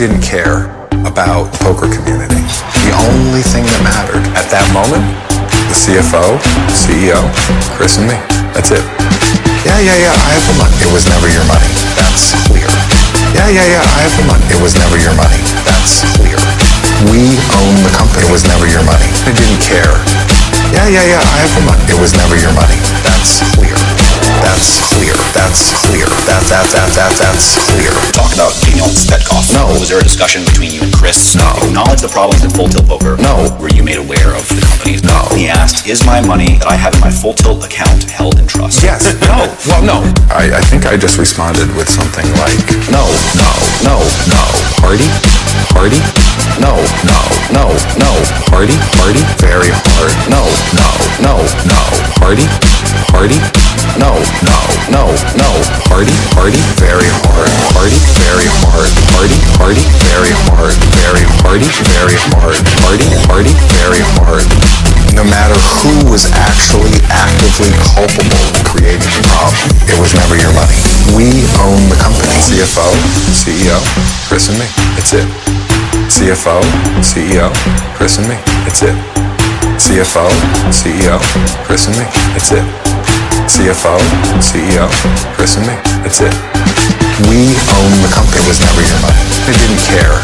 didn't care about the poker community. The only thing that mattered at that moment, the CFO, CEO, Chris and me. That's it. Yeah, yeah, yeah, I have the money. It was never your money. That's clear. Yeah, yeah, yeah, I have the money. It was never your money. That's clear. We own the company. It was never your money. I didn't care. Yeah, yeah, yeah, I have the money. It was never your money. That's clear. That's clear. That's clear. That, that, that, that, that's clear. Talk about Daniel Tzvetkoff. No. Was there a discussion between you and Chris? No. Acknowledge the problems in Full Tilt Poker. No. Were you made aware of the companies? No. He asked, is my money that I have in my Full Tilt account held in trust? Yes. No. Well, no. I, I think I just responded with something like, no, no, no, no. Party? Party? No, no, no, no. Party? Party? Very hard. No, no, no, no. Party? Party? No, no, no, no. Party? Party? Very hard. Party? Very hard. Party? Party? Very hard. Very party? Very hard. Party? Party? Very hard. No matter who was actually actively culpable in creating the problem, it was never your money. We own the company. CFO, CEO, Chris and me. It's it. CFO, CEO, Chris and me. It's it. CFO, CEO, Chris and me. It's it. CFO, CEO, Chris and me. It's it. We own the company. It was never your money. They didn't care.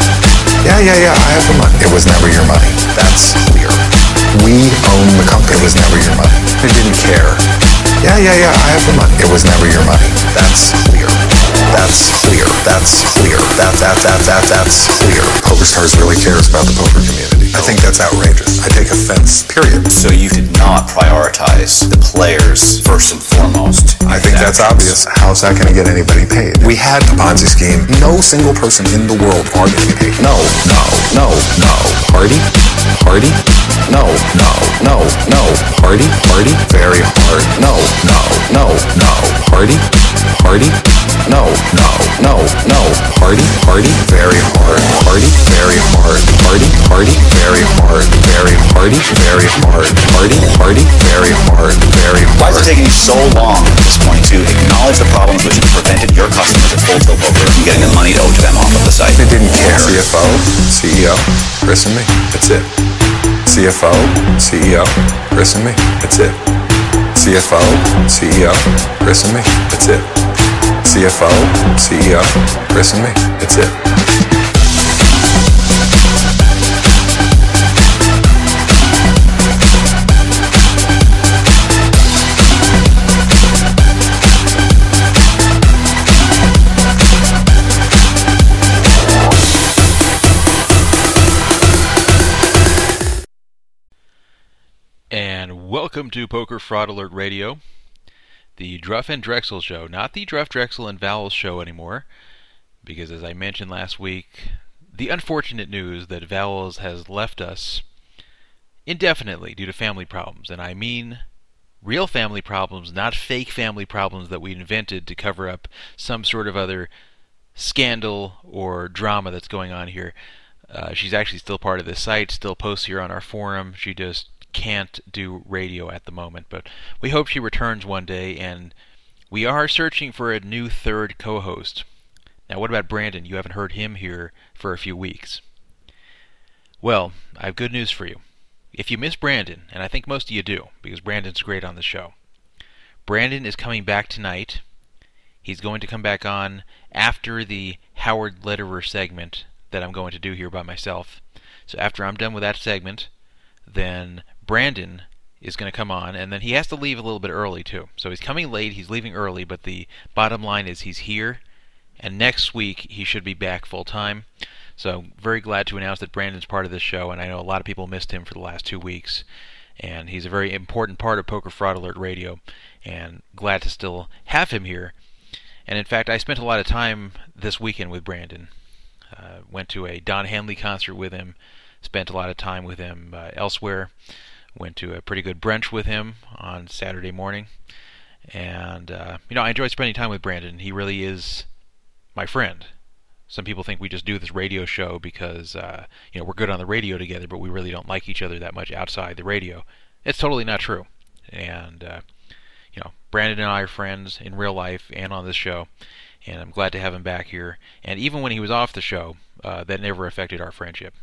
Yeah, yeah, yeah, I have the money. It was never your money. That's clear. We own the company. It was never your money. I didn't care. Yeah, yeah, yeah, I have the money. It was never your money. That's clear. That's clear. That's clear. That, that, that, that, that's clear. PokerStars really cares about the poker community. I think that's outrageous. I take offense, period. So you did not prioritize the players first and foremost. I think that's obvious. How's that going to get anybody paid? We had a Ponzi scheme. No single person in the world are going to get paid. No, no, no, no. Party? Party? No, no, no, no. Party? Party? Very hard. No, no, no, no. Party? Party? no, no, no, no. Party, party, very hard. Party, very hard. Party, party, very hard. Very party, very hard. Party, party, very hard. Very hard. Why is it taking you so long at this point to acknowledge the problems which have prevented your customers at Full Tilt Poker from getting the money owed to them off of the site? They didn't care. CFO, CEO, Chris and me. That's it. CFO, CEO, Chris and me. That's it. CFO, CEO, Chris and me. That's it. CFO, CEO, Chris and me. That's it. Welcome to Poker Fraud Alert Radio, the Druff and Drexel show. Not the Druff, Drexel, and Vowels show anymore, because as I mentioned last week, the unfortunate news that Vowels has left us indefinitely due to family problems. And I mean real family problems, not fake family problems that we invented to cover up some sort of other scandal or drama that's going on here. Uh, she's actually still part of the site, still posts here on our forum. She just can't do radio at the moment, but we hope she returns one day, and we are searching for a new third co host. Now, what about Brandon? You haven't heard him here for a few weeks. Well, I have good news for you. If you miss Brandon, and I think most of you do, because Brandon's great on the show, Brandon is coming back tonight. He's going to come back on after the Howard Lederer segment that I'm going to do here by myself. So after I'm done with that segment, then Brandon is going to come on, and then he has to leave a little bit early too. So he's coming late, he's leaving early, but the bottom line is he's here, and next week he should be back full time. So very glad to announce that Brandon's part of this show, and I know a lot of people missed him for the last two weeks, and he's a very important part of Poker Fraud Alert Radio, and glad to still have him here. And in fact, I spent a lot of time this weekend with Brandon. Uh, went to a Don Henley concert with him, spent a lot of time with him uh, elsewhere. Went to a pretty good brunch with him on Saturday morning, and uh, you know I enjoy spending time with Brandon. He really is my friend. Some people think we just do this radio show because uh, you know we're good on the radio together, but we really don't like each other that much outside the radio. It's totally not true, and uh, you know Brandon and I are friends in real life and on this show, and I'm glad to have him back here. And even when he was off the show, uh, that never affected our friendship.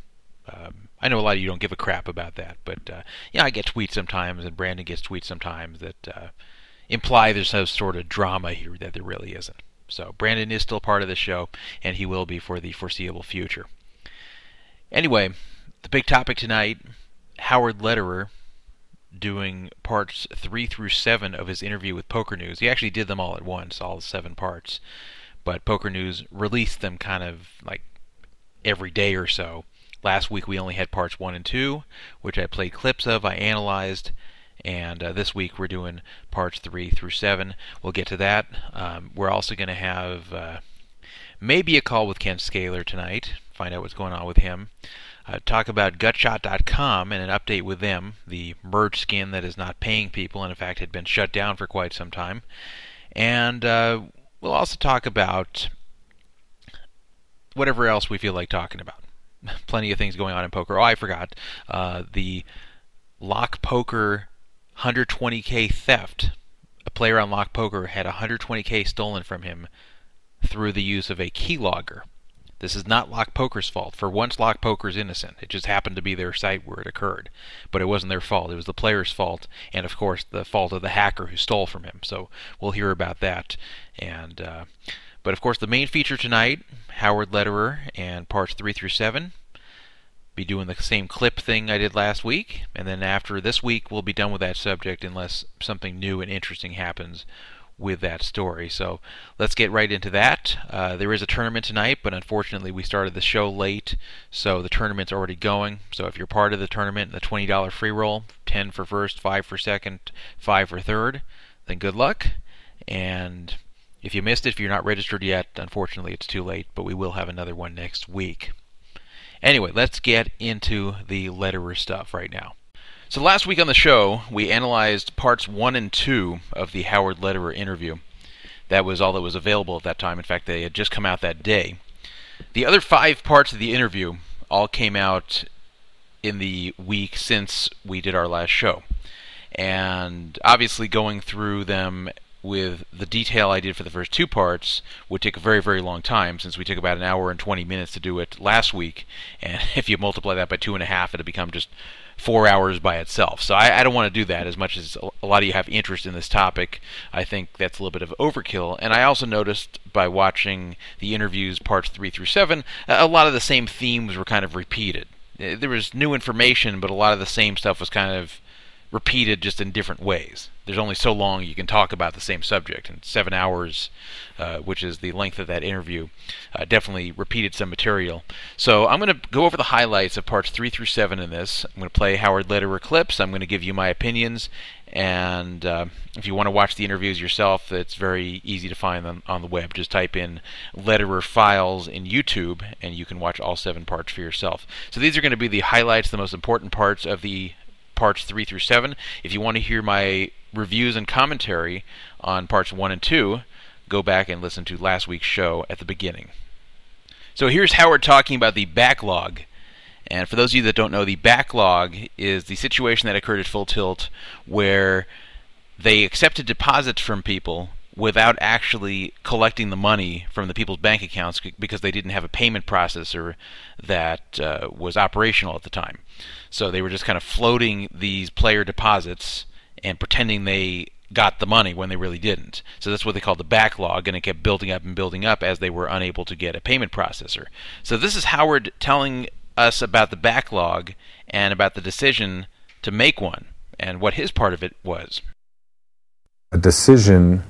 Um, I know a lot of you don't give a crap about that, but uh, yeah, I get tweets sometimes, and Brandon gets tweets sometimes that uh, imply there's some sort of drama here that there really isn't. So Brandon is still part of the show, and he will be for the foreseeable future. Anyway, the big topic tonight: Howard Lederer doing parts three through seven of his interview with Poker News. He actually did them all at once, all seven parts, but Poker News released them kind of like every day or so. Last week we only had parts one and two, which I played clips of, I analyzed, and uh, this week we're doing parts three through seven. We'll get to that. Um, we're also going to have uh, maybe a call with Ken Scaler tonight, find out what's going on with him. Uh, talk about gutshot.com and an update with them, the merge skin that is not paying people and in fact had been shut down for quite some time. And uh, we'll also talk about whatever else we feel like talking about. Plenty of things going on in poker. Oh, I forgot. Uh, the Lock Poker 120k theft. A player on Lock Poker had 120k stolen from him through the use of a keylogger. This is not Lock Poker's fault. For once, Lock Poker's innocent. It just happened to be their site where it occurred. But it wasn't their fault. It was the player's fault, and of course, the fault of the hacker who stole from him. So we'll hear about that. And uh, but of course, the main feature tonight, Howard Lederer and parts three through seven. Be doing the same clip thing I did last week, and then after this week, we'll be done with that subject unless something new and interesting happens with that story. So let's get right into that. Uh, there is a tournament tonight, but unfortunately we started the show late, so the tournament's already going. So if you're part of the tournament, the $20 free roll, 10 for first, 5 for second, 5 for third, then good luck. And if you missed it, if you're not registered yet, unfortunately it's too late, but we will have another one next week. Anyway, let's get into the Lederer stuff right now. So last week on the show, we analyzed parts one and two of the Howard Lederer interview. That was all that was available at that time. In fact, they had just come out that day. The other five parts of the interview all came out in the week since we did our last show. And obviously, going through them with the detail I did for the first two parts would take a very, very long time since we took about an hour and 20 minutes to do it last week. And if you multiply that by two and a half, it'll become just four hours by itself. So I, I don't want to do that as much as a lot of you have interest in this topic. I think that's a little bit of overkill. And I also noticed by watching the interviews, parts three through seven, a lot of the same themes were kind of repeated. Eh, there was new information, but a lot of the same stuff was kind of repeated just in different ways. There's only so long you can talk about the same subject, and seven hours, uh, which is the length of that interview, uh, definitely repeated some material. So I'm going to go over the highlights of parts three through seven in this. I'm going to play Howard Lederer clips. I'm going to give you my opinions, and uh, if you want to watch the interviews yourself, it's very easy to find them on the web. Just type in Lederer files in YouTube, and you can watch all seven parts for yourself. So these are going to be the highlights, the most important parts of the parts 3 through 7. If you want to hear my reviews and commentary on parts 1 and 2, go back and listen to last week's show at the beginning. So here's Howard talking about the backlog. And for those of you that don't know, the backlog is the situation that occurred at Full Tilt where they accepted deposits from people without actually collecting the money from the people's bank accounts because they didn't have a payment processor that uh, was operational at the time. So they were just kind of floating these player deposits and pretending they got the money when they really didn't. So that's what they called the backlog, and it kept building up and building up as they were unable to get a payment processor. So this is Howard telling us about the backlog and about the decision to make one and what his part of it was. A decision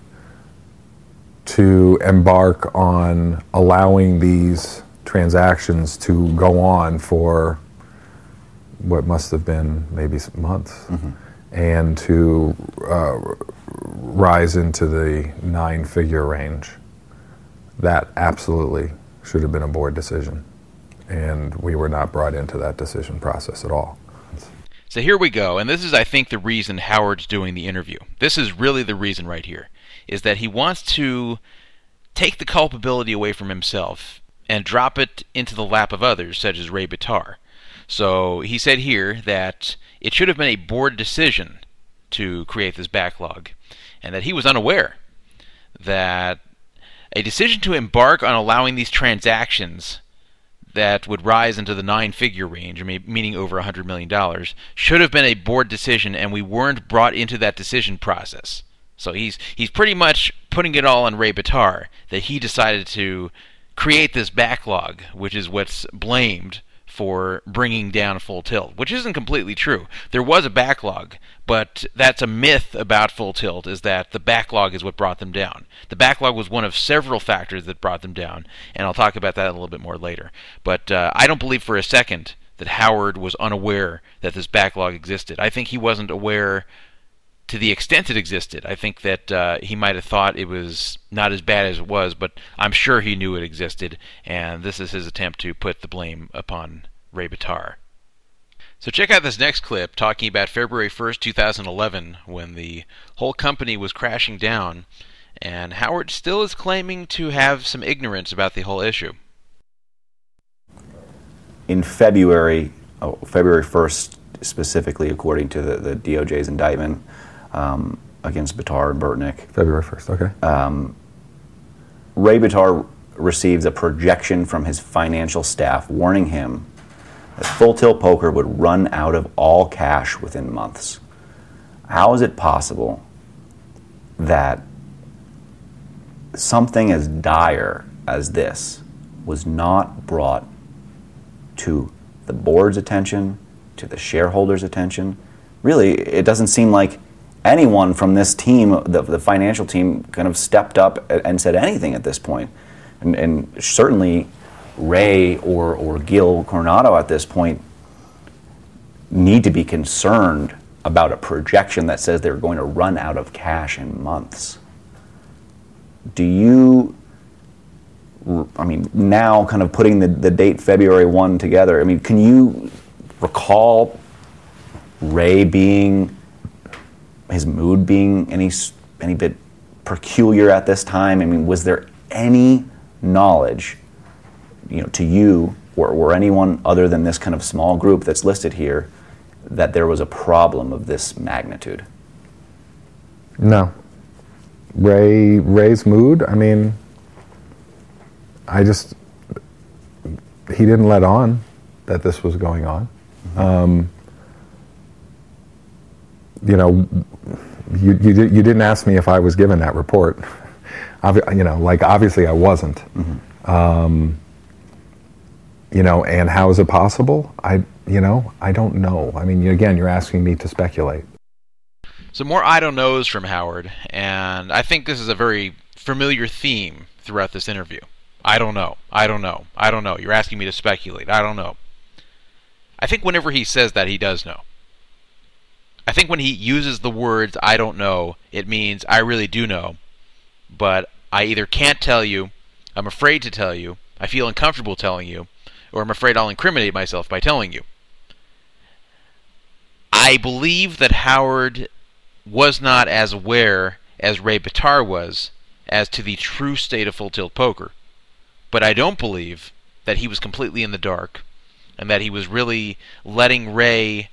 to embark on allowing these transactions to go on for what must have been maybe months mm-hmm. and to uh, rise into the nine figure range. That absolutely should have been a board decision. And we were not brought into that decision process at all. So here we go, and this is, I think, the reason Howard's doing the interview. This is really the reason right here, is that he wants to take the culpability away from himself and drop it into the lap of others, such as Ray Bitar. So he said here that it should have been a board decision to create this backlog, and that he was unaware that a decision to embark on allowing these transactions that would rise into the nine figure range, meaning over $100 million, should have been a board decision, and we weren't brought into that decision process. So he's he's pretty much putting it all on Ray Bitar that he decided to create this backlog, which is what's blamed for bringing down Full Tilt, which isn't completely true. There was a backlog, but that's a myth about Full Tilt is that the backlog is what brought them down. The backlog was one of several factors that brought them down, and I'll talk about that a little bit more later. But uh, I don't believe for a second that Howard was unaware that this backlog existed. I think he wasn't aware to the extent it existed. I think that uh, he might have thought it was not as bad as it was, but I'm sure he knew it existed, and this is his attempt to put the blame upon Ray Bitar. So check out this next clip talking about February 1st, 2011, when the whole company was crashing down, and Howard still is claiming to have some ignorance about the whole issue. In February, oh, February 1st specifically, according to the, the DOJ's indictment, um, against and Burtnyk. February 1st, okay. Um, Ray Bitar receives a projection from his financial staff warning him that Full Tilt Poker would run out of all cash within months. How is it possible that something as dire as this was not brought to the board's attention, to the shareholders' attention? Really, it doesn't seem like anyone from this team, the, the financial team, kind of stepped up and said anything at this point. And, and certainly Ray or, or Gil Coronado at this point need to be concerned about a projection that says they're going to run out of cash in months. Do you, I mean, now kind of putting the, the date February 1 together, I mean, can you recall Ray being his mood being any any bit peculiar at this time? I mean, was there any knowledge, you know, to you or, or anyone other than this kind of small group that's listed here, that there was a problem of this magnitude? No. Ray Ray's mood. I mean, I just he didn't let on that this was going on. Um, you know, you, you, you didn't ask me if I was given that report. Obvi- you know, like obviously I wasn't. Um, you know, and how is it possible? I, you know, I don't know. I mean, again, you're asking me to speculate. So more I don't knows from Howard, and I think this is a very familiar theme throughout this interview. I don't know. I don't know. I don't know. You're asking me to speculate. I don't know. I think whenever he says that, he does know. I think when he uses the words I don't know, it means I really do know, but I either can't tell you, I'm afraid to tell you, I feel uncomfortable telling you, or I'm afraid I'll incriminate myself by telling you. I believe that Howard was not as aware as Ray Bitar was as to the true state of full tilt poker. But I don't believe that he was completely in the dark and that he was really letting Ray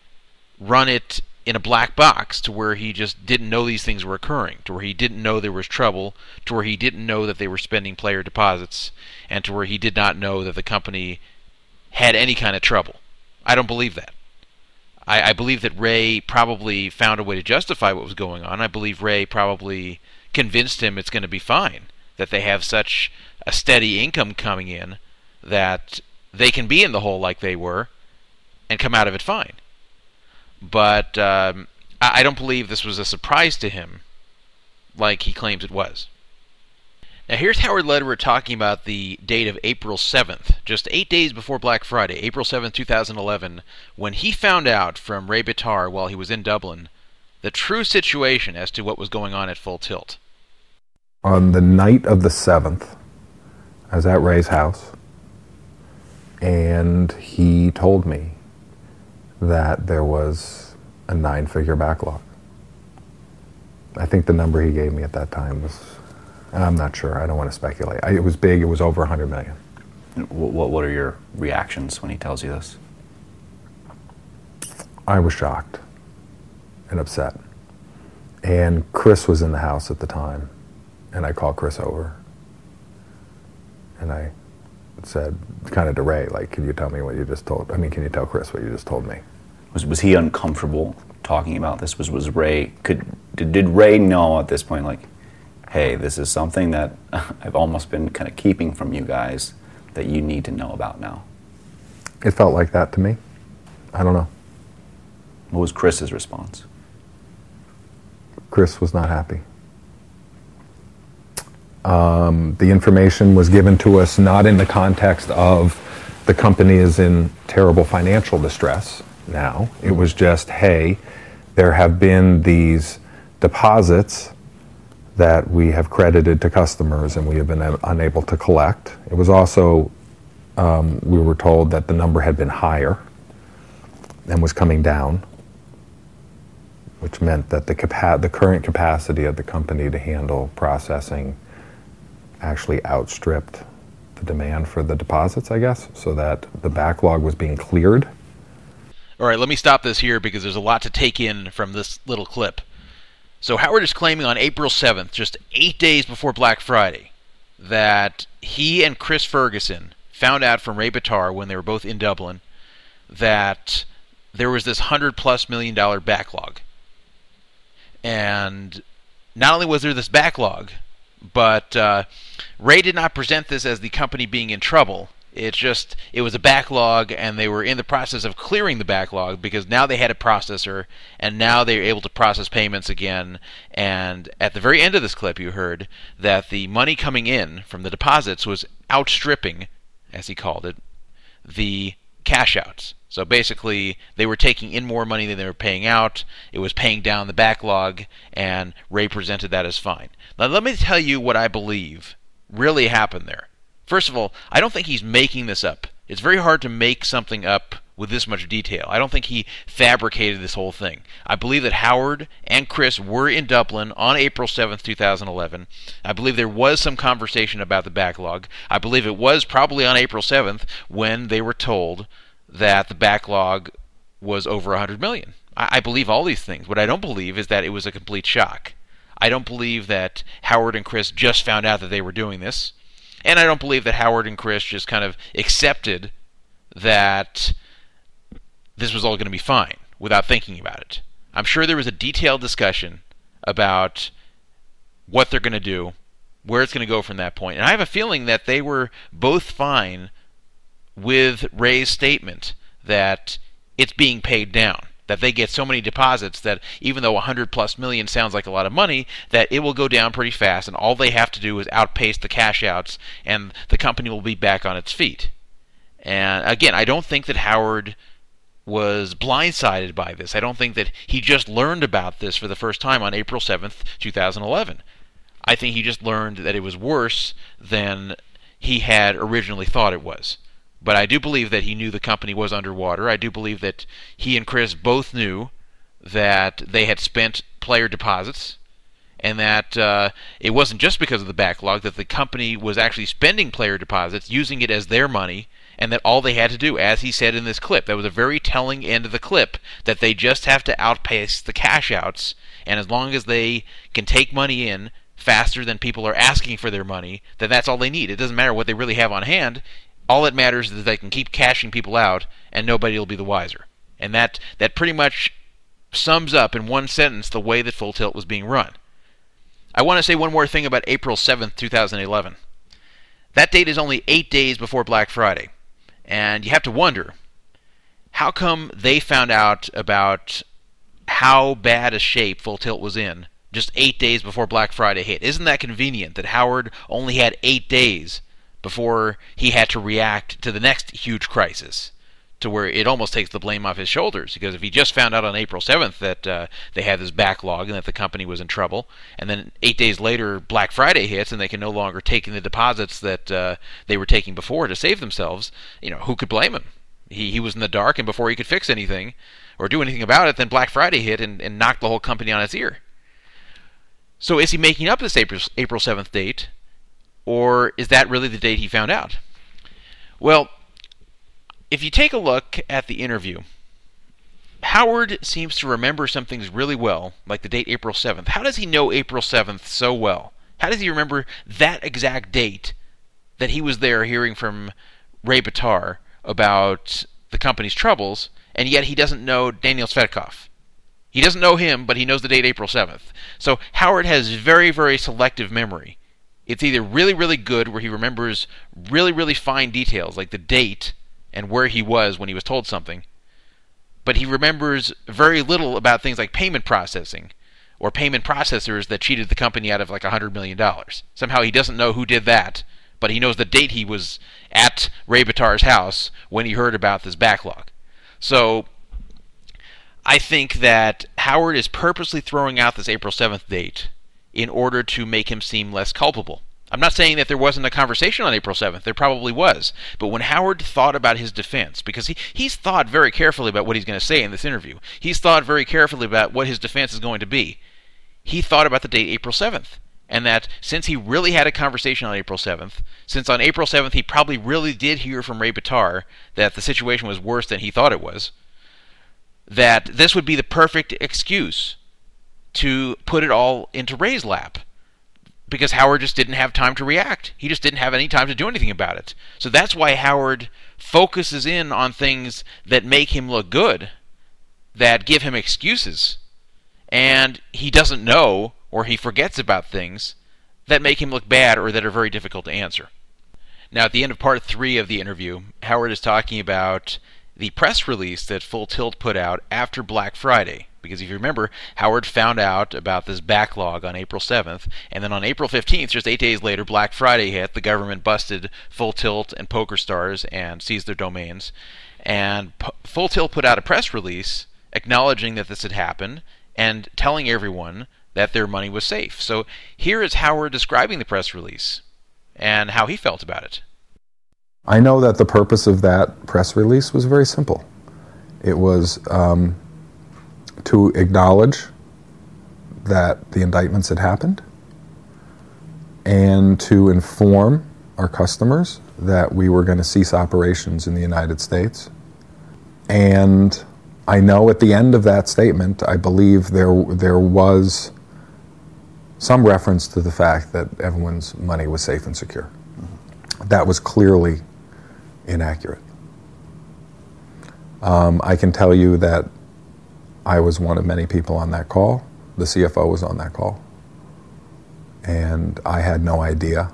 run it in a black box to where he just didn't know these things were occurring, to where he didn't know there was trouble, to where he didn't know that they were spending player deposits, and to where he did not know that the company had any kind of trouble. I don't believe that. I, I believe that Ray probably found a way to justify what was going on. I believe Ray probably convinced him it's going to be fine, that they have such a steady income coming in that they can be in the hole like they were and come out of it fine. But um, I, don't believe this was a surprise to him like he claims it was. Now, here's Howard Lederer talking about the date of April 7th, just eight days before Black Friday, April 7th, 2011, when he found out from Ray Bitar while he was in Dublin the true situation as to what was going on at Full Tilt. on the night of the 7th, I was at Ray's house, and he told me that there was a nine figure backlog. I think the number he gave me at that time was, I'm not sure, I don't want to speculate. I, it was big, it was over 100 million. What, what are your reactions when he tells you this? I was shocked and upset. And Chris was in the house at the time, and I called Chris over. And I said, kind of to Ray, like, can you tell me what you just told? I mean, can you tell Chris what you just told me? Was, was he uncomfortable talking about this? Was, was Ray, could, did, did Ray know at this point, like, hey, this is something that I've almost been kind of keeping from you guys that you need to know about now? It felt like that to me. I don't know. What was Chris's response? Chris was not happy. Um, the information was given to us not in the context of the company is in terrible financial distress now. It was just, hey, there have been these deposits that we have credited to customers and we have been unable to collect. It was also, um, we were told that the number had been higher and was coming down which meant that the, capa- the current capacity of the company to handle processing actually outstripped the demand for the deposits, I guess, so that the backlog was being cleared. All right, let me stop this here because there's a lot to take in from this little clip. So Howard is claiming on April 7th, just eight days before Black Friday, that he and Chris Ferguson found out from Ray Bitar when they were both in Dublin that there was this hundred plus million dollar backlog. And not only was there this backlog, but uh, Ray did not present this as the company being in trouble. It's just it was a backlog, and they were in the process of clearing the backlog because now they had a processor, and now they were able to process payments again. And at the very end of this clip, you heard that the money coming in from the deposits was outstripping, as he called it, the cash outs. So basically, they were taking in more money than they were paying out. It was paying down the backlog, and Ray presented that as fine. Now, let me tell you what I believe really happened there. First of all, I don't think he's making this up. It's very hard to make something up with this much detail. I don't think he fabricated this whole thing. I believe that Howard and Chris were in Dublin on April 7th, 2011. I believe there was some conversation about the backlog. I believe it was probably on April 7th when they were told that the backlog was over 100 million. I, I believe all these things. What I don't believe is that it was a complete shock. I don't believe that Howard and Chris just found out that they were doing this. And I don't believe that Howard and Chris just kind of accepted that this was all going to be fine without thinking about it. I'm sure there was a detailed discussion about what they're going to do, where it's going to go from that point. And I have a feeling that they were both fine with Ray's statement that it's being paid down. That they get so many deposits that even though 100 plus million sounds like a lot of money, that it will go down pretty fast, and all they have to do is outpace the cash outs, and the company will be back on its feet. And again, I don't think that Howard was blindsided by this. I don't think that he just learned about this for the first time on April 7th, 2011. I think he just learned that it was worse than he had originally thought it was. But I do believe that he knew the company was underwater. I do believe that he and Chris both knew that they had spent player deposits and that uh, it wasn't just because of the backlog, that the company was actually spending player deposits, using it as their money, and that all they had to do, as he said in this clip, that was a very telling end of the clip, that they just have to outpace the cash outs, and as long as they can take money in faster than people are asking for their money, then that's all they need. It doesn't matter what they really have on hand. All that matters is that they can keep cashing people out, and nobody will be the wiser. And that that pretty much sums up in one sentence the way that Full Tilt was being run. I want to say one more thing about April 7th, 2011. That date is only eight days before Black Friday. And you have to wonder how come they found out about how bad a shape Full Tilt was in just eight days before Black Friday hit? Isn't that convenient that Howard only had eight days before he had to react to the next huge crisis? to where it almost takes the blame off his shoulders. Because if he just found out on April 7th that uh, they had this backlog and that the company was in trouble, and then eight days later Black Friday hits and they can no longer take in the deposits that uh, they were taking before to save themselves, you know, who could blame him? He, he was in the dark, and before he could fix anything or do anything about it, then Black Friday hit and, and knocked the whole company on its ear. So is he making up this April, April 7th date, or is that really the date he found out? Well, if you take a look at the interview, Howard seems to remember some things really well, like the date April 7th. How does he know April 7th so well? How does he remember that exact date that he was there hearing from Ray Bitar about the company's troubles, and yet he doesn't know Daniel Tzvetkoff? He doesn't know him, but he knows the date April 7th. So Howard has very, very selective memory. It's either really, really good, where he remembers really, really fine details, like the date and where he was when he was told something. But he remembers very little about things like payment processing or payment processors that cheated the company out of like $100 million. Somehow he doesn't know who did that, but he knows the date he was at Ray Bitar's house when he heard about this backlog. So I think that Howard is purposely throwing out this April 7th date in order to make him seem less culpable. I'm not saying that there wasn't a conversation on April 7th. There probably was. But when Howard thought about his defense, because he, he's thought very carefully about what he's going to say in this interview, he's thought very carefully about what his defense is going to be. He thought about the date April 7th. And that since he really had a conversation on April 7th, since on April 7th he probably really did hear from Ray Bitar that the situation was worse than he thought it was, that this would be the perfect excuse to put it all into Ray's lap because Howard just didn't have time to react. He just didn't have any time to do anything about it. So that's why Howard focuses in on things that make him look good, that give him excuses. And he doesn't know or he forgets about things that make him look bad or that are very difficult to answer. Now, at the end of part three of the interview, Howard is talking about the press release that Full Tilt put out after Black Friday. Because if you remember, Howard found out about this backlog on April 7th, and then on April 15th, just eight days later, Black Friday hit. The government busted Full Tilt and Poker Stars and seized their domains. And P- Full Tilt put out a press release acknowledging that this had happened and telling everyone that their money was safe. So here is Howard describing the press release and how he felt about it. I know that the purpose of that press release was very simple. It was um, to acknowledge that the indictments had happened and to inform our customers that we were going to cease operations in the United States. And I know at the end of that statement, I believe there, there was some reference to the fact that everyone's money was safe and secure. That was clearly inaccurate. Um, I can tell you that I was one of many people on that call. The CFO was on that call. And I had no idea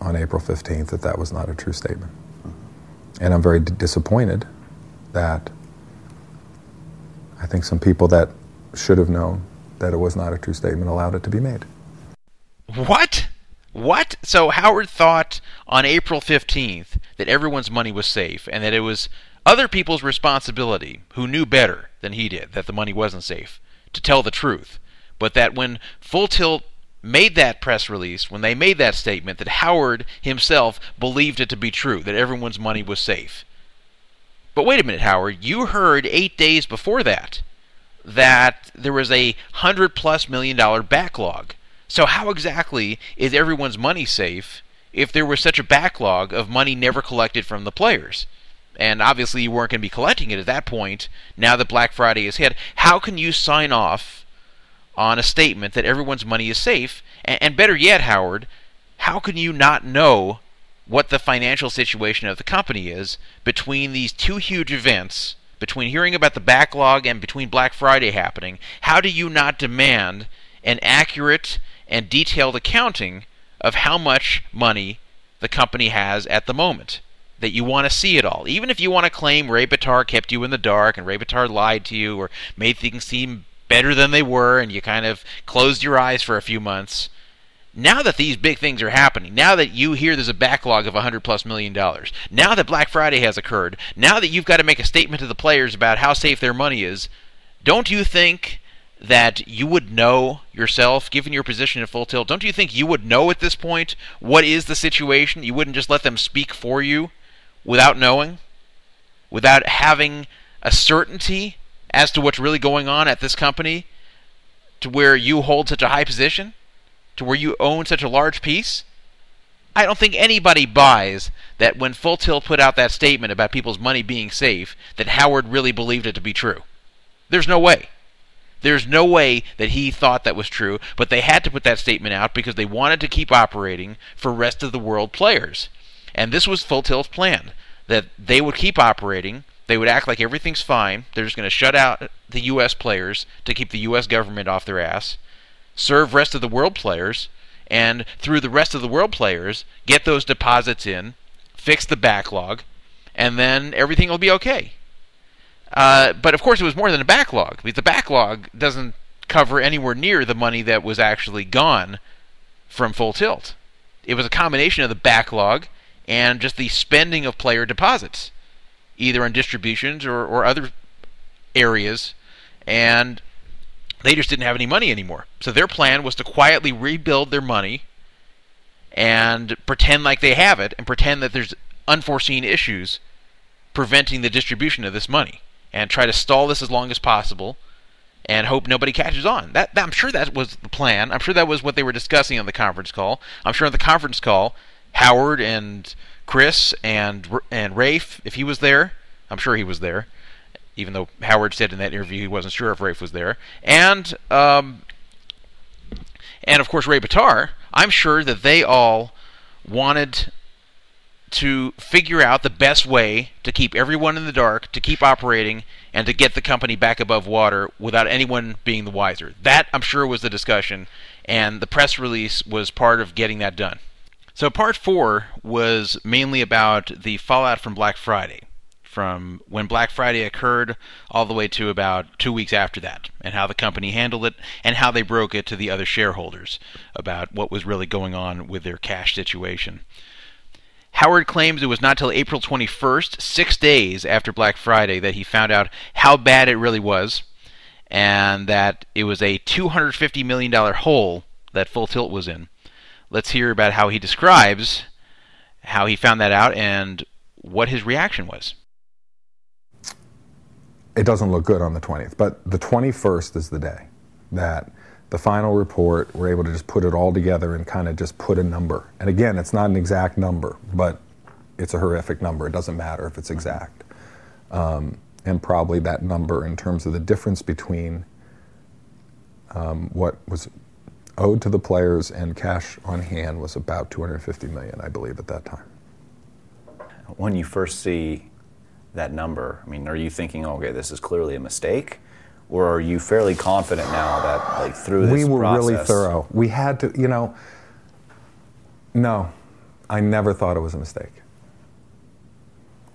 on April 15th that that was not a true statement. And I'm very d- disappointed that I think some people that should have known that it was not a true statement allowed it to be made. What? What? So Howard thought on April 15th that everyone's money was safe and that it was other people's responsibility who knew better than he did that the money wasn't safe to tell the truth. But that when Full Tilt made that press release, when they made that statement, that Howard himself believed it to be true, that everyone's money was safe. But wait a minute, Howard, you heard eight days before that that there was a hundred plus million dollar backlog. So how exactly is everyone's money safe if there was such a backlog of money never collected from the players? And obviously you weren't going to be collecting it at that point. Now that Black Friday is hit, how can you sign off on a statement that everyone's money is safe? And, and better yet, Howard, how can you not know what the financial situation of the company is between these two huge events, between hearing about the backlog and between Black Friday happening? How do you not demand an accurate and detailed accounting of how much money the company has at the moment? That you want to see it all. Even if you want to claim Ray Bitar kept you in the dark and Ray Bitar lied to you or made things seem better than they were and you kind of closed your eyes for a few months now that these big things are happening, now that you hear there's a backlog of 100 plus million dollars, now that Black Friday has occurred, now that you've got to make a statement to the players about how safe their money is, don't you think that you would know yourself, given your position at full tilt, don't you think you would know at this point what is the situation? You wouldn't just let them speak for you without knowing, without having a certainty as to what's really going on at this company to where you hold such a high position? to where you own such a large piece? I don't think anybody buys that when Full Tilt put out that statement about people's money being safe, that Howard really believed it to be true. There's no way. There's no way that he thought that was true, but they had to put that statement out because they wanted to keep operating for rest of the world players. And this was Full Tilt's plan that they would keep operating, they would act like everything's fine, they're just going to shut out the US players to keep the US government off their ass serve rest of the world players, and through the rest of the world players, get those deposits in, fix the backlog, and then everything will be okay. Uh, but of course, it was more than a backlog because the backlog doesn't cover anywhere near the money that was actually gone from Full Tilt. It was a combination of the backlog and just the spending of player deposits, either on distributions or, or other areas. And they just didn't have any money anymore. So their plan was to quietly rebuild their money and pretend like they have it and pretend that there's unforeseen issues preventing the distribution of this money and try to stall this as long as possible and hope nobody catches on. That, that, I'm sure that was the plan. I'm sure that was what they were discussing on the conference call. I'm sure on the conference call, Howard and Chris and and Rafe, if he was there, I'm sure he was there even though Howard said in that interview he wasn't sure if Rafe was there, and um, and of course Ray Bitar. I'm sure that they all wanted to figure out the best way to keep everyone in the dark, to keep operating, and to get the company back above water without anyone being the wiser. That, I'm sure, was the discussion, and the press release was part of getting that done. So, part four was mainly about the fallout from Black Friday from when Black Friday occurred all the way to about two weeks after that, and how the company handled it, and how they broke it to the other shareholders about what was really going on with their cash situation. Howard claims it was not till April 21st, six days after Black Friday, that he found out how bad it really was, and that it was a $250 million hole that Full Tilt was in. Let's hear about how he describes how he found that out and what his reaction was. It doesn't look good on the 20th, but the 21st is the day that the final report, we're able to just put it all together and kind of just put a number. And again, it's not an exact number, but it's a horrific number. It doesn't matter if it's exact. Um, and probably that number in terms of the difference between um, what was owed to the players and cash on hand was about 250 million, I believe, at that time. When you first see that number, I mean, are you thinking, okay, this is clearly a mistake? Or are you fairly confident now that, like, through this we were process, really thorough. We had to, you know, no, I never thought it was a mistake.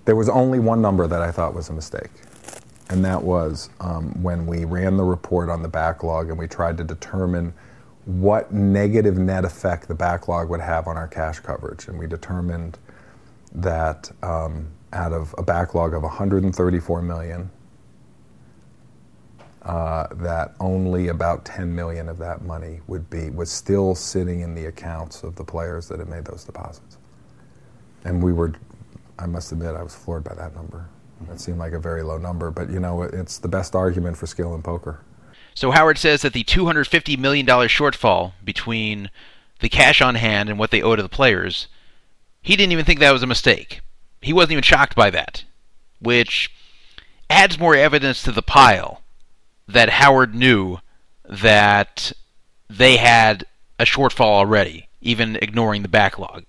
There was only one number that I thought was a mistake, and that was um, when we ran the report on the backlog and we tried to determine what negative net effect the backlog would have on our cash coverage. And we determined that um, out of a backlog of 134 million, uh, that only about 10 million of that money would be was still sitting in the accounts of the players that had made those deposits. And we were, I must admit, I was floored by that number. That seemed like a very low number, but you know, it's the best argument for skill in poker. So Howard says that the $250 million shortfall between the cash on hand and what they owe to the players, he didn't even think that was a mistake. He wasn't even shocked by that, which adds more evidence to the pile that Howard knew that they had a shortfall already, even ignoring the backlog.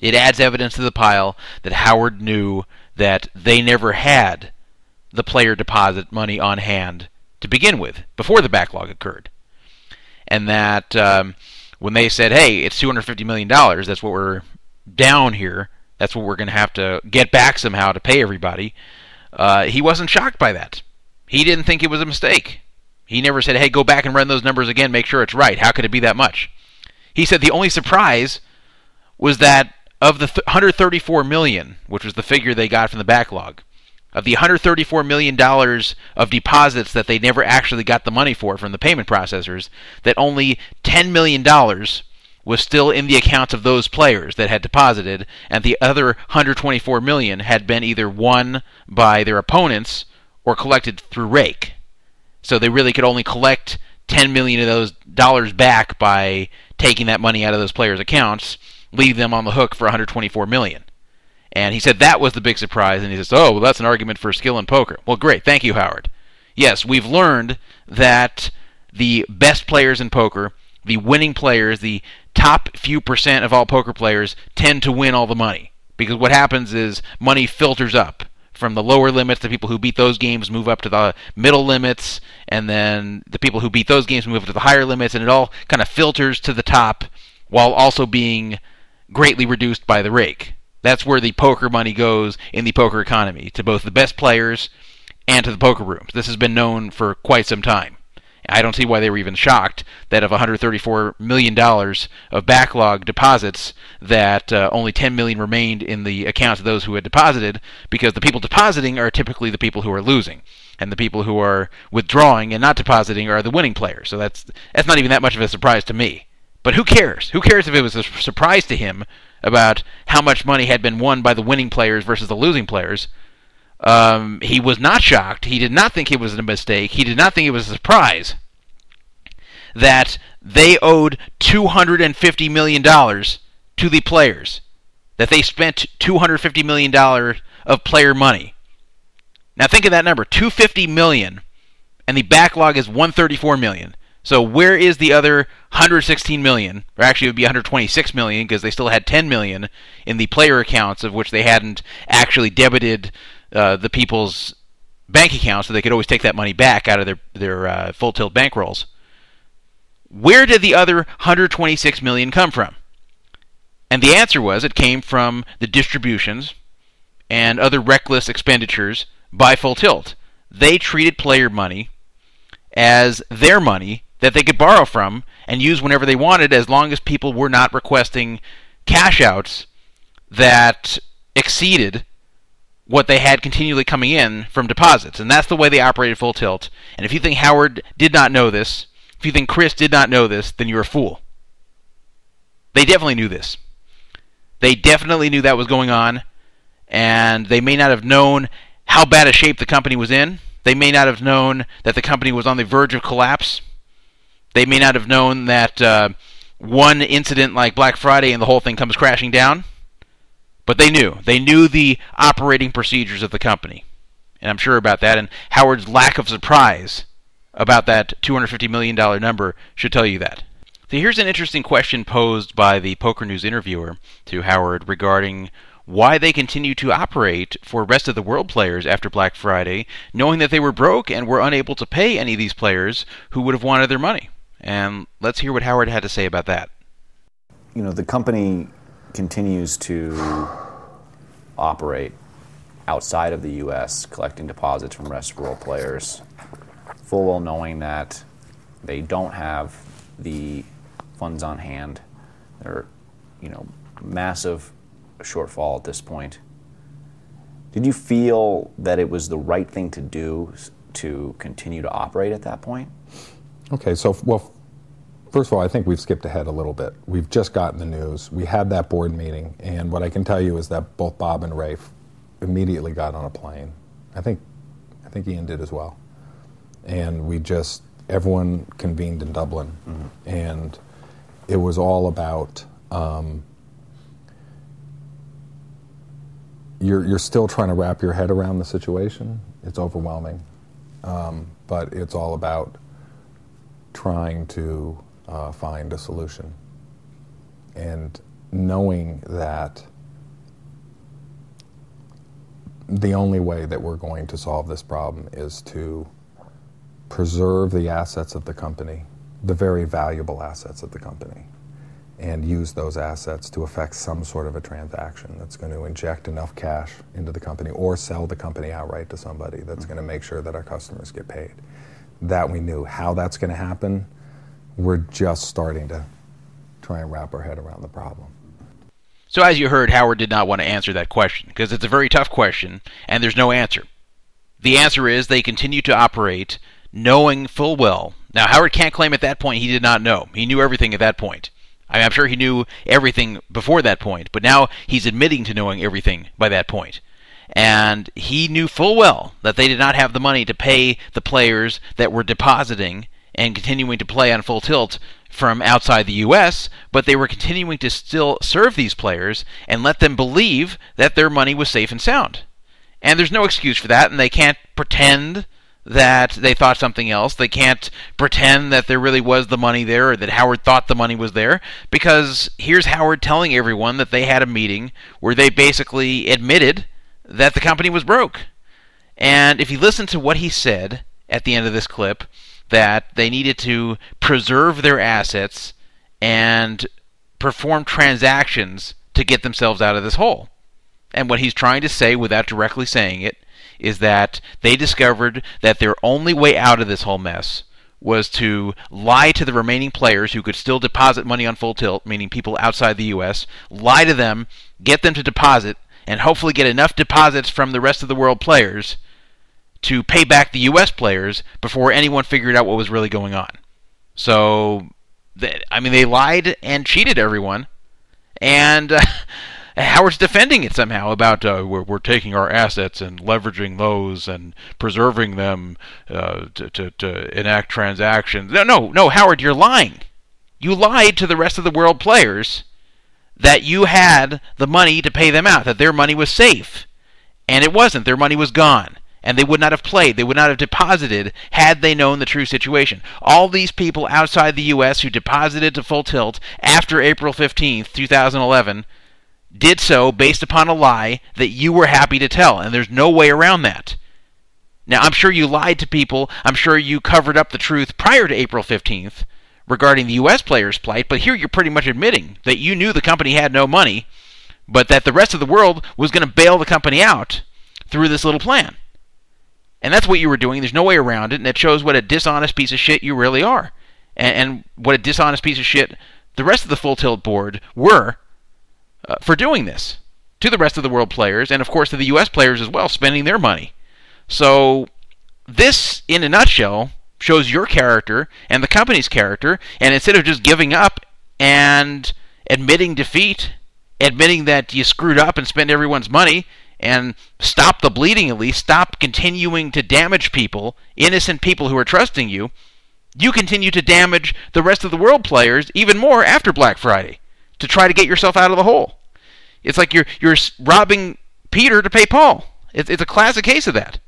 It adds evidence to the pile that Howard knew that they never had the player deposit money on hand to begin with, before the backlog occurred. And that um, when they said, hey, it's $250 million, that's what we're down here, that's what we're going to have to get back somehow to pay everybody, uh, he wasn't shocked by that. He didn't think it was a mistake. He never said, hey, go back and run those numbers again, make sure it's right. How could it be that much? He said the only surprise was that of the th- 134 million, which was the figure they got from the backlog, of the 134 million dollars of deposits that they never actually got the money for from the payment processors, that only 10 million dollars was still in the accounts of those players that had deposited, and the other 124 million had been either won by their opponents or collected through rake. So they really could only collect 10 million of those dollars back by taking that money out of those players' accounts, leave them on the hook for 124 million. And he said that was the big surprise, and he says, "Oh, well, that's an argument for skill in poker." Well, great, thank you, Howard. Yes, we've learned that the best players in poker, the winning players, the top few percent of all poker players tend to win all the money. Because what happens is money filters up from the lower limits. The people who beat those games move up to the middle limits. And then the people who beat those games move up to the higher limits. And it all kind of filters to the top while also being greatly reduced by the rake that's where the poker money goes in the poker economy to both the best players and to the poker rooms this has been known for quite some time I don't see why they were even shocked that of 134 million dollars of backlog deposits, that uh, only 10 million remained in the accounts of those who had deposited, because the people depositing are typically the people who are losing, and the people who are withdrawing and not depositing are the winning players. So that's that's not even that much of a surprise to me. But who cares? Who cares if it was a surprise to him about how much money had been won by the winning players versus the losing players? Um, he was not shocked. He did not think it was a mistake. He did not think it was a surprise that they owed $250 million to the players. That they spent $250 million of player money. Now think of that number, 250 million, and the backlog is 134 million. So where is the other 116 million? Or actually, it would be 126 million because they still had 10 million in the player accounts, of which they hadn't actually debited uh, the people's bank accounts, so they could always take that money back out of their their uh, full tilt bankrolls. Where did the other 126 million come from? And the answer was it came from the distributions and other reckless expenditures by Full Tilt. They treated player money as their money that they could borrow from and use whenever they wanted as long as people were not requesting cash outs that exceeded what they had continually coming in from deposits. And that's the way they operated full tilt. And if you think Howard did not know this, if you think Chris did not know this, then you're a fool. They definitely knew this. They definitely knew that was going on, and they may not have known how bad a shape the company was in. They may not have known that the company was on the verge of collapse. They may not have known that uh, one incident like Black Friday and the whole thing comes crashing down. But they knew. They knew the operating procedures of the company. And I'm sure about that. And Howard's lack of surprise about that $250 million number should tell you that. So here's an interesting question posed by the Poker News interviewer to Howard regarding why they continue to operate for rest of the world players after Black Friday, knowing that they were broke and were unable to pay any of these players who would have wanted their money. And let's hear what Howard had to say about that. You know, the company continues to operate outside of the U.S., collecting deposits from rest of world players, full well knowing that they don't have the funds on hand. They're, you know, massive shortfall at this point. Did you feel that it was the right thing to do to continue to operate at that point? Okay, so well, first of all, I think we've skipped ahead a little bit. We've just gotten the news. We had that board meeting, and what I can tell you is that both Bob and Rafe immediately got on a plane. I think, I think Ian did as well. And we just everyone convened in Dublin, and it was all about. Um, you're, you're still trying to wrap your head around the situation. It's overwhelming, um, but it's all about trying to uh, find a solution and knowing that the only way that we're going to solve this problem is to preserve the assets of the company, the very valuable assets of the company, and use those assets to effect some sort of a transaction that's going to inject enough cash into the company or sell the company outright to somebody that's going to make sure that our customers get paid. That we knew. How that's going to happen, we're just starting to try and wrap our head around the problem. So, as you heard, Howard did not want to answer that question because it's a very tough question and there's no answer. The answer is they continue to operate knowing full well. Now, Howard can't claim at that point he did not know. He knew everything at that point. I am sure he knew everything before that point, but now he's admitting to knowing everything by that point. And he knew full well that they did not have the money to pay the players that were depositing and continuing to play on full tilt from outside the U.S., but they were continuing to still serve these players and let them believe that their money was safe and sound. And there's no excuse for that, and they can't pretend that they thought something else. They can't pretend that there really was the money there or that Howard thought the money was there because here's Howard telling everyone that they had a meeting where they basically admitted that the company was broke. And if you listen to what he said at the end of this clip, that they needed to preserve their assets and perform transactions to get themselves out of this hole. And what he's trying to say without directly saying it is that they discovered that their only way out of this whole mess was to lie to the remaining players who could still deposit money on full tilt, meaning people outside the US, lie to them, get them to deposit, and hopefully get enough deposits from the rest of the world players to pay back the US players before anyone figured out what was really going on. So, th- I mean, they lied and cheated everyone, and uh, Howard's defending it somehow about uh, we're, we're taking our assets and leveraging those and preserving them uh, to, to, to enact transactions. No, no, no, Howard, you're lying. You lied to the rest of the world players that you had the money to pay them out, that their money was safe. And it wasn't. Their money was gone. And they would not have played. They would not have deposited had they known the true situation. All these people outside the U.S. who deposited to Full Tilt after April 15th, 2011, did so based upon a lie that you were happy to tell. And there's no way around that. Now, I'm sure you lied to people. I'm sure you covered up the truth prior to April 15th regarding the U.S. players' plight, but here you're pretty much admitting that you knew the company had no money, but that the rest of the world was going to bail the company out through this little plan. And that's what you were doing. There's no way around it, and it shows what a dishonest piece of shit you really are. And, and what a dishonest piece of shit the rest of the Full Tilt board were uh, for doing this to the rest of the world players, and of course to the U.S. players as well, spending their money. So, this, in a nutshell, shows your character and the company's character, and instead of just giving up and admitting defeat admitting that you screwed up and spent everyone's money and stop the bleeding at least, stop continuing to damage people, innocent people who are trusting you, you continue to damage the rest of the world players even more after Black Friday to try to get yourself out of the hole. It's like you're you're robbing Peter to pay Paul. It's, it's a classic case of that.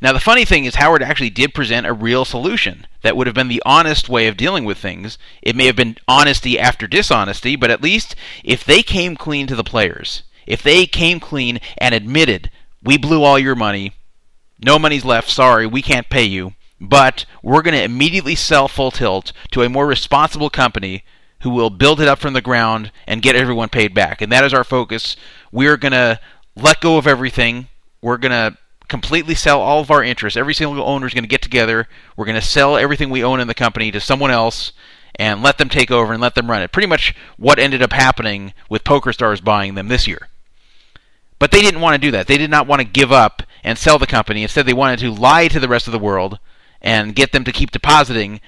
Now, the funny thing is, Howard actually did present a real solution that would have been the honest way of dealing with things. It may have been honesty after dishonesty, but at least if they came clean to the players, if they came clean and admitted, we blew all your money, no money's left, sorry, we can't pay you, but we're going to immediately sell Full Tilt to a more responsible company who will build it up from the ground and get everyone paid back. And that is our focus. We're going to let go of everything. We're going to completely sell all of our interests. Every single owner is going to get together. We're going to sell everything we own in the company to someone else and let them take over and let them run it. Pretty much what ended up happening with PokerStars buying them this year. But they didn't want to do that. They did not want to give up and sell the company. Instead, they wanted to lie to the rest of the world and get them to keep depositing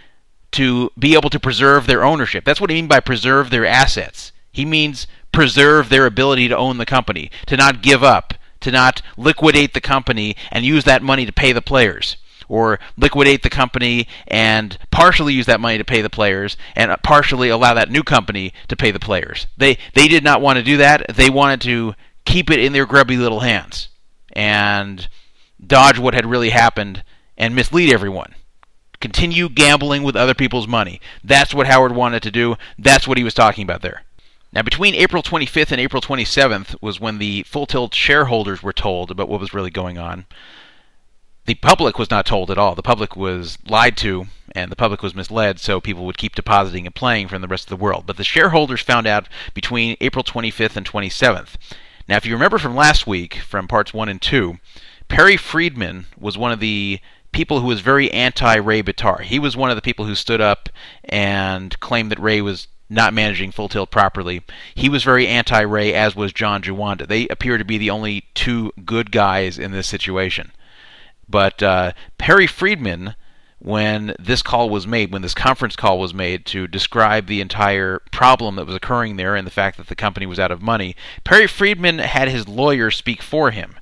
to be able to preserve their ownership. That's what he means by preserve their assets. He means preserve their ability to own the company, to not give up, to not liquidate the company and use that money to pay the players. Or liquidate the company and partially use that money to pay the players, and partially allow that new company to pay the players. They they did not want to do that. They wanted to keep it in their grubby little hands and dodge what had really happened and mislead everyone. Continue gambling with other people's money. That's what Howard wanted to do. That's what he was talking about there. Now, between April 25th and April 27th was when the Full Tilt shareholders were told about what was really going on. The public was not told at all. The public was lied to, and the public was misled, so people would keep depositing and playing from the rest of the world. But the shareholders found out between April 25th and 27th. Now, if you remember from last week, from parts 1 and 2, Perry Friedman was one of the people who was very anti Ray Bitar. He was one of the people who stood up and claimed that Ray was not managing Full Tilt properly. He was very anti Ray, as was John Juanda. They appear to be the only two good guys in this situation. But uh, Perry Friedman, when this call was made, when this conference call was made to describe the entire problem that was occurring there and the fact that the company was out of money, Perry Friedman had his lawyer speak for him.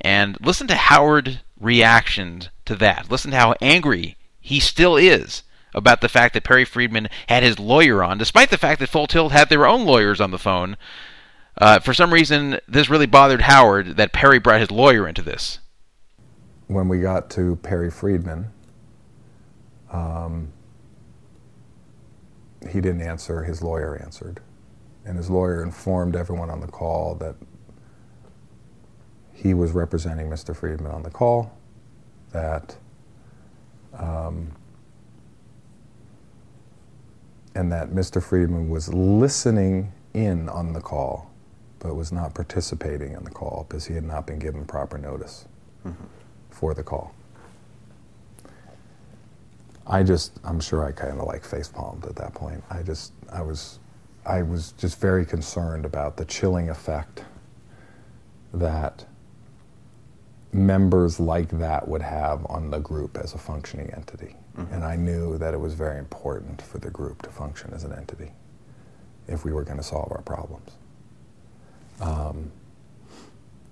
And listen to Howard's reaction to that. Listen to how angry he still is about the fact that Perry Friedman had his lawyer on, despite the fact that Full Tilt had their own lawyers on the phone. Uh, for some reason, this really bothered Howard that Perry brought his lawyer into this. when we got to Perry Friedman, um, he didn't answer, his lawyer answered. And his lawyer informed everyone on the call that he was representing Mr. Friedman on the call, that, um, and that Mr. Friedman was listening in on the call, but was not participating in the call because he had not been given proper notice for the call. I just, I'm sure I kind of like face palmed at that point. I just, I was, I was just very concerned about the chilling effect that members like that would have on the group as a functioning entity. And I knew that it was very important for the group to function as an entity if we were going to solve our problems. Um,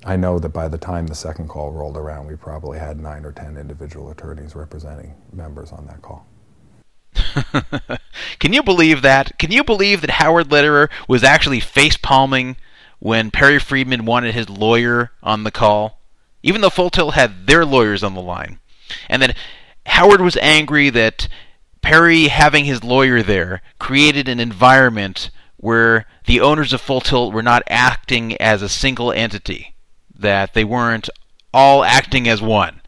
I know that by the time the second call rolled around, we probably had nine or ten individual attorneys representing members on that call. Can you believe that? Can you believe that Howard Lederer was actually face palming when Perry Friedman wanted his lawyer on the call? Even though Full Tilt had their lawyers on the line. And that Howard was angry that Perry having his lawyer there created an environment where the owners of Full Tilt were not acting as a single entity, that they weren't all acting as one.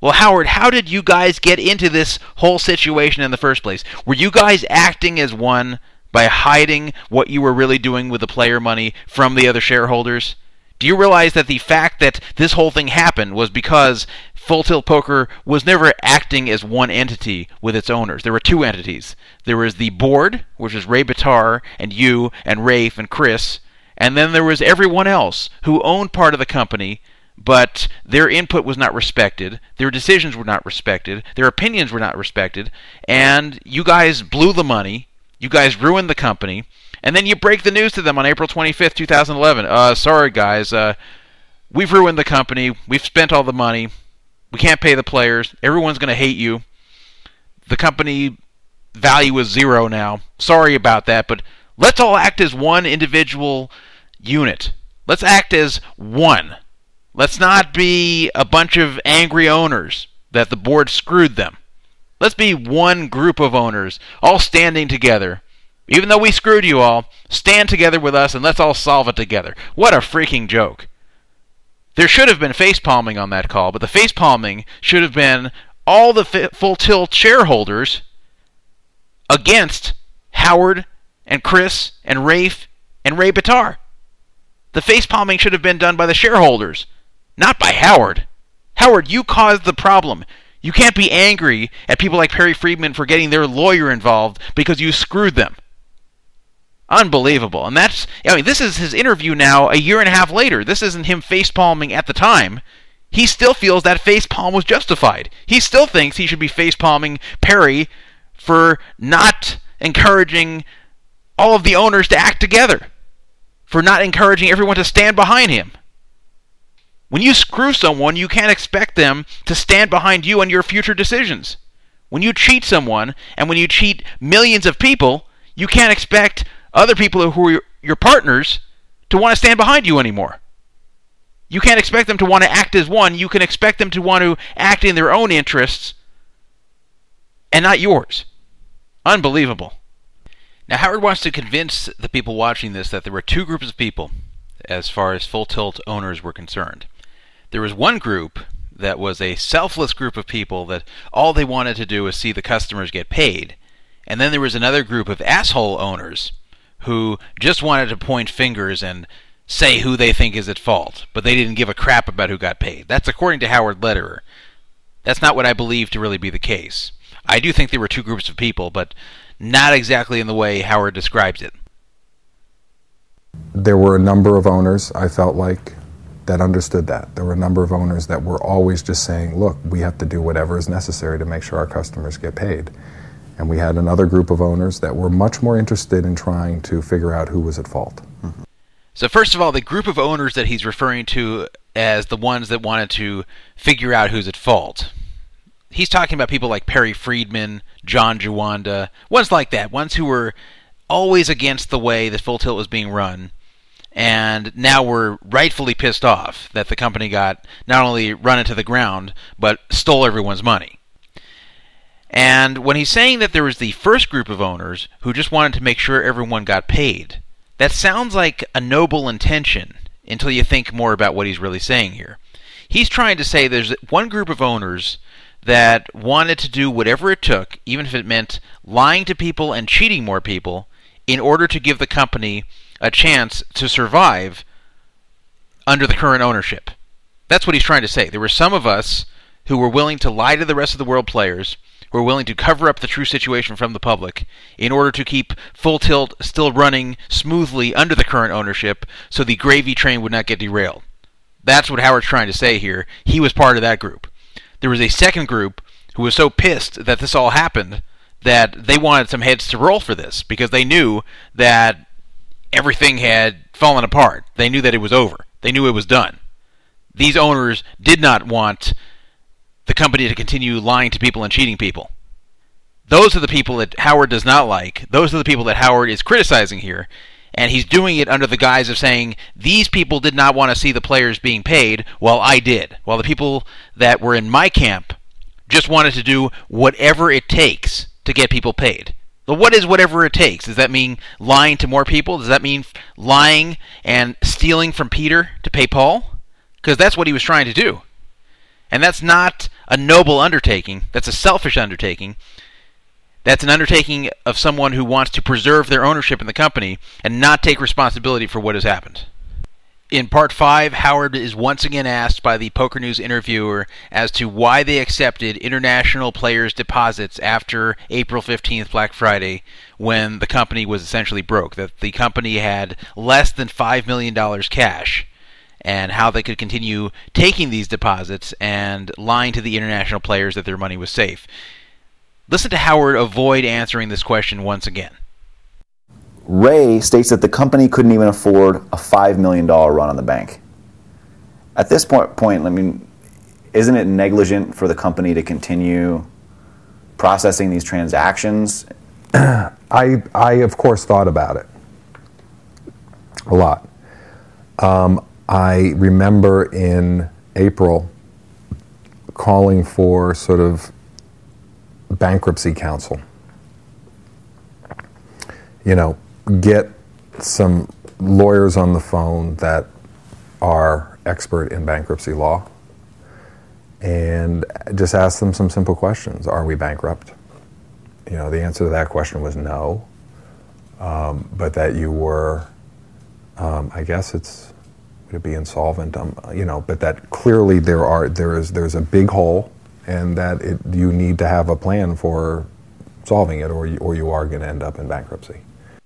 Well, Howard, how did you guys get into this whole situation in the first place? Were you guys acting as one by hiding what you were really doing with the player money from the other shareholders? Do you realize that the fact that this whole thing happened was because Full Tilt Poker was never acting as one entity with its owners? There were two entities. There was the board, which was Ray Bitar and you and Rafe and Chris, and then there was everyone else who owned part of the company but their input was not respected, their decisions were not respected, their opinions were not respected, and you guys blew the money, you guys ruined the company, And then you break the news to them on April 25th, 2011. Uh, sorry, guys. Uh, we've ruined the company. We've spent all the money. We can't pay the players. Everyone's going to hate you. The company value is zero now. Sorry about that, but let's all act as one individual unit. Let's act as one. Let's not be a bunch of angry owners that the board screwed them. Let's be one group of owners, all standing together. Even though we screwed you all, stand together with us and let's all solve it together. What a freaking joke. There should have been face palming on that call, but the face palming should have been all the full tilt shareholders against Howard and Chris and Rafe and Ray Bitar. The face palming should have been done by the shareholders, not by Howard. Howard, you caused the problem. You can't be angry at people like Perry Friedman for getting their lawyer involved because you screwed them. Unbelievable. And that's, I mean, this is his interview now a year and a half later. This isn't him face palming at the time. He still feels that face palm was justified. He still thinks he should be face palming Perry for not encouraging all of the owners to act together, for not encouraging everyone to stand behind him. When you screw someone, you can't expect them to stand behind you and your future decisions. When you cheat someone, and when you cheat millions of people, you can't expect other people who are your partners to want to stand behind you anymore. You can't expect them to want to act as one. You can expect them to want to act in their own interests and not yours. Unbelievable. Now, Howard wants to convince the people watching this that there were two groups of people as far as Full Tilt owners were concerned. There was one group that was a selfless group of people that all they wanted to do was see the customers get paid. And then there was another group of asshole owners who just wanted to point fingers and say who they think is at fault, but they didn't give a crap about who got paid. That's according to Howard Lederer. That's not what I believe to really be the case. I do think there were two groups of people, but not exactly in the way Howard describes it. There were a number of owners, I felt like, that understood that. There were a number of owners that were always just saying, look, we have to do whatever is necessary to make sure our customers get paid. And we had another group of owners that were much more interested in trying to figure out who was at fault. Mm-hmm. So, first of all, the group of owners that he's referring to as the ones that wanted to figure out who's at fault. He's talking about people like Perry Friedman, John Juanda, ones like that, ones who were always against the way that Full Tilt was being run, and now were rightfully pissed off that the company got not only run into the ground, but stole everyone's money. And when he's saying that there was the first group of owners who just wanted to make sure everyone got paid, that sounds like a noble intention until you think more about what he's really saying here. He's trying to say there's one group of owners that wanted to do whatever it took, even if it meant lying to people and cheating more people, in order to give the company a chance to survive under the current ownership. That's what he's trying to say. There were some of us who were willing to lie to the rest of the world players who are willing to cover up the true situation from the public in order to keep Full Tilt still running smoothly under the current ownership so the gravy train would not get derailed. That's what Howard's trying to say here. He was part of that group. There was a second group who was so pissed that this all happened that they wanted some heads to roll for this because they knew that everything had fallen apart. They knew that it was over. They knew it was done. These owners did not want the company to continue lying to people and cheating people. Those are the people that Howard does not like. Those are the people that Howard is criticizing here. And he's doing it under the guise of saying, these people did not want to see the players being paid, while I did. While the people that were in my camp just wanted to do whatever it takes to get people paid. But what is whatever it takes? Does that mean lying to more people? Does that mean lying and stealing from Peter to pay Paul? Because that's what he was trying to do. And that's not a noble undertaking, that's a selfish undertaking. That's an undertaking of someone who wants to preserve their ownership in the company and not take responsibility for what has happened. In part 5, Howard is once again asked by the Poker News interviewer as to why they accepted international players' deposits after April 15th, Black Friday, when the company was essentially broke. That the company had less than $5 million cash and how they could continue taking these deposits and lying to the international players that their money was safe. Listen to Howard avoid answering this question once again. Ray states that the company couldn't even afford a $5 million run on the bank. At this point, point, I mean, isn't it negligent for the company to continue processing these transactions? I, I of course thought about it a lot. Um, I remember in April calling for sort of bankruptcy counsel. You know, get some lawyers on the phone that are expert in bankruptcy law and just ask them some simple questions. Are we bankrupt? You know, the answer to that question was no, um, but that you were, um, I guess it's would it be insolvent? Um, you know, but that clearly there are there is there's a big hole, and that it, you need to have a plan for solving it, or you, or you are going to end up in bankruptcy.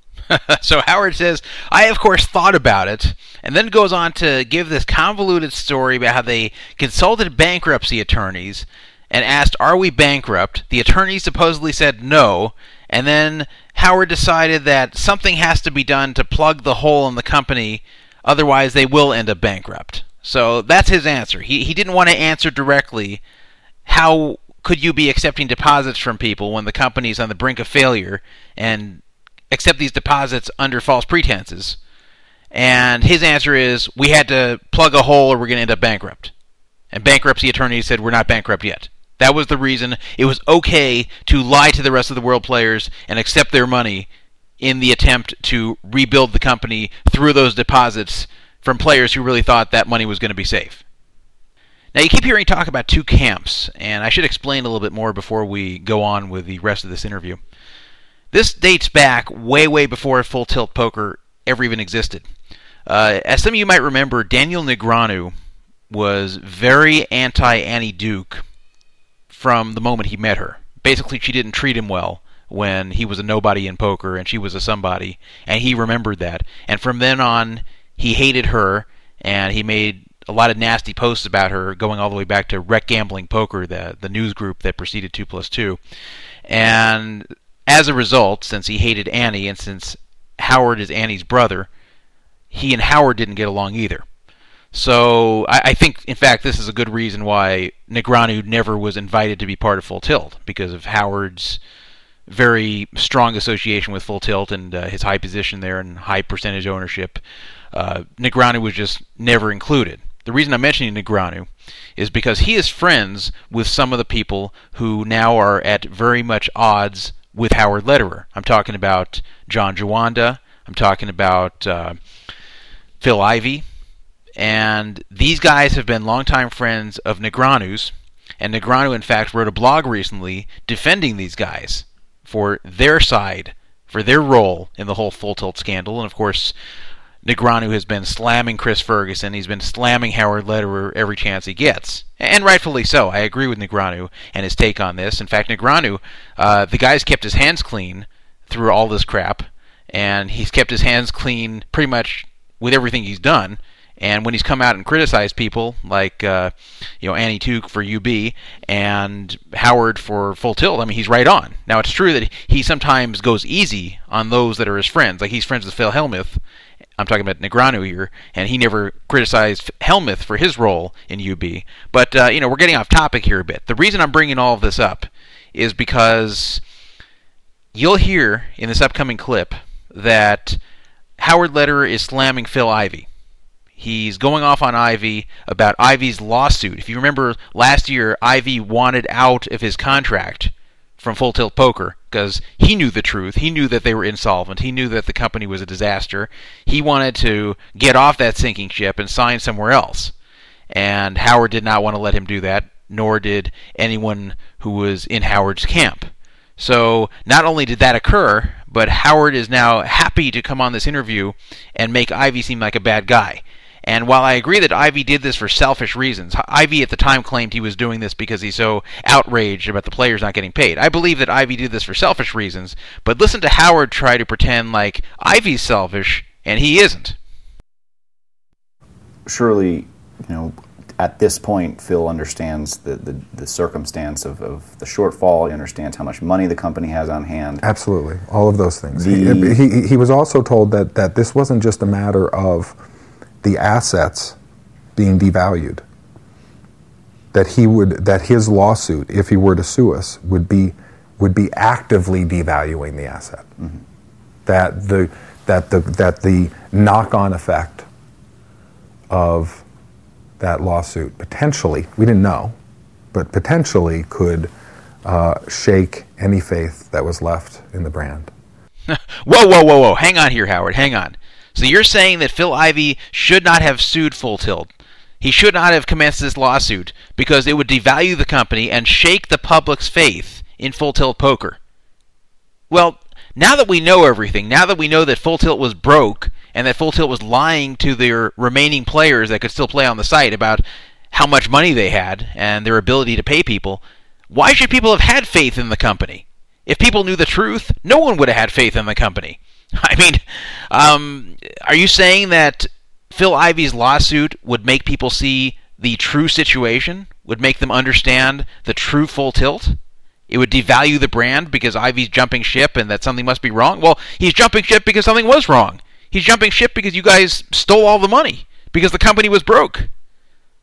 so Howard says, I of course thought about it, and then goes on to give this convoluted story about how they consulted bankruptcy attorneys and asked, Are we bankrupt? The attorneys supposedly said no, and then Howard decided that something has to be done to plug the hole in the company, otherwise, they will end up bankrupt. So that's his answer. He, he didn't want to answer directly how could you be accepting deposits from people when the company's on the brink of failure and accept these deposits under false pretenses? And his answer is we had to plug a hole or we're going to end up bankrupt. And bankruptcy attorneys said we're not bankrupt yet. That was the reason it was okay to lie to the rest of the world players and accept their money in the attempt to rebuild the company through those deposits from players who really thought that money was going to be safe. Now, you keep hearing talk about two camps, and I should explain a little bit more before we go on with the rest of this interview. This dates back way, way before Full Tilt Poker ever even existed. Uh, as some of you might remember, Daniel Negreanu was very anti Annie Duke from the moment he met her. Basically, she didn't treat him well when he was a nobody in poker and she was a somebody, and he remembered that. And from then on, he hated her, and he made a lot of nasty posts about her, going all the way back to Rec Gambling Poker, the the news group that preceded Two Plus Two. And as a result, since he hated Annie, and since Howard is Annie's brother, he and Howard didn't get along either. So I, I, think, in fact, this is a good reason why Negreanu never was invited to be part of Full Tilt because of Howard's very strong association with Full Tilt and uh, his high position there and high percentage ownership. Uh, Negreanu was just never included. The reason I'm mentioning Negreanu is because he is friends with some of the people who now are at very much odds with Howard Lederer. I'm talking about John Juanda. I'm talking about uh, Phil Ivey. And these guys have been longtime friends of Negreanu's. And Negreanu, in fact, wrote a blog recently defending these guys for their side, for their role in the whole Full Tilt scandal. And of course, Negreanu has been slamming Chris Ferguson. He's been slamming Howard Lederer every chance he gets. And rightfully so. I agree with Negreanu and his take on this. In fact, Negreanu, uh, the guy's kept his hands clean through all this crap, and he's kept his hands clean pretty much with everything he's done. And when he's come out and criticized people like, uh, you know, Annie Duke for UB and Howard for Full Tilt, I mean, he's right on. Now, it's true that he sometimes goes easy on those that are his friends. Like, he's friends with Phil Hellmuth, I'm talking about Negreanu here, and he never criticized Hellmuth for his role in UB. But uh, you know, we're getting off topic here a bit. The reason I'm bringing all of this up is because you'll hear in this upcoming clip that Howard Lederer is slamming Phil Ivey. He's going off on Ivey about Ivey's lawsuit. If you remember last year, Ivey wanted out of his contract from Full Tilt Poker because he knew the truth. He knew that they were insolvent. He knew that the company was a disaster. He wanted to get off that sinking ship and sign somewhere else. And Howard did not want to let him do that, nor did anyone who was in Howard's camp. So not only did that occur, but Howard is now happy to come on this interview and make Ivey seem like a bad guy. And while I agree that Ivey did this for selfish reasons, Ivey at the time claimed he was doing this because he's so outraged about the players not getting paid. I believe that Ivey did this for selfish reasons, but listen to Howard try to pretend like Ivey's selfish and he isn't. Surely, you know, at this point, Phil understands the, the, the circumstance of, of the shortfall. He understands how much money the company has on hand. Absolutely, all of those things. The- he, he, he was also told that, that this wasn't just a matter of the assets being devalued. That he would that his lawsuit, if he were to sue us, would be would be actively devaluing the asset. That the that the that the knock-on effect of that lawsuit potentially we didn't know, but potentially could uh, shake any faith that was left in the brand. Whoa, whoa, whoa, whoa. Hang on here, Howard. Hang on. So you're saying that Phil Ivey should not have sued Full Tilt. He should not have commenced this lawsuit because it would devalue the company and shake the public's faith in Full Tilt Poker. Well, now that we know everything, now that we know that Full Tilt was broke and that Full Tilt was lying to their remaining players that could still play on the site about how much money they had and their ability to pay people, why should people have had faith in the company? If people knew the truth, no one would have had faith in the company. I mean, um, are you saying that Phil Ivey's lawsuit would make people see the true situation? Would make them understand the true full tilt? It would devalue the brand because Ivey's jumping ship and that something must be wrong? Well, he's jumping ship because something was wrong. He's jumping ship because you guys stole all the money, because the company was broke.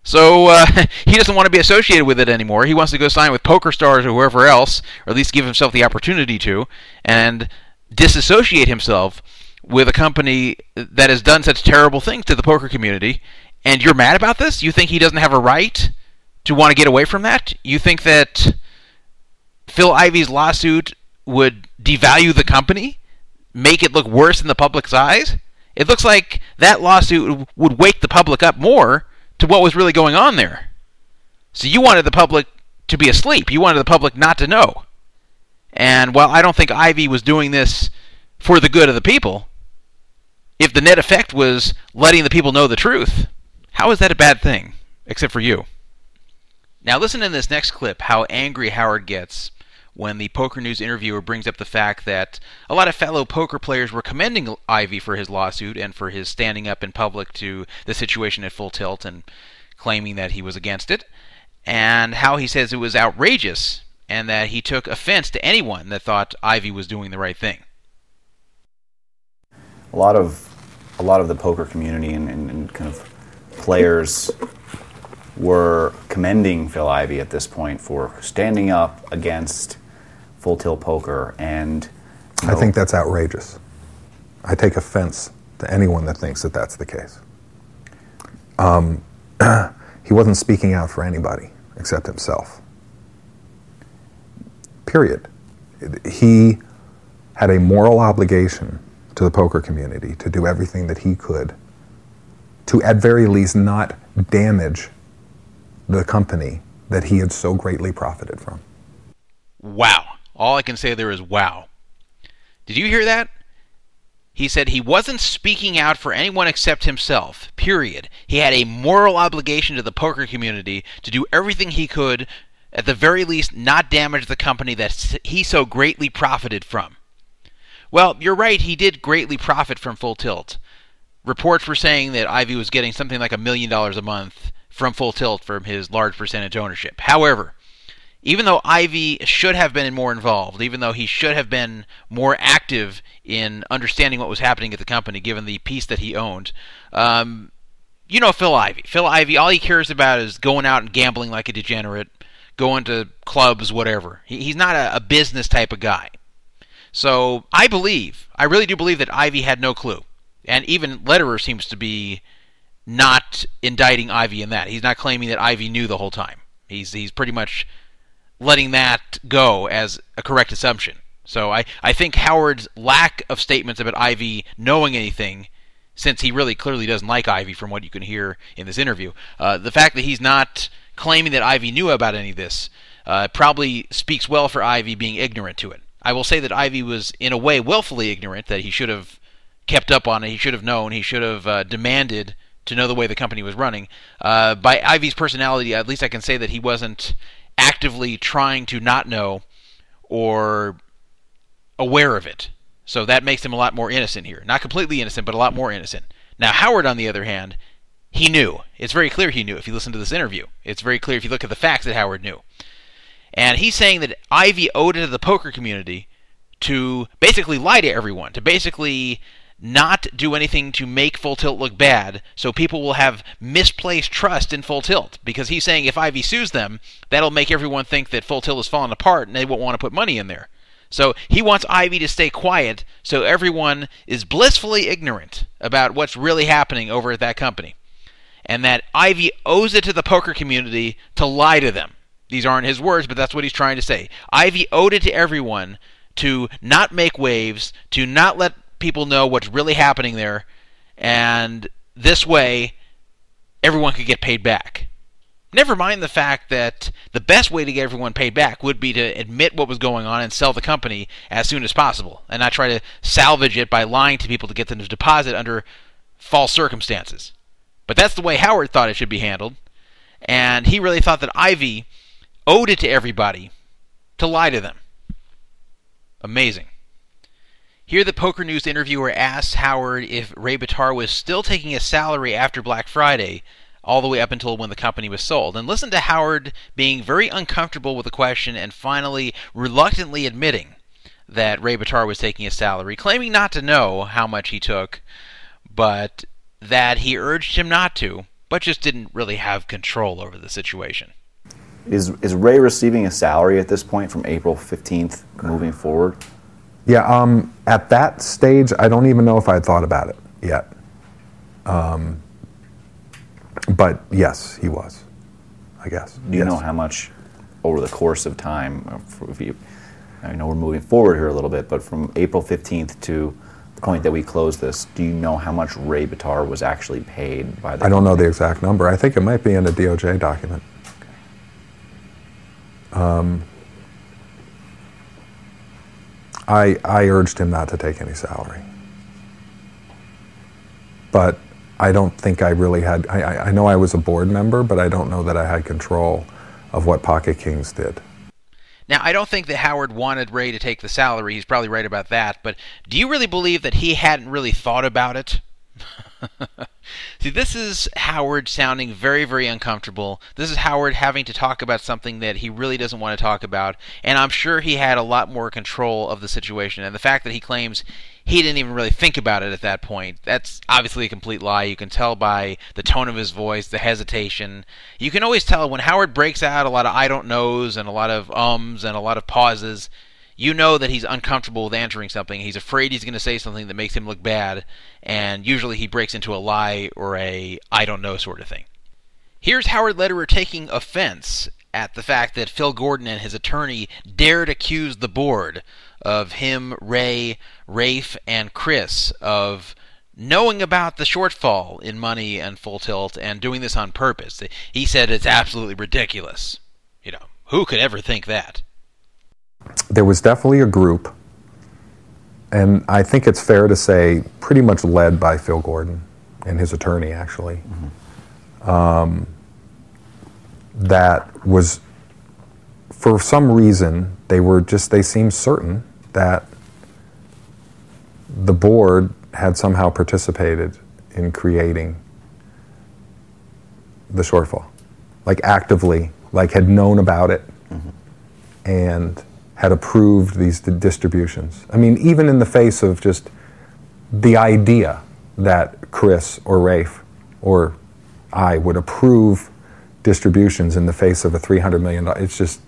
So uh, he doesn't want to be associated with it anymore. He wants to go sign with PokerStars or whoever else, or at least give himself the opportunity to, and disassociate himself with a company that has done such terrible things to the poker community. And you're mad about this? You think he doesn't have a right to want to get away from that? You think that Phil Ivey's lawsuit would devalue the company, make it look worse in the public's eyes? It looks like that lawsuit would wake the public up more to what was really going on there. So you wanted the public to be asleep. You wanted the public not to know. And while I don't think Ivey was doing this for the good of the people, if the net effect was letting the people know the truth, how is that a bad thing? Except for you. Now, listen in this next clip how angry Howard gets when the Poker News interviewer brings up the fact that a lot of fellow poker players were commending Ivey for his lawsuit and for his standing up in public to the situation at Full Tilt and claiming that he was against it, and how he says it was outrageous and that he took offense to anyone that thought Ivey was doing the right thing. a lot of a lot of the poker community and, and, and kind of players were commending Phil Ivey at this point for standing up against full tilt poker and you I think that's outrageous. I take offense to anyone that thinks that that's the case. Um, he wasn't speaking out for anybody except himself. Period. He had a moral obligation to the poker community to do everything that he could to, at very least, not damage the company that he had so greatly profited from. Wow. All I can say there is wow. Did you hear that? He said he wasn't speaking out for anyone except himself, period. He had a moral obligation to the poker community to do everything he could, at the very least, not damage the company that he so greatly profited from. Well, you're right, he did greatly profit from Full Tilt. Reports were saying that Ivey was getting something like a million dollars a month from Full Tilt from his large percentage ownership. However, even though Ivey should have been more involved, even though he should have been more active in understanding what was happening at the company, given the piece that he owned, um, you know Phil Ivey. Phil Ivey, all he cares about is going out and gambling like a degenerate, going to clubs, whatever. He, he's not a, a business type of guy. So I believe, I really do believe that Ivey had no clue, and even Lederer seems to be not indicting Ivey in that. He's not claiming that Ivey knew the whole time. He's he's pretty much letting that go as a correct assumption. So I, I think Howard's lack of statements about Ivey knowing anything, since he really clearly doesn't like Ivey from what you can hear in this interview, uh, the fact that he's not claiming that Ivey knew about any of this uh, probably speaks well for Ivey being ignorant to it. I will say that Ivey was in a way willfully ignorant, that he should have kept up on it, he should have known, he should have uh, demanded to know the way the company was running. Uh, by Ivey's personality, at least I can say that he wasn't actively trying to not know or aware of it. So that makes him a lot more innocent here. Not completely innocent, but a lot more innocent. Now, Howard, on the other hand, he knew. It's very clear he knew if you listen to this interview. It's very clear if you look at the facts that Howard knew. And he's saying that Ivey owed it to the poker community to basically lie to everyone, to basically not do anything to make Full Tilt look bad, so people will have misplaced trust in Full Tilt. Because he's saying if Ivey sues them, that'll make everyone think that Full Tilt has fallen apart and they won't want to put money in there. So he wants Ivey to stay quiet so everyone is blissfully ignorant about what's really happening over at that company. And that Ivey owes it to the poker community to lie to them. These aren't his words, but that's what he's trying to say. Ivey owed it to everyone to not make waves, to not let people know what's really happening there, and this way everyone could get paid back. Never mind the fact that the best way to get everyone paid back would be to admit what was going on and sell the company as soon as possible, and not try to salvage it by lying to people to get them to deposit under false circumstances. But that's the way Howard thought it should be handled, and he really thought that Ivey owed it to everybody to lie to them. Amazing. Here, the Poker News interviewer asked Howard if Ray Bitar was still taking a salary after Black Friday, all the way up until when the company was sold. And listen to Howard being very uncomfortable with the question and finally reluctantly admitting that Ray Bitar was taking a salary, claiming not to know how much he took, but that he urged him not to, but just didn't really have control over the situation. Is, is Ray receiving a salary at this point from April 15th moving forward? Yeah, um, at that stage, I don't even know if I had thought about it yet. Um, but yes, he was, I guess. Do you Yes. know how much over the course of time, uh, if you, I know we're moving forward here a little bit, but from April 15th to the point that we closed this, do you know how much Ray Bitar was actually paid by the I don't know the exact number. I think it might be in a DOJ document. Um, I, I urged him not to take any salary. But I don't think I really had, I I know I was a board member, but I don't know that I had control of what Pocket Kings did. Now, I don't think that Howard wanted Ray to take the salary. He's probably right about that. But do you really believe that he hadn't really thought about it? See, this is Howard sounding very, very uncomfortable. This is Howard having to talk about something that he really doesn't want to talk about. And I'm sure he had a lot more control of the situation. And the fact that he claims he didn't even really think about it at that point, that's obviously a complete lie. You can tell by the tone of his voice, the hesitation. You can always tell when Howard breaks out a lot of I don't knows and a lot of ums and a lot of pauses you know that he's uncomfortable with answering something. He's afraid he's going to say something that makes him look bad, and usually he breaks into a lie or a I don't know sort of thing. Here's Howard Lederer taking offense at the fact that Phil Gordon and his attorney dared accuse the board of him, Ray, Rafe, and Chris of knowing about the shortfall in money and full tilt and doing this on purpose. He said it's absolutely ridiculous. You know, who could ever think that? there was definitely a group, and I think it's fair to say, pretty much led by Phil Gordon and his attorney, actually, um, that was, for some reason, they were just, they seemed certain that the board had somehow participated in creating the shortfall, like actively, like had known about it mm-hmm. and had approved these distributions. I mean, even in the face of just the idea that Chris or Rafe or I would approve distributions in the face of a $300 million, it's just,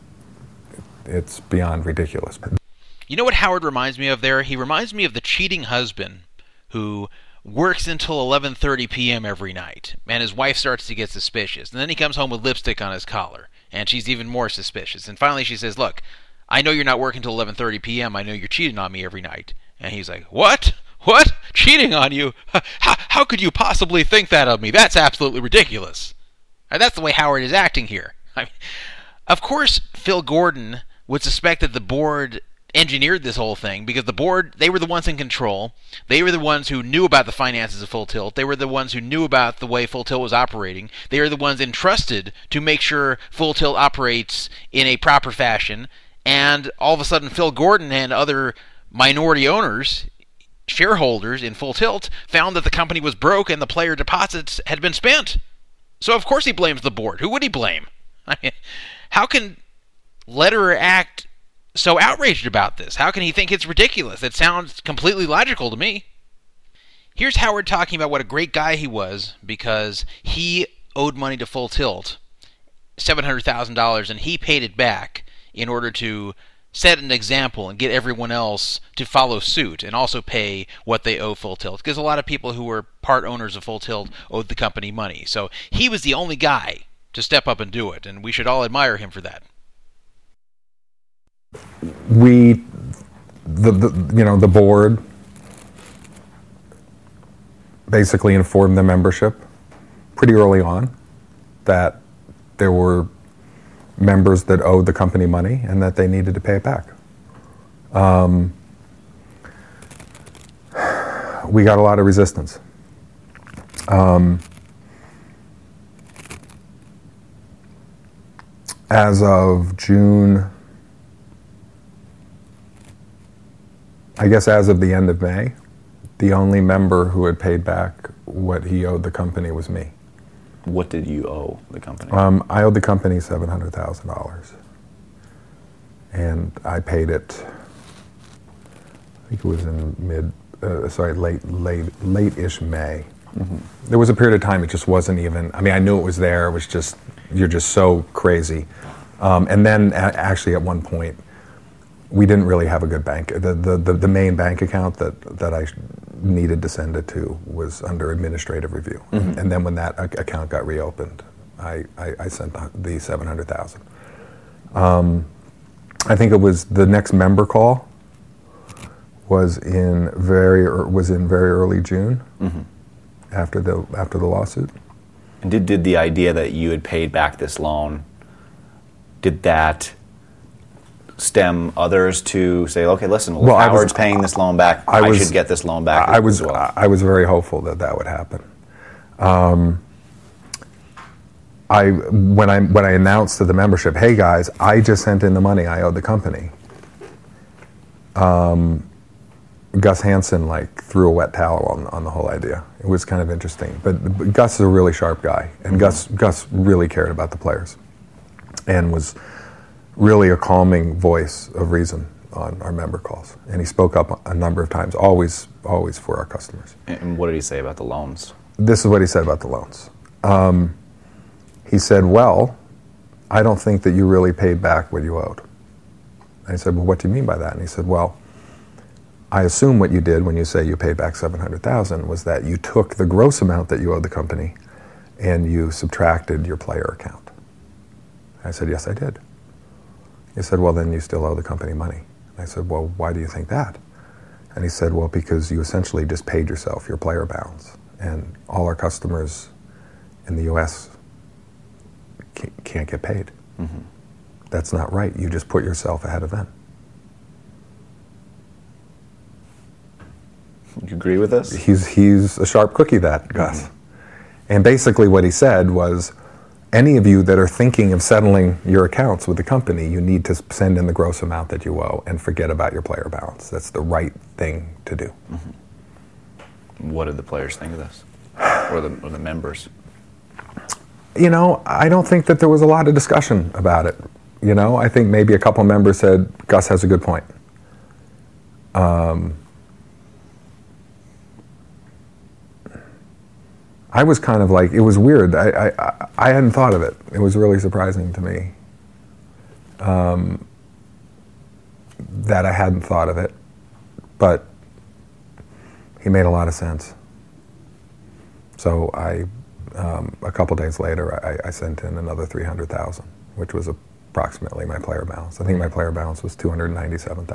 it's beyond ridiculous. You know what Howard reminds me of there? He reminds me of the cheating husband who works until 11:30 p.m. every night, and his wife starts to get suspicious. And then he comes home with lipstick on his collar, and she's even more suspicious. And finally she says, "Look, I know you're not working until 11:30 p.m. I know you're cheating on me every night." And he's like, "What? What? Cheating on you? How, how could you possibly think that of me? That's absolutely ridiculous." And that's the way Howard is acting here. I mean, of course, Phil Gordon would suspect that the board engineered this whole thing because the board they were the ones in control. They were the ones who knew about the finances of Full Tilt. They were the ones who knew about the way Full Tilt was operating. They are the ones entrusted to make sure Full Tilt operates in a proper fashion. And all of a sudden, Phil Gordon and other minority owners shareholders in Full Tilt found that the company was broke and the player deposits had been spent. So of course he blames the board. Who would he blame? I mean, how can Lederer act so outraged about this? How can he think it's ridiculous? It sounds completely logical to me. Here's Howard talking about what a great guy he was because he owed money to Full Tilt, $700,000, and he paid it back in order to set an example and get everyone else to follow suit and also pay what they owe Full Tilt. Because a lot of people who were part owners of Full Tilt owed the company money. So he was the only guy to step up and do it, and we should all admire him for that. We, the, the you know the board, basically informed the membership pretty early on that there were members that owed the company money and that they needed to pay it back. Um, we got a lot of resistance. Um, as of June, I guess as of the end of May, the only member who had paid back what he owed the company was me. What did you owe the company? Um, I owed the company seven hundred thousand dollars, and I paid it. I think it was in mid, uh, sorry, late, late, late-ish May. There was a period of time it just wasn't even. I mean, I knew it was there. It was just you're just so crazy. Um, and then a- actually at one point, we didn't really have a good bank. The, the, the, the main bank account that, that I needed to send it to was under administrative review. And then when that account got reopened, I, I, I sent the, the 700,000. Um, I think it was the next member call was in very was in very early June after the after the lawsuit. And did, did the idea that you had paid back this loan, did that stem others to say, okay, listen, well, Well, I was- Howard's paying this loan back, I, I was- should get this loan back I was as well. I was very hopeful that that would happen. Um, I when I when I announced to the membership, hey guys, I just sent in the money I owed the company. Um, Gus Hansen like threw a wet towel on, on the whole idea. It was kind of interesting, but, but Gus is a really sharp guy, and Gus Gus really cared about the players, and was really a calming voice of reason on our member calls. And he spoke up a number of times, always always for our customers and what did he say about the loans? this is what he said about the loans. Um, he said, Well, I don't think that you really paid back what you owed. And I said, Well, what do you mean by that? And he said, Well, I assume what you did when you say you paid back 700,000 was that you took the gross amount that you owed the company and you subtracted your player account. I said, Yes, I did. He said, Well, then you still owe the company money. I said, Well, why do you think that? And he said, Well, because you essentially just paid yourself your player balance. And all our customers in the US can't get paid. Mm-hmm. That's not right. You just put yourself ahead of them. You agree with this? He's, he's a sharp cookie, that Gus. Mm-hmm. And basically, what he said was any of you that are thinking of settling your accounts with the company, you need to send in the gross amount that you owe and forget about your player balance. That's the right thing to do. What did the players think of this? Or the, or the members? you know, I don't think that there was a lot of discussion about it. You know, I think maybe a couple members said Gus has a good point. Um, I was kind of like, it was weird. I, I, I- hadn't thought of it. It was really surprising to me um, that I hadn't thought of it. But he made a lot of sense. So I, um, a couple days later, I, I sent in another three hundred thousand, which was approximately my player balance. I think my player balance was two hundred ninety-seven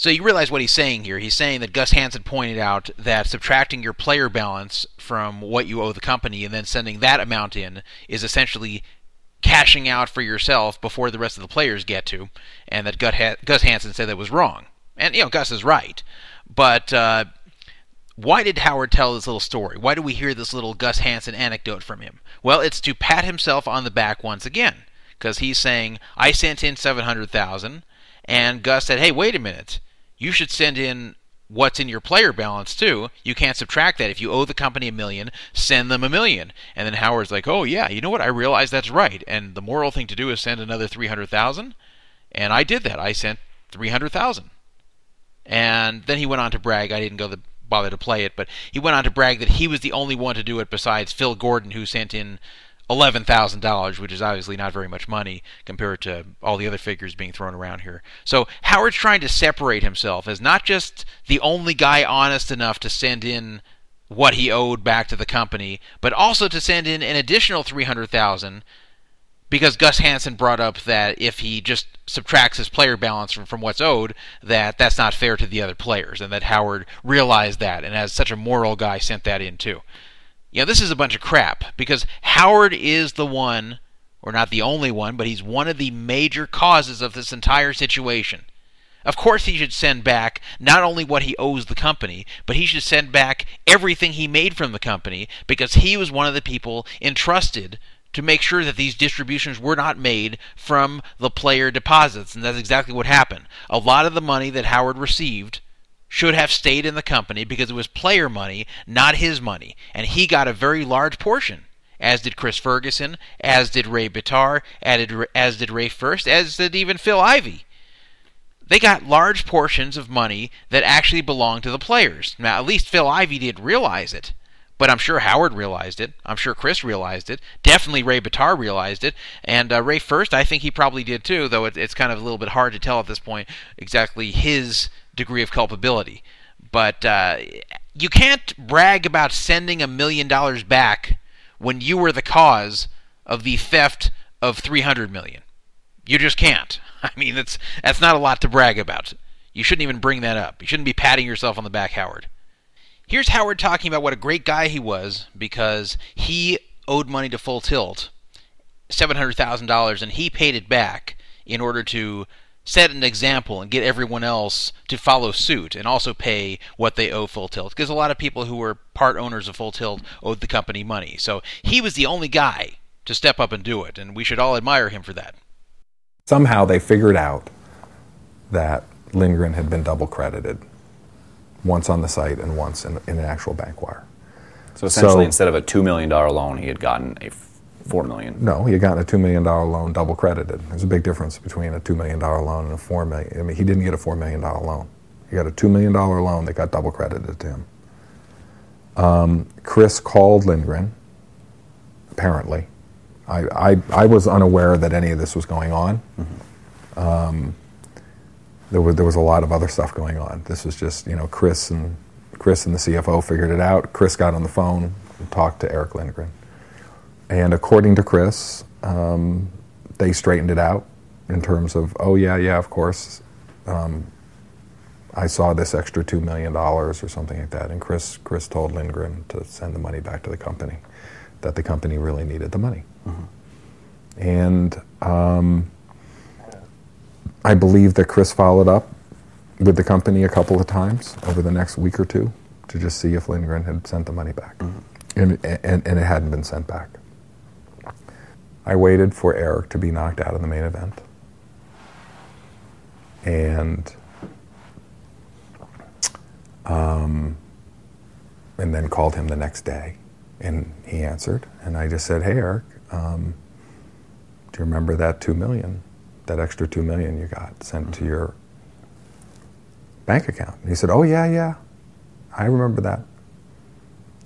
So you realize what he's saying here. He's saying that Gus Hansen pointed out that subtracting your player balance from what you owe the company and then sending that amount in is essentially cashing out for yourself before the rest of the players get to, and that Gus Hansen said that was wrong. And you know Gus is right, but uh, why did Howard tell this little story? Why do we hear this little Gus Hansen anecdote from him? Well, it's to pat himself on the back once again, because he's saying I sent in seven hundred thousand, and Gus said, "Hey, wait a minute, you should send in what's in your player balance too. You can't subtract that. If you owe the company a million, send them a million. And then Howard's like, "Oh yeah, you know what? I realize that's right." And the moral thing to do is send another 300,000. And I did that. I sent 300,000. And then he went on to brag. I didn't go the bother to play it, but he went on to brag that he was the only one to do it besides Phil Gordon, who sent in eleven thousand dollars, which is obviously not very much money compared to all the other figures being thrown around here. So Howard's trying to separate himself as not just the only guy honest enough to send in what he owed back to the company, but also to send in an additional three hundred thousand because Gus Hansen brought up that if he just subtracts his player balance from, from what's owed, that that's not fair to the other players, and that Howard realized that, and as such a moral guy, sent that in too. You know, this is a bunch of crap because Howard is the one, or not the only one, but he's one of the major causes of this entire situation. Of course, he should send back not only what he owes the company, but he should send back everything he made from the company because he was one of the people entrusted to make sure that these distributions were not made from the player deposits. And that's exactly what happened. A lot of the money that Howard received should have stayed in the company because it was player money, not his money. And he got a very large portion. As did Chris Ferguson, as did Ray Bitar, as did Rafe Furst, as did even Phil Ivey. They got large portions of money that actually belonged to the players. Now, at least Phil Ivey didn't realize it. But I'm sure Howard realized it. I'm sure Chris realized it. Definitely Ray Bitar realized it. And uh, Rafe Furst, I think he probably did too, though it, it's kind of a little bit hard to tell at this point exactly his degree of culpability. But uh, you can't brag about sending a million dollars back when you were the cause of the theft of 300 million. You just can't. I mean, that's that's not a lot to brag about. You shouldn't even bring that up. You shouldn't be patting yourself on the back, Howard. Here's Howard talking about what a great guy he was because he owed money to Full Tilt, $700,000, and he paid it back in order to set an example and get everyone else to follow suit and also pay what they owe Full Tilt. Because a lot of people who were part owners of Full Tilt owed the company money. So he was the only guy to step up and do it, and we should all admire him for that. Somehow they figured out that Lindgren had been double credited once on the site and once in, in an actual bank wire. So essentially, So- instead of a two million dollar loan, he had gotten a f- four million. No, he had gotten a $2 million loan double credited. There's a big difference between a $2 million loan and a 4 million. I mean, he didn't get a $4 million loan. He got a $2 million loan that got double credited to him. Um, Chris called Lindgren, apparently. I, I, I was unaware that any of this was going on. Um, there, was, there was a lot of other stuff going on. This was just, you know, Chris and, Chris and the CFO figured it out. Chris got on the phone and talked to Erick Lindgren. And according to Chris, um, they straightened it out in terms of, oh, yeah, yeah, of course. Um, I saw this extra $2 million or something like that. And Chris, Chris told Lindgren to send the money back to the company, that the company really needed the money. And um, I believe that Chris followed up with the company a couple of times over the next week or two to just see if Lindgren had sent the money back. And, and, and it hadn't been sent back. I waited for Eric to be knocked out of the main event. And um, and then called him the next day, and he answered, and I just said, "Hey, Eric, um, do you remember that two million, that extra two million you got sent to your bank account?" And he said, "Oh yeah, yeah, I remember that."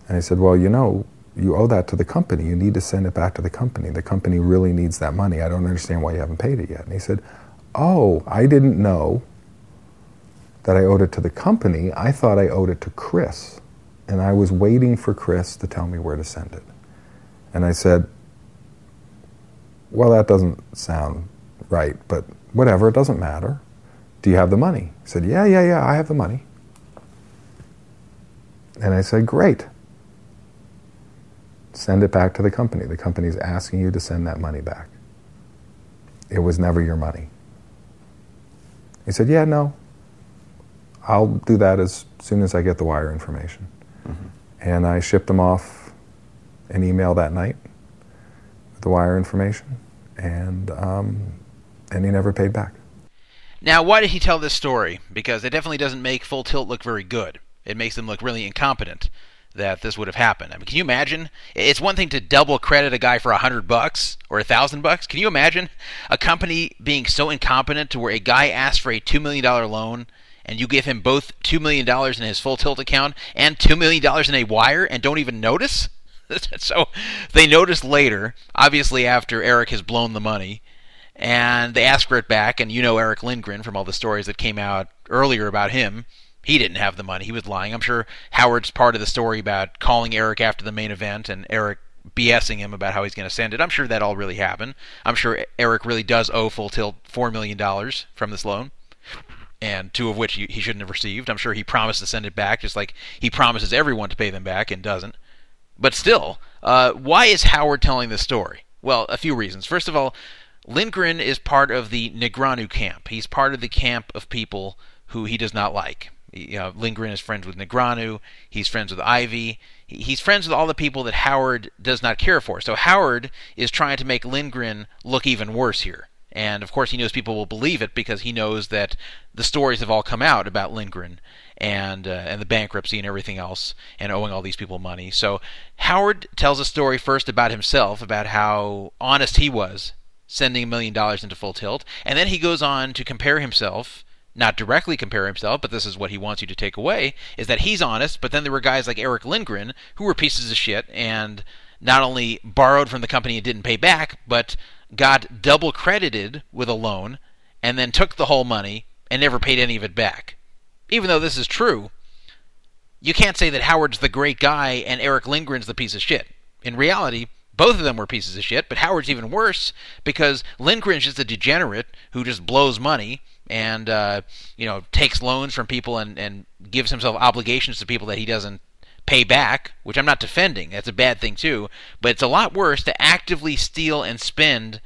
And I said, "Well, you know, you owe that to the company. You need to send it back to the company. The company really needs that money. I don't understand why you haven't paid it yet." And he said, "Oh, I didn't know." that I owed it to the company. I thought I owed it to Chris. And I was waiting for Chris to tell me where to send it. And I said, Well, that doesn't sound right, but whatever, it doesn't matter. Do you have the money? He said, Yeah, yeah, yeah, I have the money. And I said, Great. Send it back to the company. The company is asking you to send that money back. It was never your money. He said, Yeah, no, I'll do that as soon as I get the wire information. And I shipped him off an email that night with the wire information, and um, and he never paid back. Now, why did he tell this story? Because it definitely doesn't make Full Tilt look very good. It makes them look really incompetent that this would have happened. I mean, can you imagine? It's one thing to double credit a guy for a hundred bucks or a thousand bucks. Can you imagine a company being so incompetent to where a guy asks for a two million dollar loan and you give him both two million dollars in his Full Tilt account and two million dollars in a wire and don't even notice? so they notice later, obviously after Eric has blown the money, and they ask for it back. And you know Erick Lindgren from all the stories that came out earlier about him. He didn't have the money. He was lying. I'm sure Howard's part of the story about calling Eric after the main event and Eric BSing him about how he's going to send it. I'm sure that all really happened. I'm sure Eric really does owe Full Tilt $4 million from this loan, and two of which he, shouldn't have received. I'm sure he promised to send it back, just like he promises everyone to pay them back and doesn't. But still, uh, why is Howard telling this story? Well, a few reasons. First of all, Lindgren is part of the Negreanu camp. He's part of the camp of people who he does not like. You know, Lindgren is friends with Negreanu. He's friends with Ivey. He's friends with all the people that Howard does not care for. So Howard is trying to make Lindgren look even worse here. And of course, he knows people will believe it because he knows that the stories have all come out about Lindgren and uh, and the bankruptcy and everything else, and owing all these people money. So Howard tells a story first about himself, about how honest he was sending a million dollars into Full Tilt, and then he goes on to compare himself not directly compare himself, but this is what he wants you to take away, is that he's honest, but then there were guys like Erick Lindgren who were pieces of shit and not only borrowed from the company and didn't pay back, but got double credited with a loan and then took the whole money and never paid any of it back. Even though this is true, you can't say that Howard's the great guy and Erick Lindgren's the piece of shit. In reality, both of them were pieces of shit, but Howard's even worse because Lindgren's just a degenerate who just blows money and uh, you know takes loans from people and, and gives himself obligations to people that he doesn't pay back, which I'm not defending. That's a bad thing too. But it's a lot worse to actively steal and spend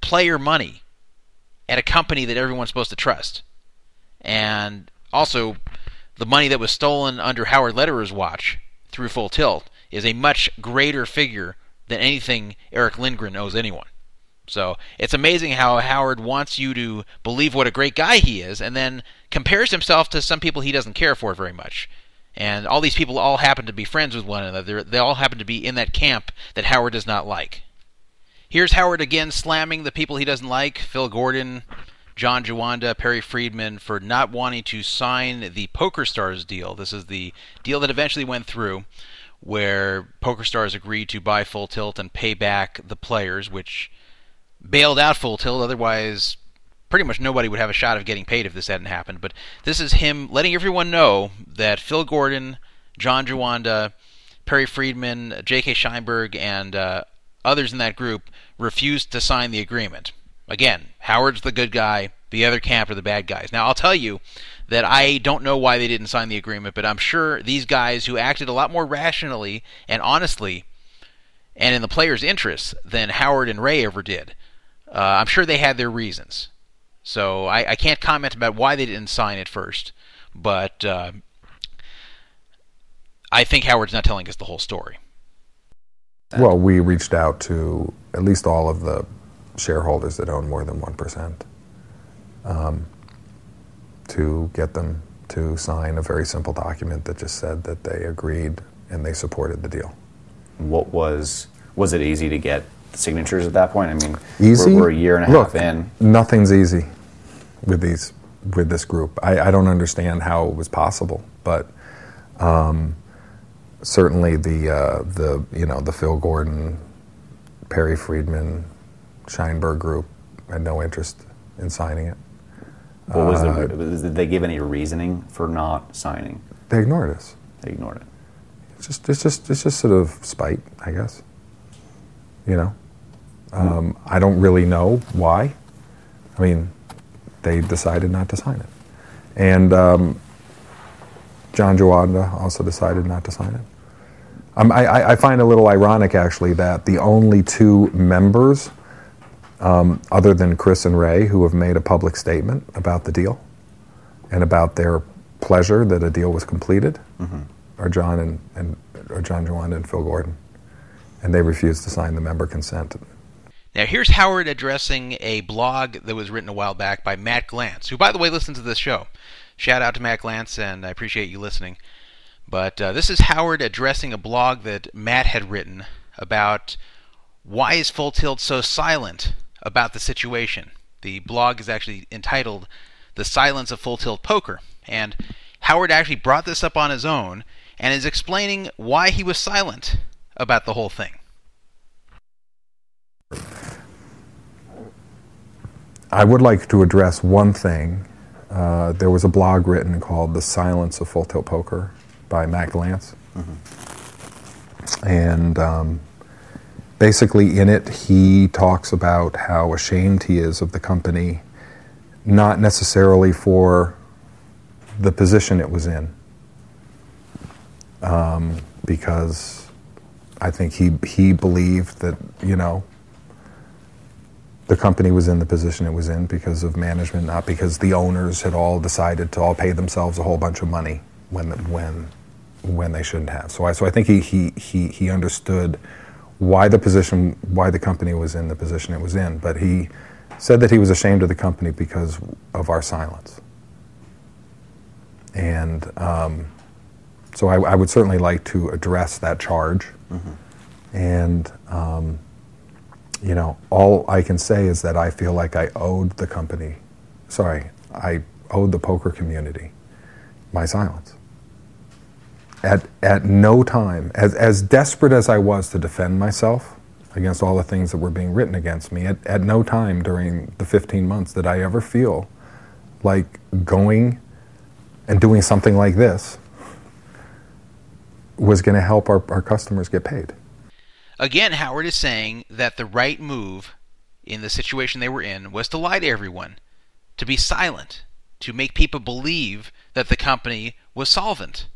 player money at a company that everyone's supposed to trust. And also, the money that was stolen under Howard Lederer's watch through Full Tilt is a much greater figure than anything Erick Lindgren owes anyone. So it's amazing how Howard wants you to believe what a great guy he is, and then compares himself to some people he doesn't care for very much. And all these people all happen to be friends with one another. They all happen to be in that camp that Howard does not like. Here's Howard again slamming the people he doesn't like Phil Gordon, John Juanda, Perry Friedman, for not wanting to sign the PokerStars deal. This is the deal that eventually went through, where PokerStars agreed to buy Full Tilt and pay back the players, which bailed out Full Tilt. Otherwise, pretty much nobody would have a shot of getting paid if this hadn't happened. But this is him letting everyone know that Phil Gordon, John Juanda, Perry Friedman, J.K. Sheinberg, and uh, others in that group refused to sign the agreement. Again, Howard's the good guy, the other camp are the bad guys. Now, I'll tell you that I don't know why they didn't sign the agreement, but I'm sure these guys who acted a lot more rationally and honestly and in the players' interests than Howard and Ray ever did, uh, I'm sure they had their reasons. So I, I, can't comment about why they didn't sign it first, but uh, I think Howard's not telling us the whole story. Well, we reached out to at least all of the shareholders that own more than 1% um, to get them to sign a very simple document that just said that they agreed and they supported the deal. What was was it easy to get signatures at that point? I mean, Easy. We're, we're a year and a Look, half in. Nothing's easy with these with this group. I, I don't understand how it was possible, but um, certainly the uh, the you know the Phil Gordon, Perry Friedman, Scheinberg group had no interest in signing it. What was Uh, the, did they give any reasoning for not signing? They ignored us. They ignored it. It's just it's just it's just sort of spite, I guess. You know, um, I don't really know why. I mean, they decided not to sign it, and um, John Juanda also decided not to sign it. Um, I, I, find it a little ironic, actually, that the only two members, um, other than Chris and Ray, who have made a public statement about the deal and about their pleasure that a deal was completed, are John and, and are John Juanda and Phil Gordon, and they refused to sign the member consent. Now, here's Howard addressing a blog that was written a while back by Matt Glantz, who, by the way, listens to this show. Shout out to Matt Glantz, and I appreciate you listening. But uh, this is Howard addressing a blog that Matt had written about why is Full Tilt so silent about the situation. The blog is actually entitled "The Silence of Full Tilt Poker," and Howard actually brought this up on his own and is explaining why he was silent about the whole thing. I would like to address one thing. Uh, there was a blog written called "The Silence of Full Tilt Poker" by Matt Glantz, and um, basically in it he talks about how ashamed he is of the company, not necessarily for the position it was in, um, because I think he he believed that you know the company was in the position it was in because of management, not because the owners had all decided to all pay themselves a whole bunch of money when when when they shouldn't have. So I so I think he he he, he understood why the position why the company was in the position it was in, but he said that he was ashamed of the company because of our silence. And um, so I, I would certainly like to address that charge. And um, you know, all I can say is that I feel like I owed the company, sorry, I owed the poker community my silence. At, at no time, as, as desperate as I was to defend myself against all the things that were being written against me, at, at no time during the 15 months did I ever feel like going and doing something like this was going to help our, our customers get paid. Again, Howard is saying that the right move in the situation they were in was to lie to everyone, to be silent, to make people believe that the company was solvent,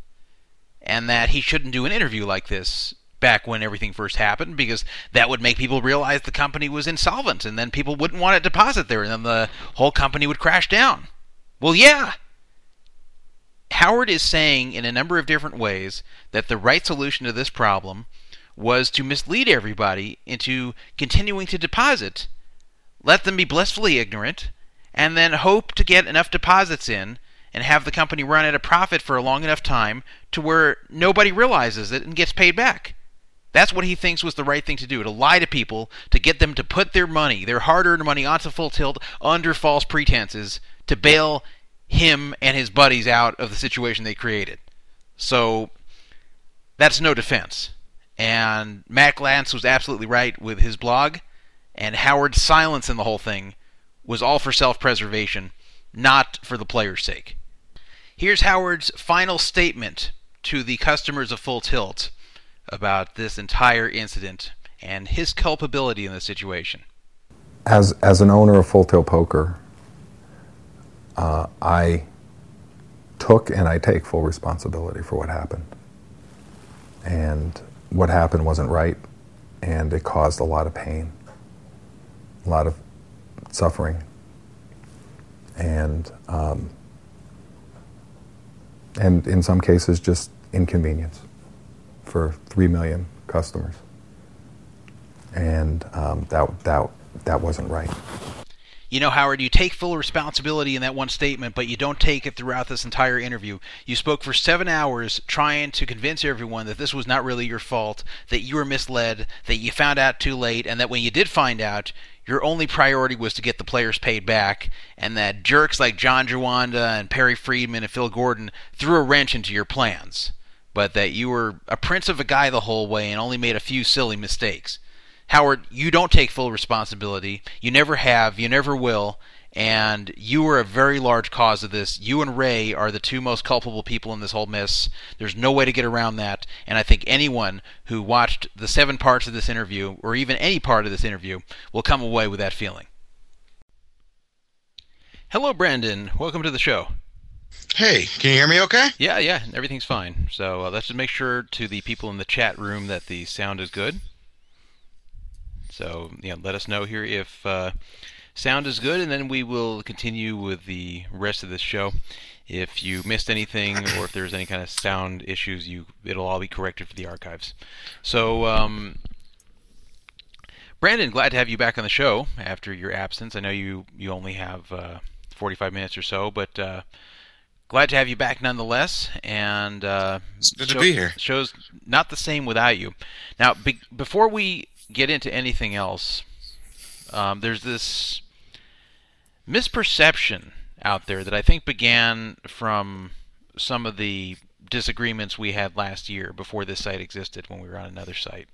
and that he shouldn't do an interview like this back when everything first happened because that would make people realize the company was insolvent and then people wouldn't want to deposit there and then the whole company would crash down. Well, yeah. Howard is saying in a number of different ways that the right solution to this problem was to mislead everybody into continuing to deposit, let them be blissfully ignorant, and then hope to get enough deposits in and have the company run at a profit for a long enough time to where nobody realizes it and gets paid back. That's what he thinks was the right thing to do to lie to people, to get them to put their money, their hard earned money, onto full tilt under false pretenses to bail him and his buddies out of the situation they created. So that's no defense. And Matt Glantz was absolutely right with his blog, and Howard's silence in the whole thing was all for self preservation, not for the player's sake. Here's Howard's final statement to the customers of Full Tilt about this entire incident and his culpability in the situation. as as an owner of Full Tilt Poker, uh, I took and I take full responsibility for what happened. And what happened wasn't right, and it caused a lot of pain, a lot of suffering, and um, and in some cases just inconvenience for three million customers. And um, that that that wasn't right. You know, Howard, you take full responsibility in that one statement, but you don't take it throughout this entire interview. You spoke for seven hours trying to convince everyone that this was not really your fault, that you were misled, that you found out too late, and that when you did find out, your only priority was to get the players paid back, and that jerks like John Juanda and Perry Friedman and Phil Gordon threw a wrench into your plans, but that you were a prince of a guy the whole way and only made a few silly mistakes. Howard, you don't take full responsibility. You never have. You never will. And you are a very large cause of this. You and Ray are the two most culpable people in this whole mess. There's no way to get around that. And I think anyone who watched the seven parts of this interview, or even any part of this interview, will come away with that feeling. Hello, Brandon. Welcome to the show. Hey, can you hear me okay? Yeah, yeah, everything's fine. So uh, let's just make sure to the people in the chat room that the sound is good. So, yeah, let us know here if uh, sound is good, and then we will continue with the rest of this show. If you missed anything, or if there's any kind of sound issues, you it'll all be corrected for the archives. So, um, Brandon, glad to have you back on the show after your absence. I know you you only have uh, 45 minutes or so, but uh, glad to have you back nonetheless. And uh, It's good to be here. Show's not the same without you. Now, be- before we get into anything else, um, there's this misperception out there that I think began from some of the disagreements we had last year before this site existed when we were on another site.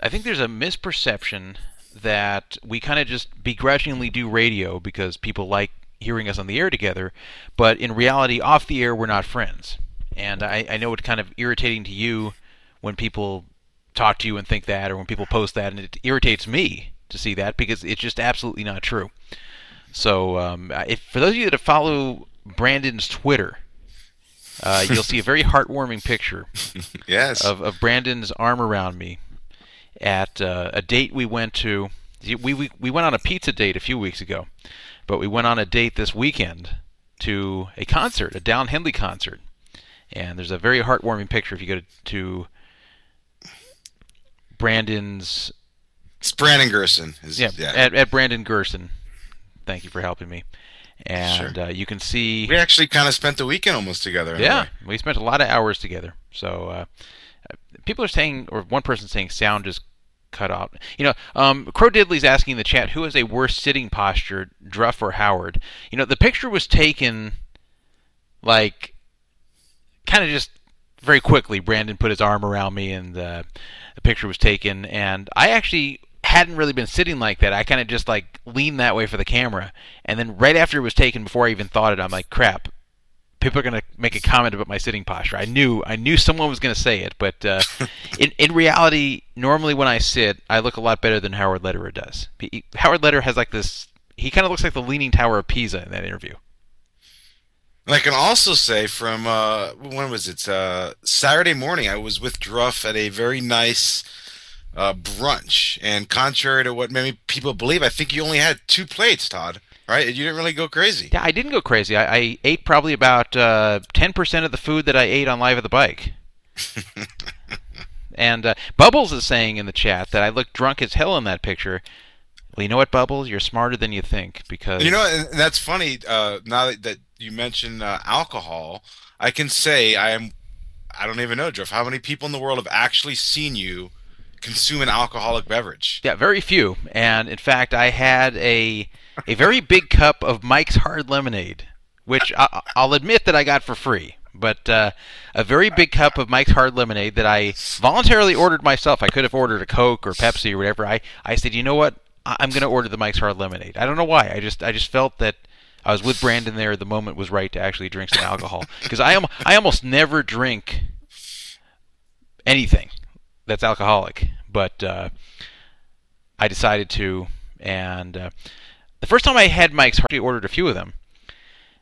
I think there's a misperception that we kind of just begrudgingly do radio because people like hearing us on the air together, but in reality, off the air, we're not friends. And I, I know it's kind of irritating to you when people talk to you and think that, or when people post that, and it irritates me to see that because it's just absolutely not true. So, um, if for those of you that follow Brandon's Twitter, uh, you'll see a very heartwarming picture Yes. of, of Brandon's arm around me at uh, a date we went to. We, we we went on a pizza date a few weeks ago, but we went on a date this weekend to a concert, a Don Henley concert, and there's a very heartwarming picture if you go to, to Brandon's it's Brandon Gerson. Is, yeah, yeah. At, at Brandon Gerson. Thank you for helping me. And Sure. uh, you can see we actually kind of spent the weekend almost together. yeah, we spent a lot of hours together. So uh, people are saying, or one person saying, sound is cut out. You know, um, Crow Diddley's asking in the chat, who has a worse sitting posture, Druff or Howard? You know, the picture was taken like kind of just very quickly. Brandon put his arm around me, and uh, the picture was taken. And I actually hadn't really been sitting like that. I kind of just like leaned that way for the camera, and then right after it was taken, before I even thought it, I'm like, crap. People are going to make a comment about my sitting posture. I knew, I knew someone was going to say it, but uh, in in reality, normally when I sit, I look a lot better than Howard Lederer does. He, Howard Lederer has like this. He kind of looks like the Leaning Tower of Pisa in that interview. And I can also say from uh, when was it? Uh, Saturday morning, I was with Druff at a very nice uh, brunch. And contrary to what many people believe, I think you only had two plates, Todd. Right? You didn't really go crazy. Yeah, I didn't go crazy. I, I ate probably about uh, ten percent of the food that I ate on Live at the Bike. and uh, Bubbles is saying in the chat that I look drunk as hell in that picture. Well, you know what, Bubbles? You're smarter than you think because You know, that's funny. Uh, now that, that you mention uh, alcohol, I can say I am. I don't even know, Jeff. How many people in the world have actually seen you consume an alcoholic beverage? Yeah, very few. And in fact, I had a a very big cup of Mike's Hard Lemonade, which I, I'll admit that I got for free. But uh, a very big cup of Mike's Hard Lemonade that I voluntarily ordered myself. I could have ordered a Coke or Pepsi or whatever. I, I said, you know what? I- I'm going to order the Mike's Hard Lemonade. I don't know why. I just I just felt that I was with Brandon there. The moment was right to actually drink some alcohol because I am I almost never drink anything that's alcoholic. But uh, I decided to, and uh, the first time I had Mike's Hard, I ordered a few of them.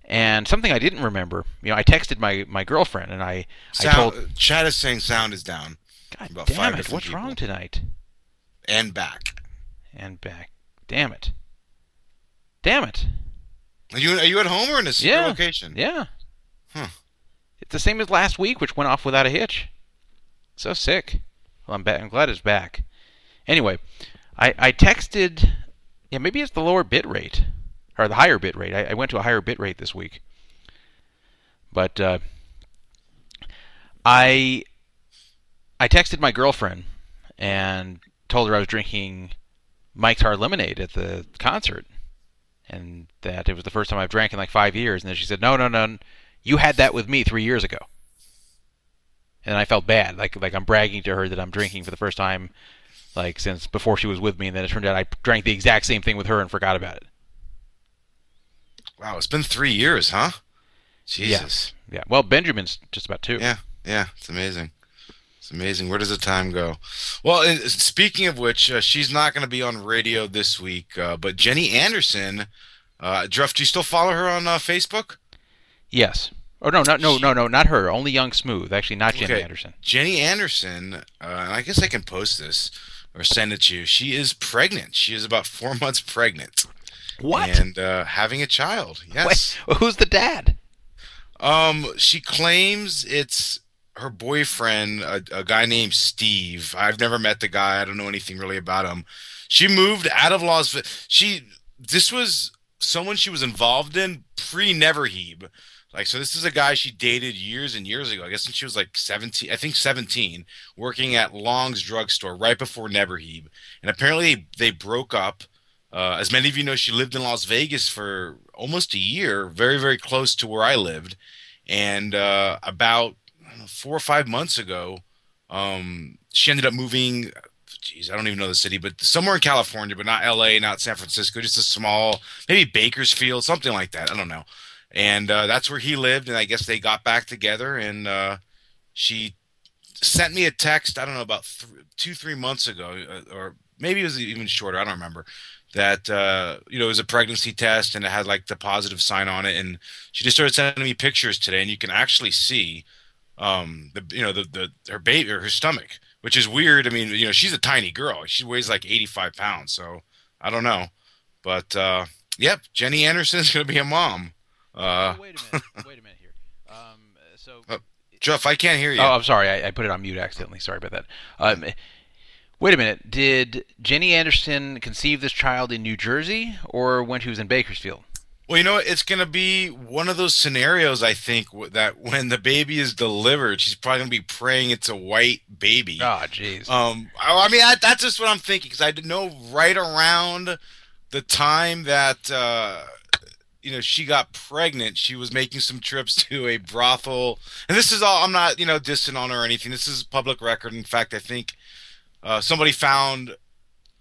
And something I didn't remember, you know, I texted my, my girlfriend and I, I Sound, told, Chad is saying sound is down God damn it, what's people. wrong tonight? and back. And back. Damn it. Damn it. Are you are you at home or in a Yeah. location? Yeah. Huh. It's the same as last week, which went off without a hitch. So sick. Well, I'm, ba- I'm glad it's back. Anyway, I, I texted. Yeah, maybe it's the lower bit rate or the higher bit rate. I, I went to a higher bit rate this week. But uh, I I texted my girlfriend and told her I was drinking Mike's Hard Lemonade at the concert, and that it was the first time I've drank in like five years. And then she said, "No, no, no, you had that with me three years ago." And I felt bad, like like I'm bragging to her that I'm drinking for the first time, like since before she was with me. And then it turned out I drank the exact same thing with her and forgot about it. Wow, it's been three years, huh? Jesus. Yeah. Well, Benjamin's just about two. Yeah, yeah, it's amazing. It's amazing. Where does the time go? Well, speaking of which, uh, she's not going to be on radio this week, uh, but Jenny Anderson, uh, Druff, do you still follow her on uh, Facebook? Yes. Oh no, no, no, no, no, not her. Only Young Smooth. Actually, not Jenny Okay. Anderson. Jenny Anderson, uh, I guess I can post this or send it to you. She is pregnant. She is about four months pregnant. What? And uh, having a child. Yes. Wait, who's the dad? Um, she claims it's her boyfriend, a, a guy named Steve. I've never met the guy. I don't know anything really about him. She moved out of Las Vegas. She this was someone she was involved in pre Neverheeb. Like so, this is a guy she dated years and years ago. I guess when she was like seventeen, I think seventeen, working at Long's drugstore right before Neverheeb, and apparently they broke up. Uh, as many of you know, she lived in Las Vegas for almost a year, very very close to where I lived, and uh, about know, four or five months ago, um, she ended up moving. Geez, I don't even know the city, but somewhere in California, but not L.A., not San Francisco, just a small, maybe Bakersfield, something like that. I don't know and uh, that's where he lived. And I guess they got back together, and uh, she sent me a text. I don't know about th- two, three months ago, uh, or maybe it was even shorter. I don't remember. That uh, you know it was a pregnancy test, and it had like the positive sign on it. And she just started sending me pictures today, and you can actually see um, the you know the the her baby or her stomach, which is weird. I mean, you know, she's a tiny girl. She weighs like eighty five pounds, so I don't know. But uh, yep, Jenny Anderson's gonna be a mom. Uh, Oh, wait a minute. Wait a minute here. Um, so. Uh, Jeff, I can't hear you. Oh, I'm sorry. I, I put it on mute accidentally. Sorry about that. Um, wait a minute. Did Jenny Anderson conceive this child in New Jersey or when she was in Bakersfield? Well, you know, it's going to be one of those scenarios. I think that when the baby is delivered, she's probably going to be praying it's a white baby. Oh, jeez. Um, I, I mean, I, that's just what I'm thinking because I know right around the time that uh, you know she got pregnant, she was making some trips to a brothel, and this is all. I'm not you know dissing on her or anything. This is public record. In fact, I think uh, somebody found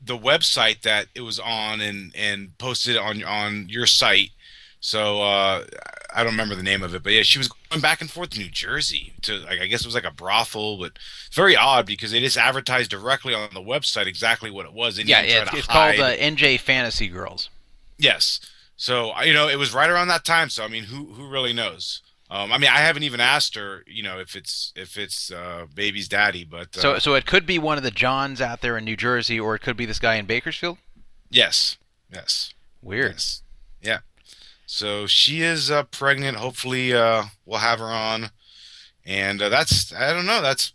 the website that it was on and and posted on on your site. So uh, I don't remember the name of it, but yeah, she was going back and forth to New Jersey to like I guess it was like a brothel, but very odd because they just advertised directly on the website exactly what it was. They yeah, it's, it's called uh, NJ Fantasy Girls. Yes. So you know, it was right around that time. So I mean, who who really knows? Um, I mean, I haven't even asked her, you know, if it's if it's uh, baby's daddy, but uh, So, so it could be one of the Johns out there in New Jersey, or it could be this guy in Bakersfield. yes, yes, Weird. yes, yeah. So she is uh, pregnant. Hopefully, uh, we'll have her on, and uh, that's I don't know. That's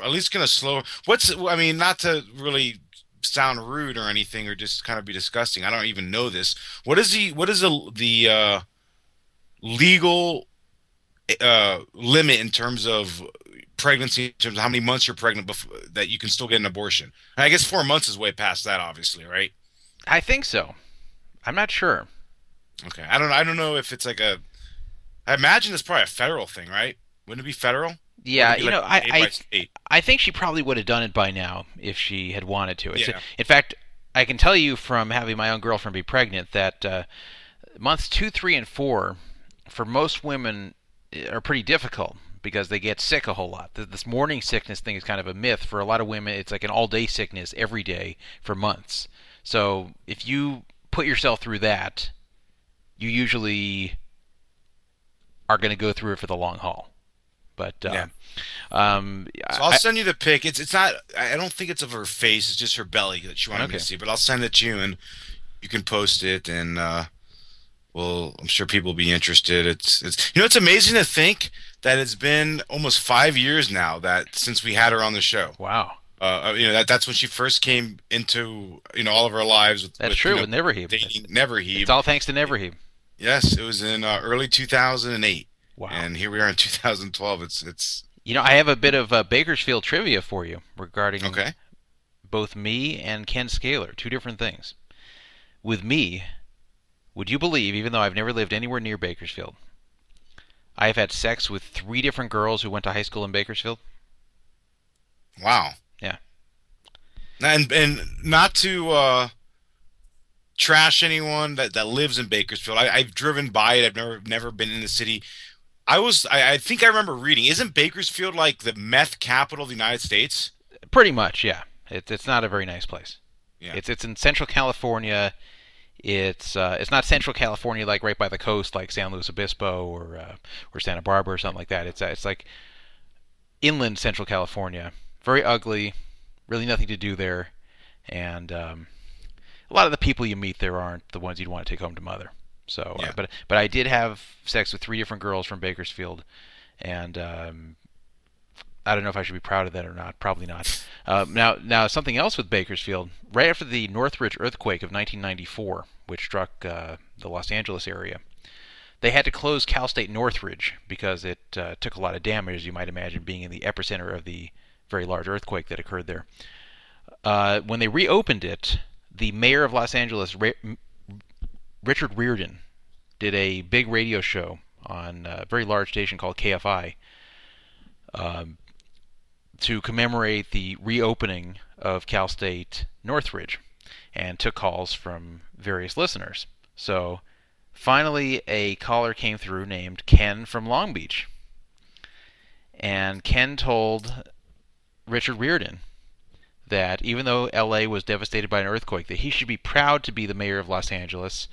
at least gonna slow. What's I mean, not to really sound rude or anything, or just kind of be disgusting. I don't even know this. What is the what is the the uh, legal uh, limit in terms of pregnancy, in terms of how many months you're pregnant before, that you can still get an abortion? I guess four months is way past that, obviously, right? I think so. I'm not sure. Okay, I don't I don't know if it's like a. I imagine it's probably a federal thing, right? Wouldn't it be federal? Yeah, be you know, I, like I. I think she probably would have done it by now if she had wanted to. It's Yeah. in fact, I can tell you from having my own girlfriend be pregnant that uh, months two, three, and four, for most women, eh, are pretty difficult because they get sick a whole lot. This morning sickness thing is kind of a myth. For a lot of women, it's like an all-day sickness every day for months. So if you put yourself through that, you usually are going to go through it for the long haul. But uh, Yeah. um, So I'll I- send you the pic. It's it's not. I don't think it's of her face. It's just her belly that she wanted me to see. But I'll send it to you, and you can post it, and uh, well, I'm sure people will be interested. It's it's you know it's amazing to think that it's been almost five years now that since we had her on the show. wow. Uh, you know that that's when she first came into you know all of our lives. With, That's with, true, you know, with Neverheeb. dating Neverheeb. It's all thanks to Neverheeb. Yes, it was in uh, early 2008. Wow. And here we are in 2012. It's it's You know, I have a bit of uh, Bakersfield trivia for you regarding okay. both me and Ken Scaler, two different things. With me, would you believe, even though I've never lived anywhere near Bakersfield, I have had sex with three different girls who went to high school in Bakersfield? Wow. Yeah. And and not to uh, trash anyone that, that lives in Bakersfield. I, I've driven by it. I've never never been in the city. I was I, I think I remember reading. Isn't Bakersfield like the meth capital of the United States? Pretty much, yeah. It's it's not a very nice place. Yeah. It's it's in Central California. It's uh, it's not Central California like right by the coast like San Luis Obispo or uh, or Santa Barbara or something like that. It's uh, it's like inland Central California. Very ugly. Really nothing to do there, and um, a lot of the people you meet there aren't the ones you'd want to take home to mother. So, uh, but but I did have sex with three different girls from Bakersfield, and um, I don't know if I should be proud of that or not. Probably not. Uh, now, now something else with Bakersfield. Right after the Northridge earthquake of 1994, which struck uh, the Los Angeles area, they had to close Cal State Northridge because it uh, took a lot of damage, as you might imagine, being in the epicenter of the very large earthquake that occurred there. Uh, when they reopened it, the mayor of Los Angeles, Ra- Richard Riordan, did a big radio show on a very large station called KFI um, to commemorate the reopening of Cal State Northridge and took calls from various listeners. So finally, a caller came through named Ken from Long Beach. And Ken told Richard Riordan that even though LA was devastated by an earthquake, that he should be proud to be the mayor of Los Angeles,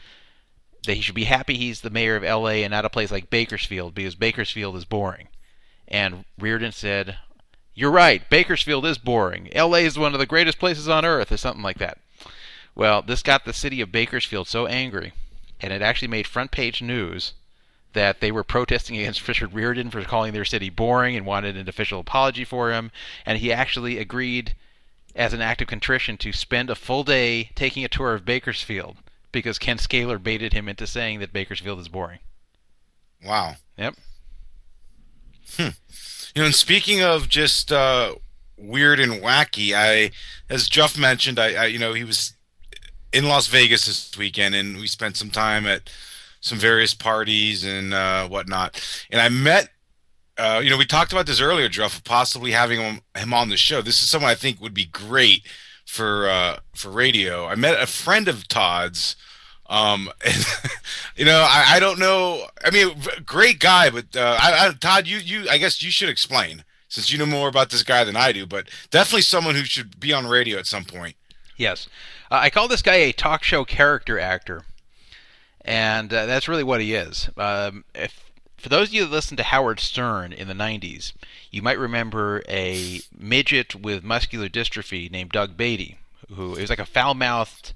that he should be happy he's the mayor of LA and not a place like Bakersfield because Bakersfield is boring. And Riordan said, You're right, Bakersfield is boring. LA is one of the greatest places on earth, or something like that. Well, this got the city of Bakersfield so angry, and it actually made front page news that they were protesting against Richard Riordan for calling their city boring and wanted an official apology for him. And he actually agreed, as an act of contrition, to spend a full day taking a tour of Bakersfield because Ken Scaler baited him into saying that Bakersfield is boring. Wow. Yep. Hmm. You know, and speaking of just uh, weird and wacky, I, as Jeff mentioned, I, I, you know, he was in Las Vegas this weekend, and we spent some time at some various parties and uh, whatnot. And I met, uh, you know, we talked about this earlier, Jeff, possibly having him, him on the show. This is someone I think would be great for uh, for radio. I met a friend of Todd's. Um, and, you know, I, I don't know. I mean, great guy, but uh, I, I, Todd, you, you, I guess you should explain since you know more about this guy than I do. But definitely someone who should be on radio at some point. Yes. Uh, I call this guy a talk show character actor. And uh, that's really what he is. Um, if, for those of you that listened to Howard Stern in the 90s, you might remember a midget with muscular dystrophy named Doug Beatty, who was like a foul mouthed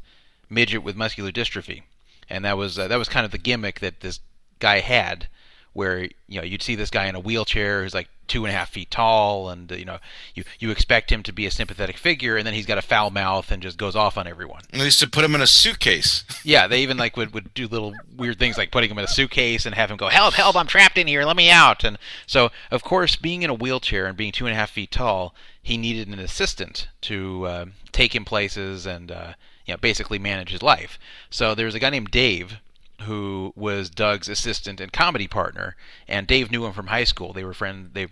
midget with muscular dystrophy. And that was uh, that was kind of the gimmick that this guy had, where you know you'd see this guy in a wheelchair who's like two and a half feet tall, and you know you you expect him to be a sympathetic figure, and then he's got a foul mouth and just goes off on everyone. And they used to put him in a suitcase. Yeah, they even like would, would do little weird things like putting him in a suitcase and have him go, "Help, help! I'm trapped in here. Let me out!" And so, of course, being in a wheelchair and being two and a half feet tall, he needed an assistant to uh, take him places and uh, you know basically manage his life. So there's a guy named Dave who was Doug's assistant and comedy partner, and Dave knew him from high school. They were friends. They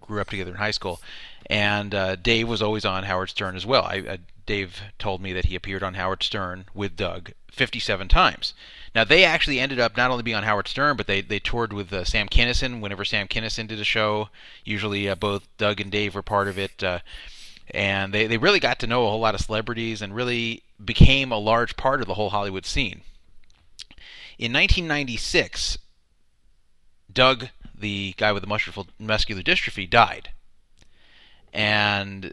grew up together in high school, and uh, Dave was always on Howard Stern as well. I, uh, Dave told me that he appeared on Howard Stern with Doug 57 times. Now they actually ended up not only being on Howard Stern, but they they toured with uh, Sam Kinison. Whenever Sam Kinison did a show, usually uh, both Doug and Dave were part of it. Uh, and they, they really got to know a whole lot of celebrities and really became a large part of the whole Hollywood scene. In 1996, Doug, the guy with the muscular, muscular dystrophy, died. And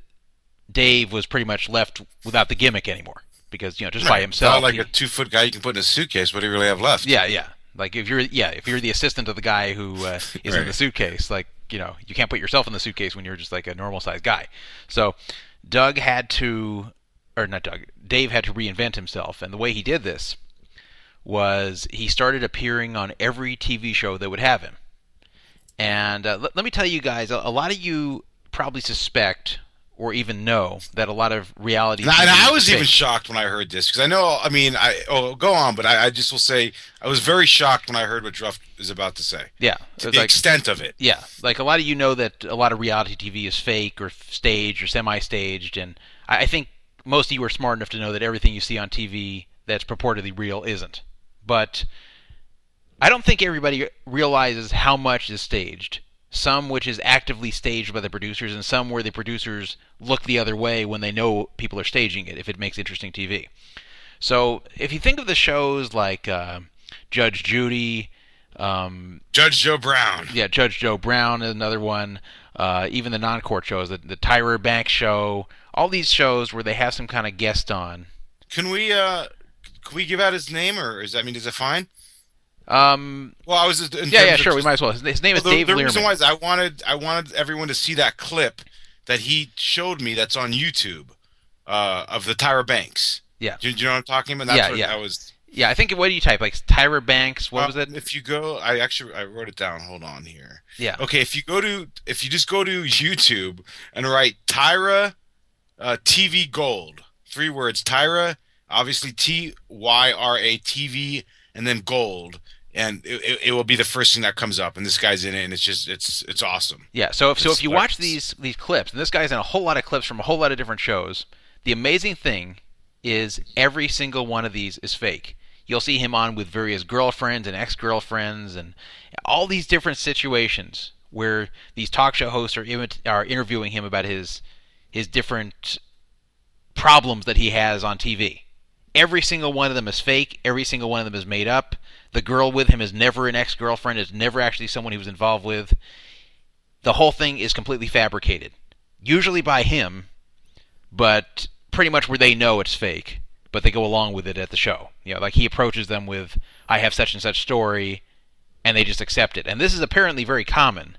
Dave was pretty much left without the gimmick anymore because, you know, just by himself. Not like he- a two foot guy you can put in a suitcase. What do you really have left? yeah, yeah. Like if you're yeah, if you're the assistant of the guy who uh, is in the suitcase, like you know, you can't put yourself in the suitcase when you're just like a normal sized guy. So Doug had to, or not Doug, Dave had to reinvent himself, and the way he did this was he started appearing on every TV show that would have him. And uh, let, let me tell you guys, a, a lot of you probably suspect or even know that a lot of reality. And I, and I was even shocked when I heard this because I know. I mean, I oh go on, but I, I just will say I was very shocked when I heard what Druff is about to say. yeah, To the like- extent of it. Yeah, like a lot of you know that a lot of reality TV is fake or staged or semi-staged, and I I think most of you are smart enough to know that everything you see on TV that's purportedly real isn't. But I don't think everybody realizes how much is staged. Some which is actively staged by the producers, and some where the producers look the other way when they know people are staging it, if it makes interesting TV. So if you think of the shows like uh, Judge Judy, um, Judge Joe Brown. yeah, Judge Joe Brown is another one. Uh, even the non-court shows, the, the Tyra Banks show, all these shows where they have some kind of guest on. Can we uh can we give out his name or is I mean is it fine? Um, Well, I was just yeah, yeah, sure. We might as well. His, his name is Well, the, Dave the Learman. reason why is I wanted I wanted everyone to see that clip that he showed me that's on YouTube uh, of the Tyra Banks. Yeah. Do, do you know what I'm talking about? That's Yeah, yeah. I was. yeah, I think what do you type like Tyra Banks? What uh, was it? If you go, I actually I wrote it down. Hold on here. Yeah. Okay, if you go to if you just go to YouTube and write Tyra uh, TV Gold, three words, Tyra, obviously T Y R A T V, and then Gold, and it, it, will be the first thing that comes up. And this guy's in it, and it's just it's it's awesome. Yeah. So if so, if you watch these these clips, and this guy's in a whole lot of clips from a whole lot of different shows, the amazing thing is every single one of these is fake. You'll see him on with various girlfriends and ex-girlfriends and all these different situations where these talk show hosts are imit- are interviewing him about his his different problems that he has on TV. Every single one of them is fake. Every single one of them is made up. The girl with him is never an ex-girlfriend. It's never actually someone he was involved with. The whole thing is completely fabricated, usually by him, but pretty much where they know it's fake, but they go along with it at the show. You know, like he approaches them with, "I have such and such story," and they just accept it. And this is apparently very common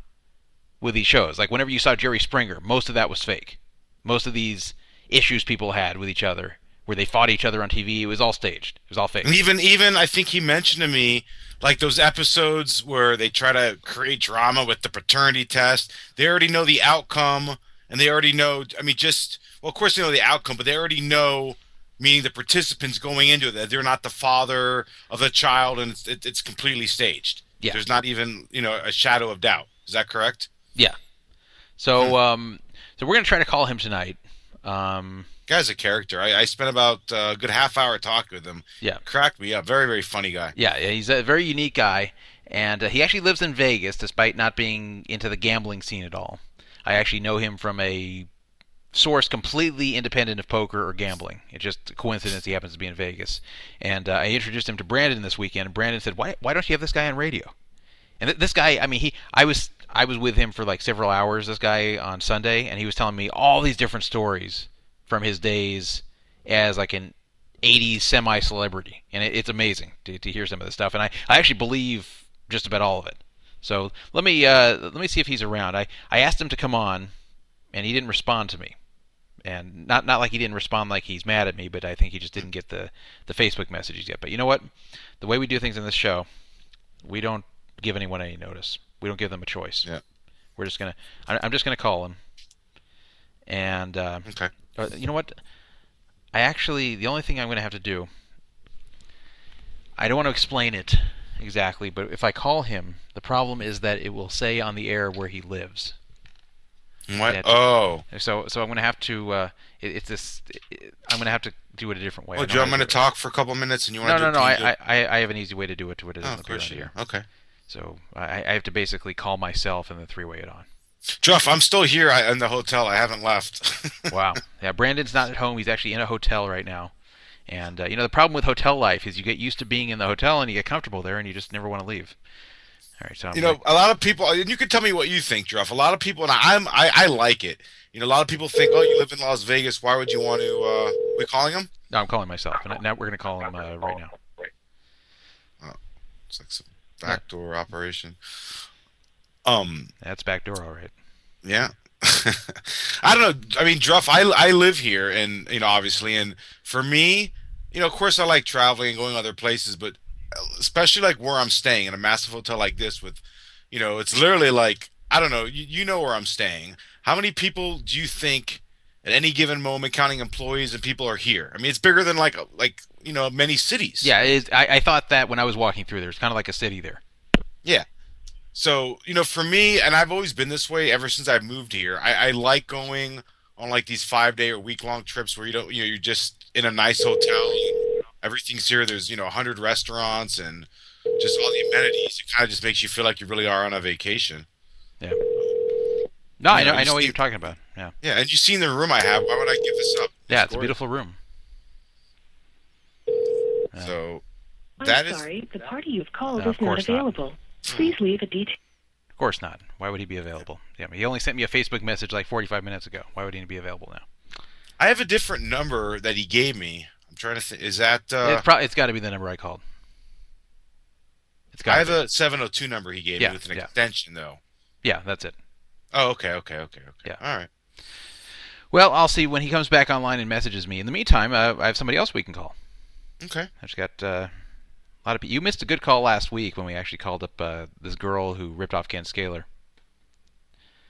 with these shows. Like whenever you saw Jerry Springer, most of that was fake. Most of these issues people had with each other, where they fought each other on TV, it was all staged. It was all fake. And even even I think he mentioned to me like those episodes where they try to create drama with the paternity test. They already know the outcome, and they already know. I mean, just well, of course they know the outcome, but they already know. Meaning the participants going into it that they're not the father of the child, and it's it, it's completely staged. Yeah. There's not even you know a shadow of doubt. Is that correct? Yeah. So, um, so we're gonna try to call him tonight. Um, Guy's a character. I, I spent about a good half hour talking with him. Yeah. cracked me up. Very very funny guy. Yeah, yeah, he's a very unique guy, and uh, he actually lives in Vegas, despite not being into the gambling scene at all. I actually know him from a source completely independent of poker or gambling. It's just a coincidence he happens to be in Vegas. And uh, I introduced him to Brandon this weekend, and Brandon said, "Why, why don't you have this guy on radio?" And th- this guy, I mean, he, I was, I was with him for like several hours. This guy on Sunday, and he was telling me all these different stories from his days as like an 80s semi-celebrity, and it, it's amazing to, to hear some of this stuff. And I, I actually believe just about all of it. So let me, uh, let me see if he's around. I, I asked him to come on, and he didn't respond to me. And not, not like he didn't respond like he's mad at me, but I think he just didn't get the, the Facebook messages yet. But you know what? The way we do things in this show, we don't give anyone any notice. We don't give them a choice. Yeah. We're just gonna. I- I'm just gonna call him. And uh, Okay. uh, you know what? I actually the only thing I'm gonna have to do. I don't want to explain it exactly, but if I call him, the problem is that it will say on the air where he lives. What? Yeah. Oh. So so I'm gonna have to. Uh, it, it's this. It, I'm gonna have to do it a different way. Oh, don't do you know want how me to talk for a couple minutes and you want No, to no, no. can I, I I have an easy way to do it to it. Oh, of course you do. Okay. So I, I have to basically call myself and then three-way it on. Jeff, I'm still here I, in the hotel. I haven't left. Wow. Yeah, Brandon's not at home. He's actually in a hotel right now. And uh, you know the problem with hotel life is you get used to being in the hotel and you get comfortable there and you just never want to leave. All right, so I'm you know, like- a lot of people, and you can tell me what you think, Jeff. A lot of people, and I'm, I, I like it. You know, a lot of people think, oh, you live in Las Vegas. Why would you want to? Uh, we calling him? no, I'm calling myself. And now we're gonna call him uh, right now. It's like some backdoor operation. Um, That's backdoor, all right. Yeah. I don't know. I mean, Druff, I, I live here, and you know, obviously, and for me, you know, of course, I like traveling and going other places, but especially like where I'm staying in a massive hotel like this, with, you know, it's literally like I don't know. You, you know where I'm staying. How many people do you think at any given moment, counting employees and people, are here? I mean, it's bigger than like like you know many cities. Yeah, is, I, I thought that when I was walking through there, it's kind of like a city there. Yeah. So, you know, for me, and I've always been this way ever since I've moved here, I, I like going on like these five day or week long trips where you don't, you know, you're just in a nice hotel. Everything's here. There's, you know, 100 restaurants and just all the amenities. It kind of just makes you feel like you really are on a vacation. Yeah. Um, no, I You know, know, I know what you're talking about. Yeah. Yeah. And you've seen the room I have. Why would I give this up? Yeah, it's a beautiful room. So I'm that is, sorry, the party you've called No, is not course not. available. Please leave a detail. Of course not. Why would he be available? Yeah, he only sent me a Facebook message like 45 minutes ago. Why would he be available now? I have a different number that he gave me. I'm trying to think. Is that, uh, it's pro- it's got to be the number I called. It's It's I got have a 702 number he gave Yeah, me with an yeah. extension though. yeah, that's it. Oh, okay, okay, okay, okay. Yeah. All right. Well, I'll see when he comes back online and messages me. In the meantime, uh, I have somebody else we can call. Okay. I just got uh, a lot of. pe- You missed a good call last week when we actually called up uh, this girl who ripped off Ken Scaler.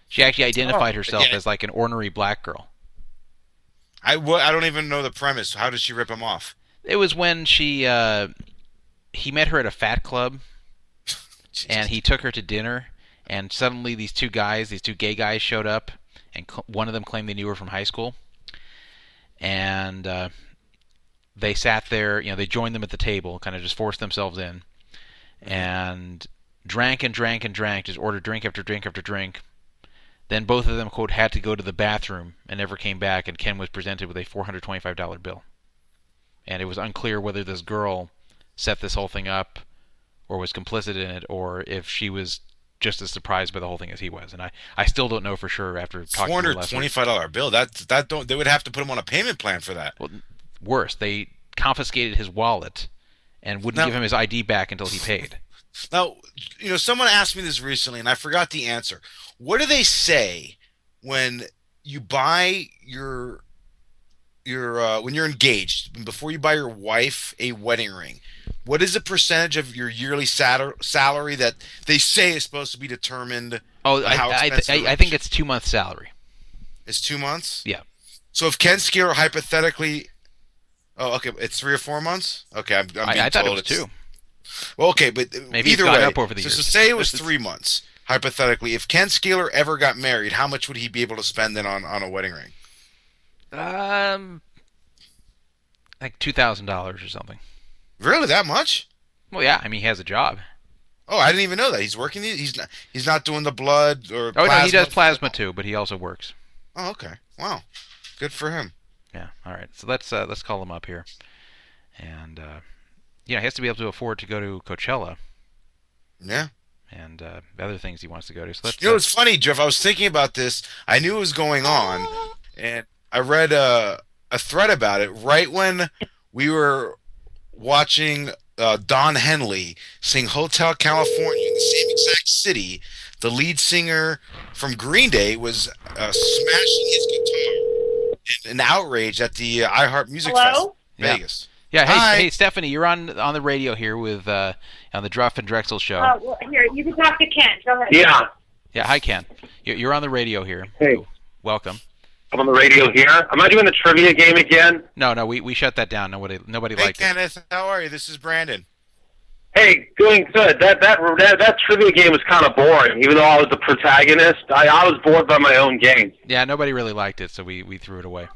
She actually identified Oh, herself yeah. as like an ornery black girl. I don't even know the premise. How did she rip him off? It was when she uh, he met her at a fat club and he took her to dinner and suddenly these two guys these two gay guys showed up and cl- one of them claimed they knew her from high school and uh, they sat there you know they joined them at the table kind of just forced themselves in mm-hmm. and drank and drank and drank just ordered drink after drink after drink then both of them quote had to go to the bathroom and never came back and ken was presented with a $425 bill and it was unclear whether this girl set this whole thing up or was complicit in it or if she was just as surprised by the whole thing as he was and i, I still don't know for sure after Four talking to her hundred twenty-five dollar bill. That that don't. They would have to put him on a payment plan for that. well, worse they confiscated his wallet and wouldn't Now- give him his id back until he paid Now, you know, someone asked me this recently, and I forgot the answer. What do they say when you buy your your uh, when you're engaged before you buy your wife a wedding ring? What is the percentage of your yearly sal- salary that they say is supposed to be determined? oh I, I, I, the I ring think it's two months salary It's two months. yeah So if Ken Scaler hypothetically, oh, okay, it's three or four months. Okay, I'm, I'm being I, I thought it told was it's- two Well, okay, but Maybe it's either way, up over the so, years. so say it was three months hypothetically. If Ken Scaler ever got married, how much would he be able to spend then on on a wedding ring? um like two thousand dollars or something Really, that much? well yeah i mean he has a job Oh, I didn't even know that he's working. He's not. He's not doing the blood or. oh no he does plasma too but he also works Oh, okay. Wow, good for him. Yeah. All right. So let's uh, let's call him up here, and uh, know he has to be able to afford to go to Coachella Yeah. and uh, other things he wants to go to. So let's. You know, uh, it's funny, Jeff. I was thinking about this. I knew it was going on, and I read a a thread about it right when we were watching uh, Don Henley sing "Hotel California" in the same exact city. The lead singer from Green Day was uh, smashing his guitar in an outrage at the uh, iHeart Music Hello? Festival, Yeah. Vegas. yeah. Hey, Hi. hey, Stephanie, you're on on the radio here with uh, on the Druff and Drexel show. Uh, well, here, you can talk to Kent. Go ahead. Yeah, yeah. Hi, Ken. You're, you're on the radio here. Hey. Welcome. I'm on the radio here. Am I doing the trivia game again? No, no, we, we shut that down. Nobody nobody Hey, liked it. Kenneth, how are you? This is Brandon. Hey, doing good. That that that, that trivia game was kind of boring. Even though I was the protagonist, I, I was bored by my own game. Yeah, nobody really liked it, so we, we threw it away.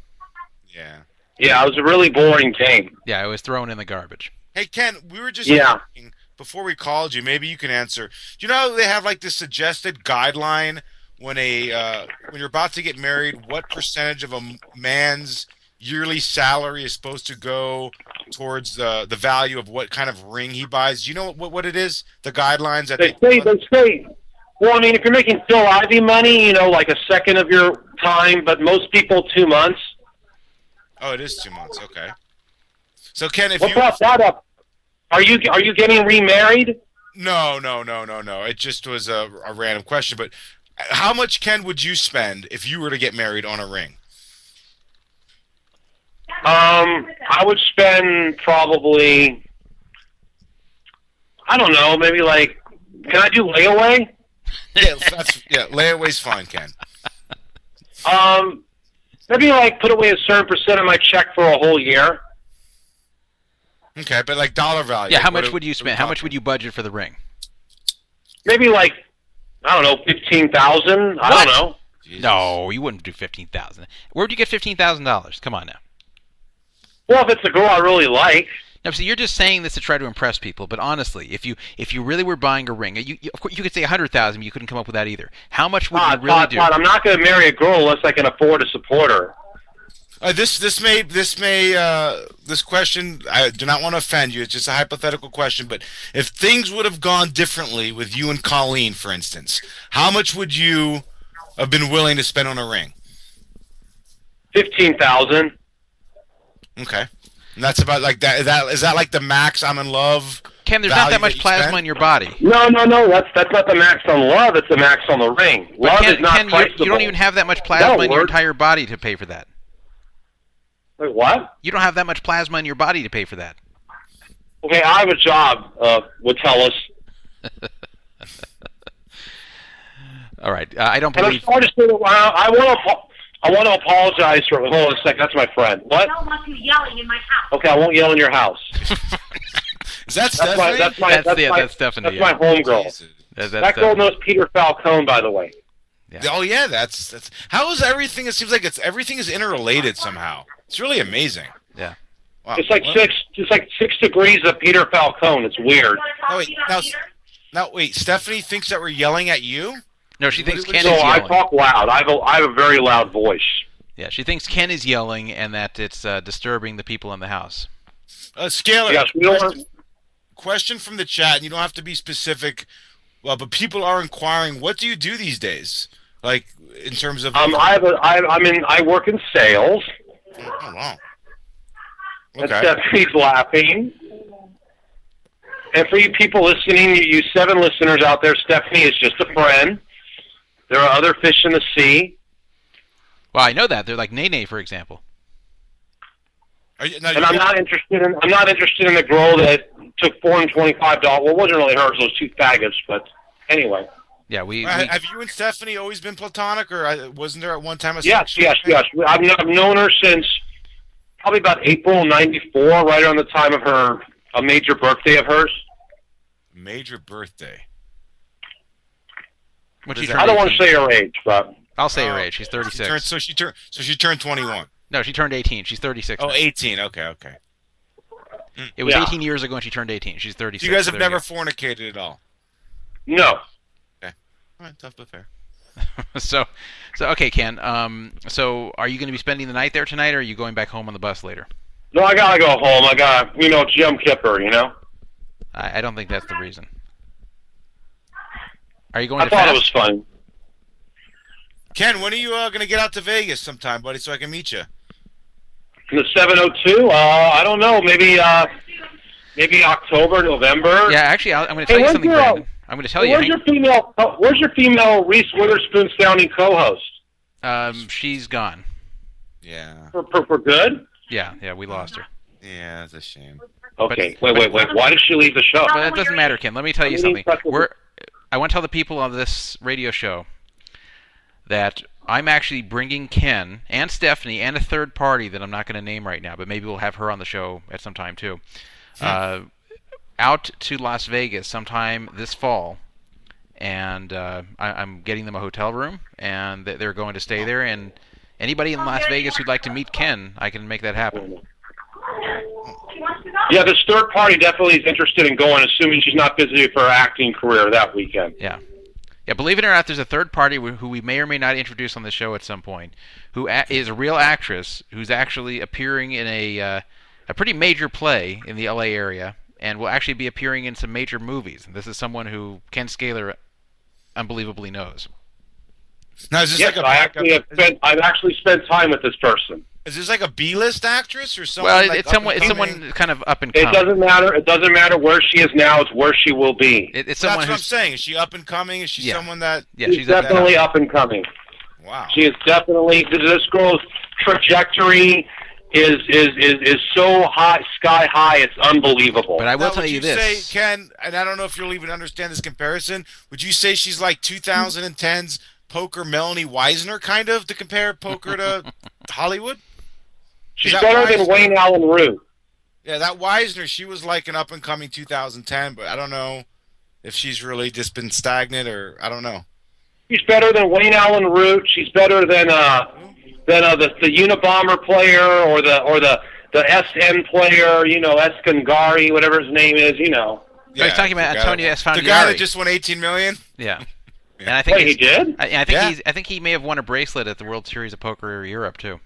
Yeah. Yeah, it was a really boring game. Yeah, it was thrown in the garbage. Hey Ken, we were just Yeah. talking before we called you. Maybe you can answer. Do you know how they have like this suggested guideline when a uh, when you're about to get married? What percentage of a man's yearly salary is supposed to go towards the the value of what kind of ring he buys? Do you know what what it is? The guidelines that They they, say they say. Well, I mean, if you're making Phil Ivey money, you know, like a second of your time, but most people two months. oh, it is two months. Okay. So Ken, if What you brought that up? Are you are you getting remarried? no no no no no, it just was a, a random question. But how much Ken would you spend if you were to get married on a ring? Um, I would spend probably, I don't know, maybe like, can I do layaway? yeah, that's yeah. Layaway's fine, Ken. Um, maybe like put away a certain percent of my check for a whole year. Okay, but like dollar value. Yeah, how much would you what are spend? How much would you budget for the ring? Maybe like, I don't know, fifteen thousand. I don't know. Jesus. No, you wouldn't do fifteen thousand. Where'd you get fifteen thousand dollars? Come on now. Well, if it's a girl I really like, Now, so you're just saying this to try to impress people, but honestly, if you if you really were buying a ring, you, you of course you could say a hundred thousand, you couldn't come up with that either. How much would Todd, you really Todd, do? Todd, I'm not going to marry a girl unless I can afford to support her. Uh, this this may this may uh, this question. I do not want to offend you. It's just a hypothetical question. But if things would have gone differently with you and Colleen, for instance, how much would you have been willing to spend on a ring? Fifteen thousand. Okay, and that's about like that. Is that is that like the max? I'm in love Ken, there's not that much you plasma spend? in your body. No, no, no. That's that's not the max on love. It's the max on the ring. But Love Ken, is not Ken, you, priceable. you don't even have that much plasma No, in your we're- entire body to pay for that. Wait, what? You don't have that much plasma in your body to pay for that. Okay, I have a job. Uh, would tell us. All right, uh, I don't And I'm believe. sorry to say that. I, I want to. I want to apologize for. Hold on a second. That's my friend. What? don't want you yelling in my house. Okay, I won't yell in your house. Is that That's my. Stephanie? That's my. That's- That's, yeah, my. that's Stephanie, That's yeah. my homegirl. That, That girl knows Peter Falcone, by the way. Yeah. Oh yeah, that's that's how is everything? It seems like it's everything is interrelated somehow. It's really amazing. Yeah. Wow. It's like What- six. It's like six degrees of Peter Falcone. It's weird. No, wait, now, now wait. Stephanie thinks that we're yelling at you. No, she thinks Ken So is I talk loud. I have a. I have a very loud voice. Yeah, she thinks Ken is yelling and that it's uh, disturbing the people in the house. Uh, Scaler. Yes, question, question from the chat. and You don't have to be specific. Well, but people are inquiring. What do you do these days? Like in terms of. Um, I have a. I, I'm in. I work in sales. oh wow. And Okay. Stephanie's laughing. And for you people listening, you, you seven listeners out there, Stephanie is just a friend. There are other fish in the sea, Well, I know that. They're like Nene, for example. Are you, now, and I'm not interested in. I'm not interested in the girl that took four hundred twenty-five dollars. Well, it wasn't really hers; those two faggots. But anyway, Yeah, we. Uh, we Have you and Stephanie always been platonic, or uh, wasn't there at one time a yes, yes, thing? yes. I've, I've known her since probably about April '94, right around the time of her a major birthday of hers. Major birthday. When What she turned I don't want to say her age, but I'll say her Oh, age. She's She 36. turned, so she turned. So she turned 21. No, she turned 18. She's 36. Oh, now. 18. Okay, okay. It was Yeah. 18 years ago when she turned 18. She's 36. You guys have there never fornicated at all. no. Okay. All right, tough but fair. so, so okay, Ken. Um, so are you going to be spending the night there tonight, or are you going back home on the bus later? No, I gotta go home. I got you know it's Yom Kippur, you know. I, I don't think that's the reason. Are you going I to thought fast? it was fun. Ken, when are you uh, gonna get out to Vegas sometime, buddy, so I can meet you? The 702, uh, I don't know, maybe uh, maybe October, November. Yeah, actually, I'll, I'm going to Hey, tell you something, your, uh, Brandon. I'm going to tell Hey, you. where's your female? Uh, where's your female Reese Witherspoon sounding co-host? Um, she's gone. Yeah. For, for for good? Yeah, yeah, we lost her. Yeah, that's a shame. Okay, But- wait, wait, wait. Why did she leave the show? But it doesn't matter, Ken. Let me tell you something. We're, I want to tell the people on this radio show that I'm actually bringing Ken and Stephanie and a third party that I'm not going to name right now, but maybe we'll have her on the show at some time too. Uh, out to Las Vegas sometime this fall, and uh, I, I'm getting them a hotel room, and they- they're going to stay there. And anybody in Las Vegas who'd like to meet Ken, I can make that happen. Yeah, this third party definitely is interested in going, assuming she's not busy for her acting career that weekend. Yeah. Yeah, believe it or not, there's a third party who we may or may not introduce on the show at some point, who a- is a real actress who's actually appearing in a uh, a pretty major play in the LA area, and will actually be appearing in some major movies. And this is someone who Ken Scaler unbelievably knows. Now, is this Yes, like a I actually have spent. I've actually spent time with this person. Is this like a B-list actress or someone? well, it- like it's someone. It's someone kind of up and coming. It doesn't matter. It doesn't matter where she is now. It's where she will be. It, it's That's someone what I'm saying. Is she up and coming? Is she Yeah. someone that? yeah, she's, she's up and definitely up and coming. Wow. She is definitely this girl's trajectory is is is is so high, sky high. It's unbelievable. But I will Now, tell you you this. say, Ken, and I don't know if you'll even understand this comparison. Would you say she's like 2010's poker Melanie Weisner, kind of, to compare poker to Hollywood? She's that better wise? than Wayne Allen Root. Yeah, that Weisner, she was like an up and coming 2010, but I don't know if she's really just been stagnant or I don't know. She's better than Wayne Allen Root. She's better than uh than uh, the the Unabomber player or the or the the SN player. You know, Escangari, whatever his name is. You know. he's talking about the guy Antonio that- Esfandiari. The guy that just won 18 million. Yeah. And I think Wait, he did? I, I think Yeah. he's. I think he may have won a bracelet at the World Series of Poker Europe too.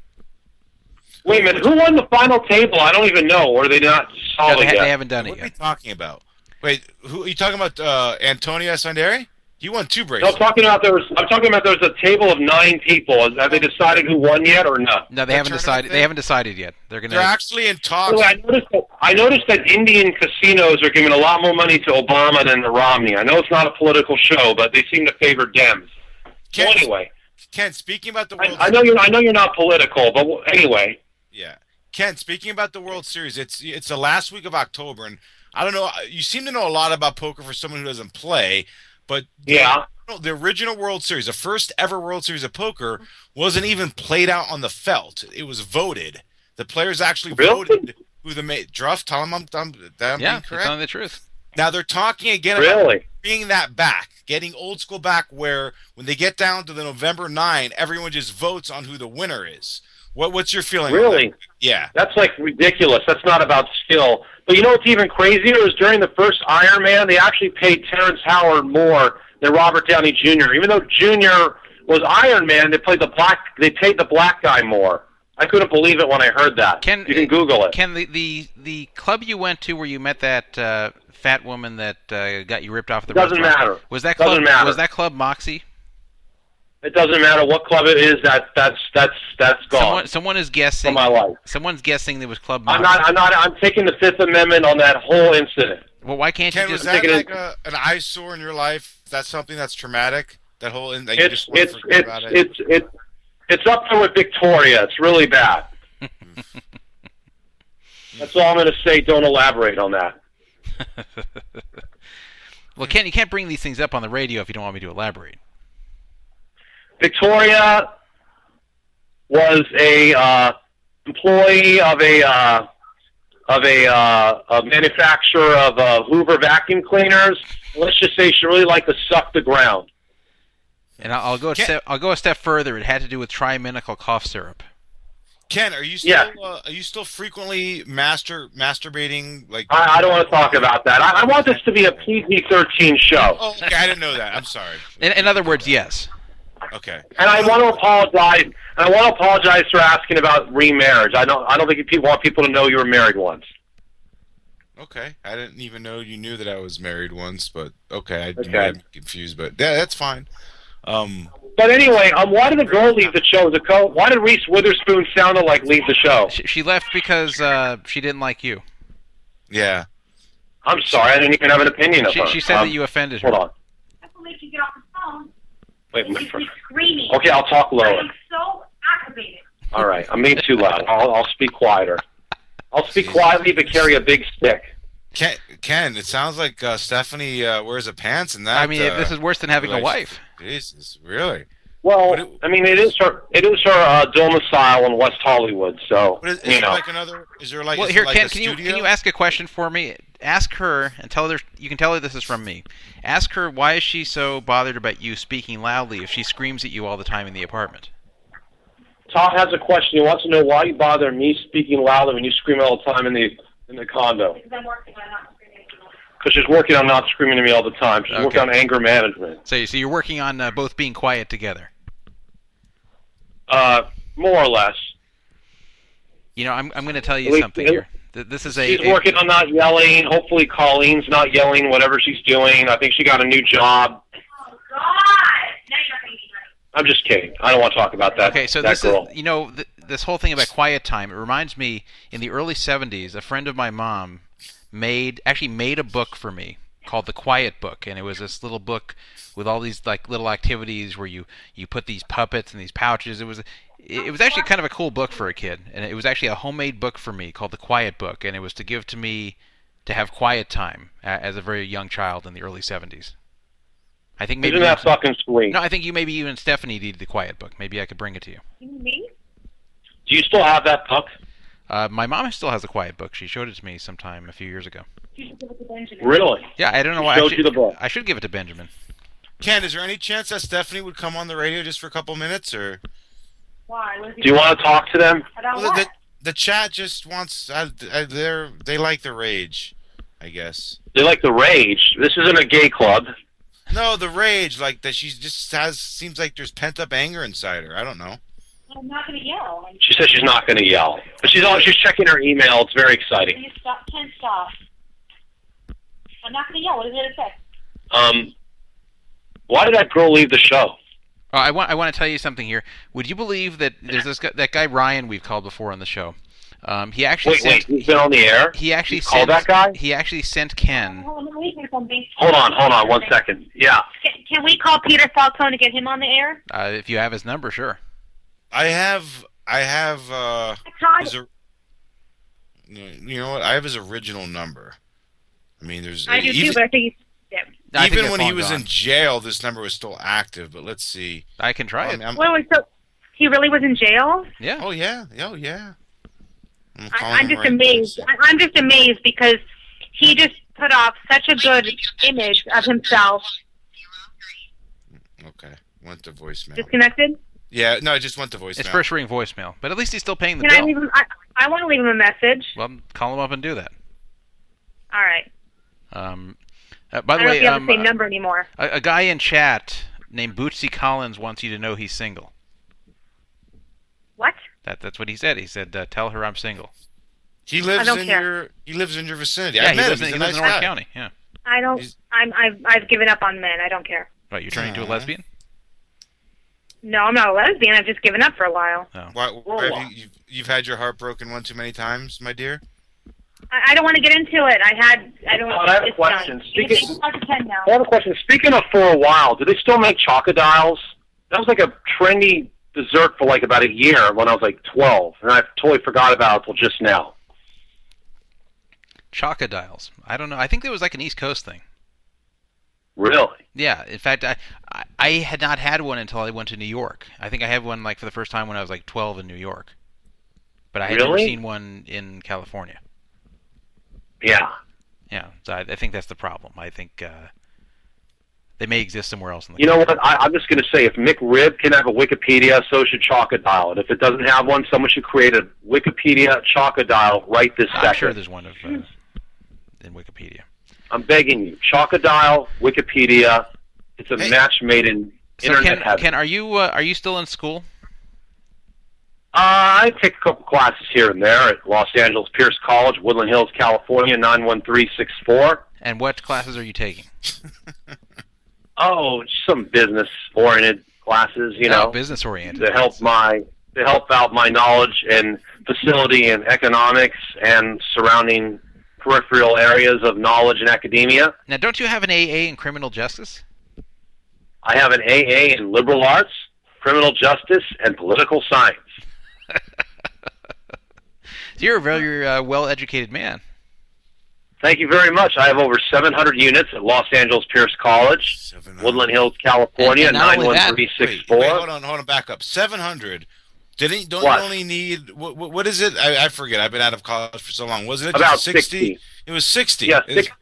Wait a minute. Who won the final table? I don't even know. Or are they not No, solid they, ha- yet? they haven't done it What it are we talking about? Wait, who are you talking about? Uh, Antonio Esfandiari? He won two No, bracelets. I'm talking about there was. I'm talking about there was a table of nine people. Have they decided who won yet or not? No, they That haven't tournament decided. They haven't decided yet. They're gonna. They're actually in By talks. the way, I noticed that I noticed that Indian casinos are giving a lot more money to Obama than to Romney. I know it's not a political show, but they seem to favor Dems. So Ken, anyway, Ken, speaking about the I, World I know you're. I know you're not political, but anyway, Yeah, Ken. Speaking about the World Series, it's it's the last week of October, and I don't know. Uh, you seem to know a lot about poker for someone who doesn't play, but yeah. the, the original World Series, the first ever World Series of poker, wasn't even played out on the felt. It was voted. The players actually Really? voted who the ma- Druff. Tell them I'm, I'm, that I'm yeah, correct. telling the truth. Now they're talking again about Really? bringing that back, getting old school back, where when they get down to the November nine, everyone just votes on who the winner is. What what's your feeling? Really? that? Yeah. That's like ridiculous. That's not about skill. But you know what's even crazier is during the first Iron Man, they actually paid Terrence Howard more than Robert Downey Jr. Even though Jr. was Iron Man, they played the black. They paid the black guy more. I couldn't believe it when I heard that. Ken, you can Google it. Ken, the the, the club you went to where you met that uh, fat woman that uh, got you ripped off the Doesn't restaurant, matter. Was that club? Doesn't matter. Was that club Moxie? It doesn't matter what club it is. That that's that's that's gone Someone, someone is guessing. from my life. Someone's guessing it was Club Moxie. I'm not. I'm not. I'm taking the Fifth Amendment on that whole incident. well, why can't Ken, you was just? that taking like a, an eyesore in your life? That's something that's traumatic. That whole, in, that you It's just want it's to forget it's about it. it's it's it's up there with Victoria. It's really bad. That's all I'm going to say. Don't elaborate on that. well, Ken, you can't bring these things up on the radio if you don't want me to elaborate. Victoria was a uh, employee of a uh, of a, uh, a manufacturer of uh, Hoover vacuum cleaners. Let's just say she really liked to suck the ground. And I'll, I'll go a Ken- step. I'll go a step further. It had to do with triminical cough syrup. Ken, are you still Yeah. uh, are you still frequently master masturbating? Like, I, I don't want to talk about that. I, I want this to be a PG-13 show. oh, okay, I didn't know that. I'm sorry. In, in other words, yes. Okay, And I want to apologize. And I want to apologize for asking about remarriage. I don't. I don't think people want people to know you were married once. okay. I didn't even know you knew that I was married once, but okay, I Okay. am confused, but yeah, that's fine. Um, But anyway, um, why did the girl leave the show? The co- why did Reese Witherspoon sound like leave the show? She, she left because uh, she didn't like you. yeah. I'm sorry, I didn't even have an opinion of She, her. she said Um, that you offended her. Hold on. That's what makes you get off the phone. Wait, You wait keep screaming. okay, I'll talk lower. I'm so aggravated. All right, I'm being too loud. I'll, I'll speak quieter. I'll speak quietly, but carry a big stick. Ken, Ken, it sounds like uh, Stephanie uh, wears a pants in that. I mean, uh, this is worse than having a wife. Jesus, really? Well, it- I mean, it is her. It is her uh, domicile in West Hollywood, so But is, is you know. like another? Is there like? well, here, like Ken, a can you can you ask a question for me? Ask her and tell her you can tell her this is from me. Ask her why is she so bothered about you speaking loudly if she screams at you all the time in the apartment. Todd has a question. He wants to know why you bother me speaking loudly when you scream all the time in the in the condo. Because I'm working on not screaming. Because she's working on not screaming at me all the time. She's Okay. working on anger management. So, so you're working on uh, both being quiet together. Uh, more or less. You know, I'm I'm going to tell you something here. This is a, She's a- working on not yelling. Hopefully, Colleen's not yelling. Whatever she's doing, I think she got a new job. Oh, God. Now you're going to be. I'm just kidding. I don't want to talk about that. Okay, so that this girl. is you know th- this whole thing about quiet time. It reminds me in the early '70s, a friend of my mom made actually made a book for me called The Quiet Book, and it was this little book with all these like little activities where you you put these puppets and these pouches. It was it it was actually kind of a cool book for a kid, and it was actually a homemade book for me called The Quiet Book, and it was to give to me to have quiet time as a very young child in the early '70s. I think maybe Isn't that even- fucking sweet? no, I think you maybe even Stephanie needed the quiet book. Maybe I could bring it to you. You me? Do you still have that book? Uh, my mom still has a quiet book. She showed it to me sometime a few years ago. You should give it to Benjamin. Really? Yeah, I don't know She why. I should, you the book. I should give it to Benjamin. Ken, is there any chance that Stephanie would come on the radio just for a couple minutes, or Why? What is he Do you want to talk to them? About well, what? the, the chat just wants? They're they like the rage, I guess. They like the rage. This isn't a gay club. No, the rage, like that. She just has seems like there's pent up anger inside her. I don't know. I'm not going to yell. I'm She says she's not going to yell, but she's all, she's checking her email. It's very exciting. Can you stop? Ken, stop. I'm not going to yell. What is it to say? Um, Why did that girl leave the show? Oh, I want I want to tell you something here. Would you believe that there's this guy, that guy Ryan we've called before on the show? Um, he actually Wait, sent wait, he's been on the air. he actually You sent called that guy? he actually sent Ken. Hold on, let me say something. Hold on, hold on, one second. Yeah. Can, can we call Peter Falcone to get him on the air? Uh, if you have his number, sure. I have I have uh Todd, his, you know what? I have his original number. I mean, there's I do too, even, but I think he's. Yeah. I think even that's when he was gone. in jail, this number was still active. But let's see. I can try I it. I'm- Wait, wait, so he really was in jail? Yeah. oh yeah, oh yeah. I'm, I, I'm just right amazed. now. I, I'm just amazed because he just put off such a good image of himself. Okay, went to voicemail. Disconnected. Yeah, no, I just went to voicemail. It's first ring voicemail, but at least he's still paying the Can I bill. leave him? I, I want to leave him a message. Well, call him up and do that. All right. Um, uh, by I the don't know way, if have um, the same uh, number anymore. a, a guy in chat named Bootsy Collins wants you to know he's single. What? That that's what he said. He said, uh, "Tell her I'm single." He lives don't in care. your he lives in your vicinity. Yeah, I he met lives, him. in, he lives nice in Orange guy. County. Yeah. I don't. He's- I'm. I've. I've given up on men. I don't care. Right, you're turning into a lesbian? No, I'm not a lesbian. I've just given up for a while. Oh. Why, why have you, you've, you've had your heart broken one too many times, my dear? I, I don't want to get into it. I had. I don't. Todd, I have a question. done. Speaking- It's hard to ten now. I have a question. Speaking of for a while, do they still make chocodiles? That was like a trendy dessert for like about a year when I was like 12, and I totally forgot about it till just now. Chocodiles. I don't know. I think it was like an East Coast thing. Really? Yeah. In fact, I, I had not had one until I went to New York. I think I had one like for the first time when I was like 12 in New York. But I had never seen one in California. Yeah. Yeah. So I, I think that's the problem. I think uh, they may exist somewhere else in the You know what? I, I'm just going to say, if McRib can have a Wikipedia, so should Chocodile. And if it doesn't have one, someone should create a Wikipedia Chocodile right this I'm second. sure there's one of uh, in Wikipedia. I'm begging you. Chocodile, Wikipedia. It's a Hey. match made in So internet Ken, heaven. Ken, are you uh, are you still in school? Uh, I take a couple classes here and there at Los Angeles Pierce College, Woodland Hills, California, 91364. And what classes are you taking? Oh, some business oriented classes, you know, business oriented. to help my to help out my knowledge and facility and economics and surrounding peripheral areas of knowledge in academia. Now, don't you have an AA in criminal justice? I have an AA in liberal arts, criminal justice, and political science. So you're a very uh, well-educated man. Thank you very much. I have over 700 units at Los Angeles Pierce College, Woodland Hills, California, And- and not only that- Wait, 91364. wait, hold on, hold on, back up. Seven hundred. Didn't don't What? you only need what, what? What is it? I, I forget. I've been out of college for so long. Wasn't it About just 60. It was sixty. Yeah, It's- six,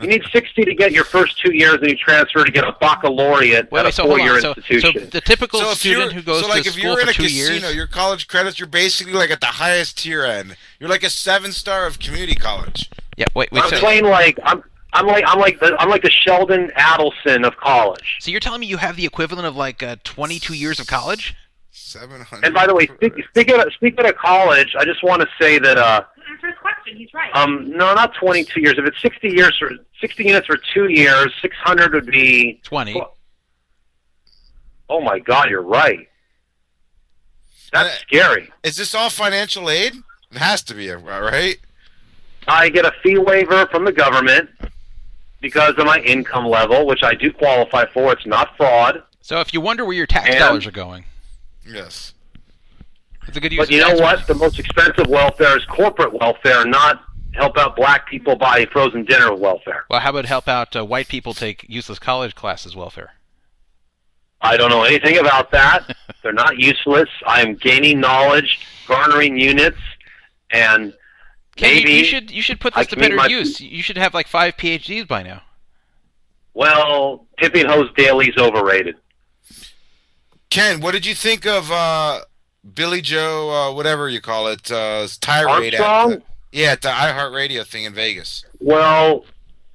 you need 60 to get your first two years, and you transfer to get a baccalaureate Wait, at wait, a so four-year on. So, so the typical So student who goes so like to if school you're in for a two casino, years, your college credits, you're basically like at the highest tier end. You're like a seven star of community college. yeah. Wait, wait. I'm So, playing like I'm. I'm like I'm like the I'm like the Sheldon Adelson of college. so you're telling me you have the equivalent of like uh, 22 years of college? Seven hundred. And by the way, speak, speaking of, speaking of college, I just want to say that uh, Answer his question. He's right. um, no, not 22 years. If it's 60 years for 60 units for two years, 600 would be 20. Oh my God, you're right. That's Uh, scary. is this all financial aid? It has to be, right? I get a fee waiver from the government because of my income level, which I do qualify for. It's not fraud. So if you wonder where your tax And- dollars are going, Yes. it's a good use. But of you know tax what? The most expensive welfare is corporate welfare, not help out black people buy frozen dinner welfare. Well, how about help out uh, white people take useless college classes welfare? I don't know anything about that. They're not useless. I'm gaining knowledge, garnering units, and Ken, maybe you should you should put I this to better my- use. You should have like five PhDs by now. well, tipping hose daily is overrated. Ken, what did you think of uh, Billie Joe, uh, whatever you call it, uh, tirade at Armstrong? the, yeah, at the iHeartRadio thing in Vegas? Well,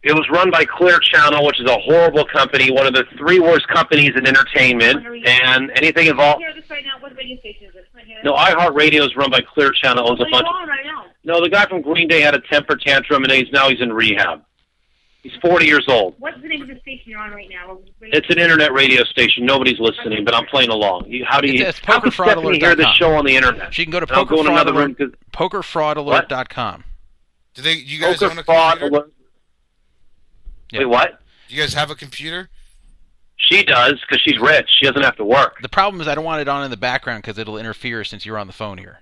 it was run by Clear Channel, which is a horrible company, one of the three worst companies in entertainment, and anything involved. Hear this right now. What radio station is this? Can I hear No, iHeartRadio is run by Clear Channel. Owns What a bunch. on right now? No, the guy from Green Day had a temper tantrum, and he's now he's in rehab. He's 40 years old. What's the name of the station you're on right now? It's an internet radio station. Nobody's listening, but I'm playing along. How do you? It's- it's how can Stephanie hear this show on the internet? She can go to And I'll go in another room pokerfraudalert, 'cause- pokerfraudalert.com. Do they? You guys Poker own a fraud computer? alert. Wait, what? Do you guys have a computer? She does because she's rich. She doesn't have to work. The problem is I don't want it on in the background because it'll interfere since you're on the phone here.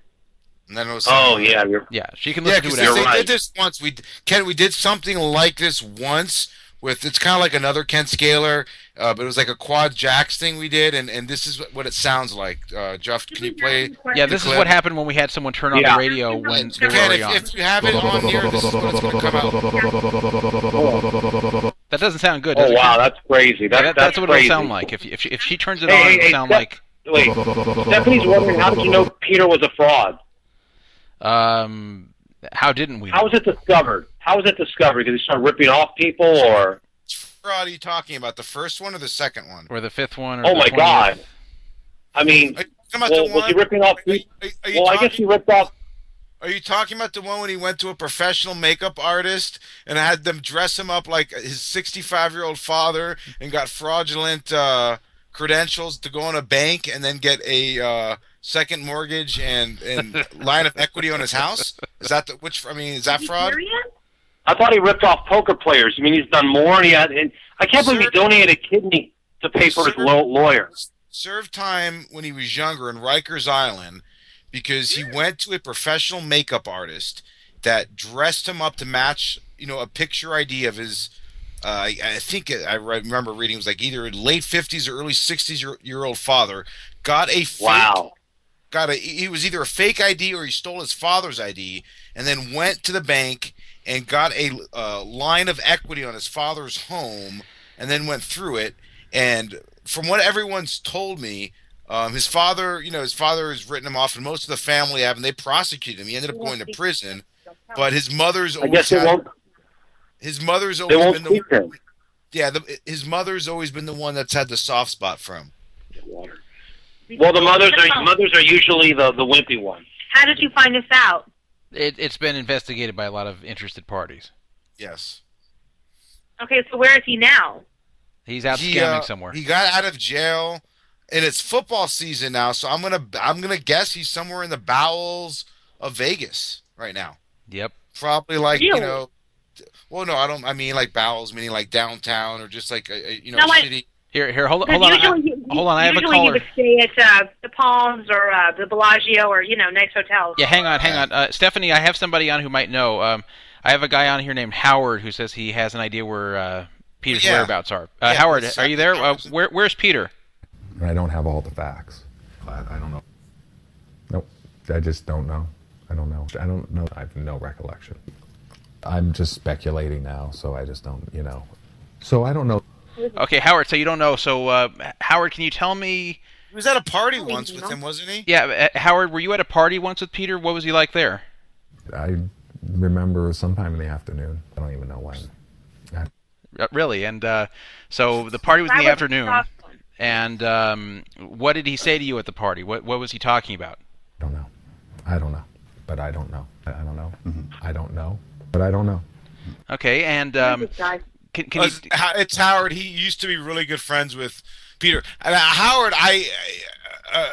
And then it was Oh yeah, you're, Yeah, she can Yeah, listen to because it. they, after. they did this once. We Ken, we did something like this once with. It's kind of like another Ken Scaler, uh, but it was like a quad jacks thing we did, and, and this is what- what it sounds like. Uh, Jeff, can you play? Yeah, the this is what happened when we had someone turn on Yeah. the radio when they were already if, on. if you have it on here, this is what's going to come out. That doesn't sound good. Oh does it? wow, that's crazy. That, Yeah, that- that's, what crazy. it'll sound like. If, if, she, if she turns it Hey, on, hey, it'll hey, sound Steph- like. Wait, Stephanie's wondering how did you know Peter was a fraud? Um, how didn't we? How was it discovered? How was it discovered? Did he start ripping off people, or fraud are you talking about? The first one or the second one? Or the fifth one? Or oh the my 20th? god? I mean, talking about well, the was he ripping off? Are you, are, are you well, I guess he ripped off. Are you talking about the one when he went to a professional makeup artist and had them dress him up like his 65 year old father and got fraudulent uh, credentials to go on a bank and then get a uh, second mortgage and, and line of equity on his house? Is that the, which? I mean, is that fraud? I thought he ripped off poker players. I mean, he's done more, and he had. And I can't believe he donated a kidney to pay for his Sir- law- lawyer. served time when he was younger in Rikers Island because he went to a professional makeup artist that dressed him up to match, you know, a picture ID of his. Uh, I, I think I remember reading it was like either late fifties or early sixties year, year old father got a fake, Wow. Got a he was either a fake ID or he stole his father's ID and then went to the bank and got a uh, line of equity on his father's home and then went through it and from what everyone's told me um, his father you know his father has written him off and most of the family have and they prosecuted him he ended up going to prison but his mother's I always guess they had- won't. his mother's always They won't been the him. yeah the, his mother's always been the one that's had the soft spot for him Well, the mothers are mothers are usually the the wimpy ones. How did you find this out? It, it's been investigated by a lot of interested parties. yes Okay, so where is he now? He's out he, scamming uh, somewhere. He got out of jail, and it's football season now. So I'm gonna I'm gonna guess he's somewhere in the bowels of Vegas right now. Yep. Probably like you Really? know. Well, no, I don't. I mean like bowels, meaning like downtown or just like a, a, you know No, I- city. Here, here, hold, Because hold on. I, usually, he- hold on, I have a usually he caller. would stay at uh, the Palms or uh, the Bellagio or you know nice hotels. Yeah, hang on, hang on. Uh, Stephanie, I have somebody on who might know. Um, I have a guy on here named Howard who says he has an idea where uh, Peter's Yeah. whereabouts are. Uh, Yeah, Howard, it's, are you there? Uh, Howard's- where, where's Peter? And I don't have all the facts. I, I don't know. Nope. I just don't know. I don't know. I don't know. I have no recollection. I'm just speculating now, so I just don't, you know. So I don't know. Okay, Howard. So you don't know. So uh, Howard, can you tell me? He was at a party once with him, wasn't he? Yeah, uh, Howard, were you at a party once with Peter? What was he like there? I remember sometime in the afternoon. I don't even know when. I, Uh, really? And uh, so the party was in the was afternoon. tough. And um, what did he say to you at the party? What What was he talking about? I don't know. I don't know. But I don't know. I I don't know. I don't know. But I don't know. Okay, and um, This guy. Can, can Uh, you? it's, it's Howard. He used to be really good friends with Peter. And uh, Howard, I uh,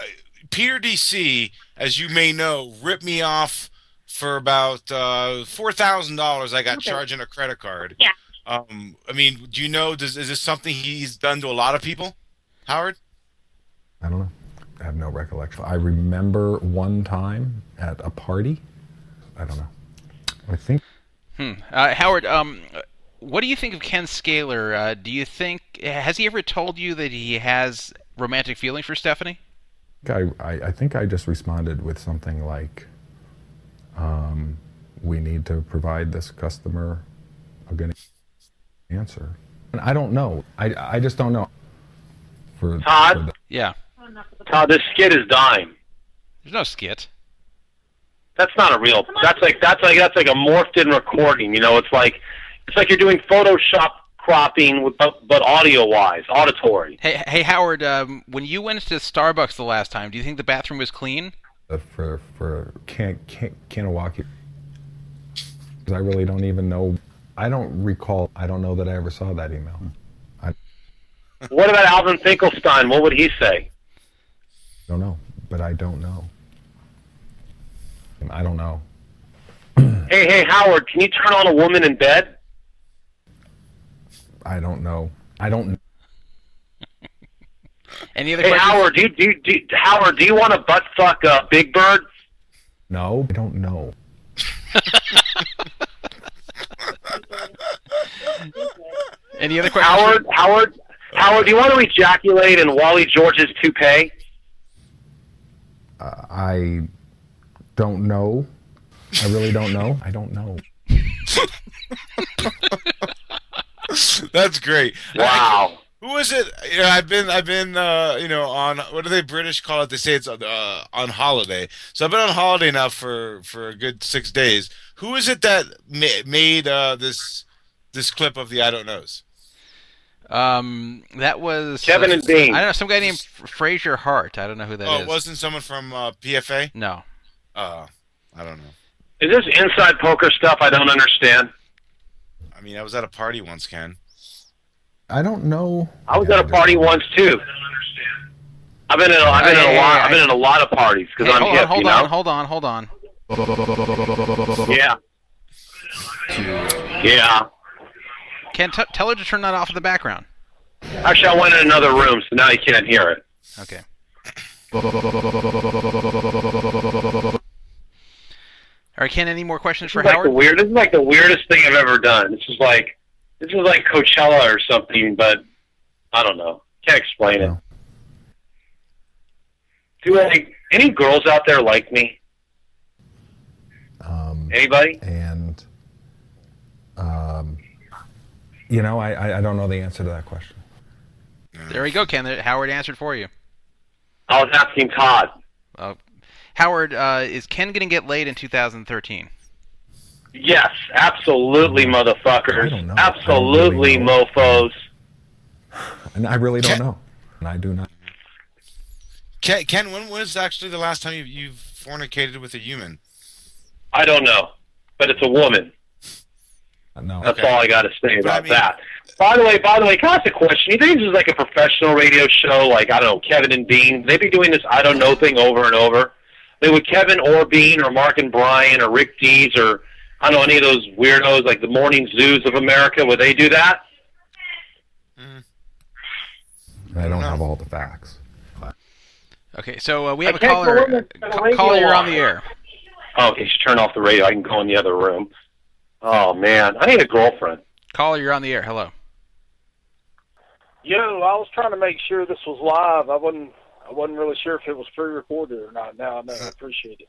Peter DC, as you may know, ripped me off for about uh, four thousand dollars. I got Okay. charged on a credit card. Yeah. Um, I mean, do you know? Does is this something he's done to a lot of people, Howard? I don't know. I have no recollection. I remember one time at a party. I don't know. I think Hmm. Uh, Howard, um, what do you think of Ken Scaler? Uh, do you think has he ever told you that he has romantic feelings for Stephanie? I, I, I think I just responded with something like, um, "We need to provide this customer a good answer." And I don't know. I, I just don't know. For, Todd? for the- Yeah. Todd, this skit is dying. There's no skit. That's not a real. That's like that's like that's like a morphed in recording. You know, it's like it's like you're doing Photoshop cropping, with, but, but audio wise, auditory. Hey, hey, Howard. Um, when you went to Starbucks the last time, do you think the bathroom was clean? uh, for for can can Kanawaki. 'Cause I really don't even know I don't recall. I don't know that I ever saw that email. I What about Alvin Finkelstein? What would he say? don't know, but I don't know. I don't know. Hey, hey, Howard, can you turn on a woman in bed? I don't know. I don't. Any other Hey, questions? Howard, do you, do, you, do you- Howard, do you want to butt fuck uh, Big Bird? No, I don't know. Any other questions? Howard, Howard, Howard, do you want to ejaculate in Wally George's toupee? Uh, I don't know. I really don't know. I don't know. That's great. Wow. Who is it? You know, I've been, I've been, uh, you know, on what do they British call it? They say it's uh, on holiday. So I've been on holiday now for for a good six days. Who is it that ma- made uh, this this clip of the I don't knows? Um, that was Kevin uh, and Bean. I don't know some guy named Fraser Hart. I don't know who that is. oh, it wasn't someone from uh, PFA. No. Uh, I don't know. Is this inside poker stuff I don't understand? I mean, I was at a party once, Ken. I don't know. I was at a party once too. I've been in a, I've been in Hey, a lot hey, I've been in a lot of parties because Hey, I'm hold hip, on, hold you know. on, hold on, hold on. Yeah. Yeah. Ken, t- tell her to turn that off in the background. Actually, I went in another room, so now you can't hear it. Okay. All right, Ken. Any more questions for This is like the Howard? weird. This is like the weirdest thing I've ever done. This is like this is like Coachella or something, but I don't know. Can't explain it. Do like any girls out there like me? Um, Anybody? and um, you know, I, I I don't know the answer to that question. There we go, Ken. Howard answered for you. I was asking Todd. Uh, Howard, uh, is Ken going to get laid in 2013? Yes, absolutely, I motherfuckers. don't know. Absolutely, don't really mofo's. And I really don't Ca- know. And I do not. Ken, Ken when was actually the last time you, you've fornicated with a human? I don't know, but it's a woman. No. That's Okay. all I got to say about mean- that. By the way, by the way, can I ask a question? You think this is like a professional radio show, like I don't know, Kevin and Bean? They be doing this I don't know thing over and over. They would Kevin or Bean or Mark and Brian or Rick Dees or I don't know any of those weirdos like the morning zoos of America. Would they do that? I don't have all the facts. Okay, so uh, we have a can't caller. go in the- the Ca- caller, you're on the air. Oh, okay, just turn off the radio. I can go in the other room. Oh man, I need a girlfriend. Caller, you're on the air. Hello. Yo, I was trying to make sure this was live. I wasn't. I wasn't really sure if it was pre-recorded or not. Now I know. I appreciate it.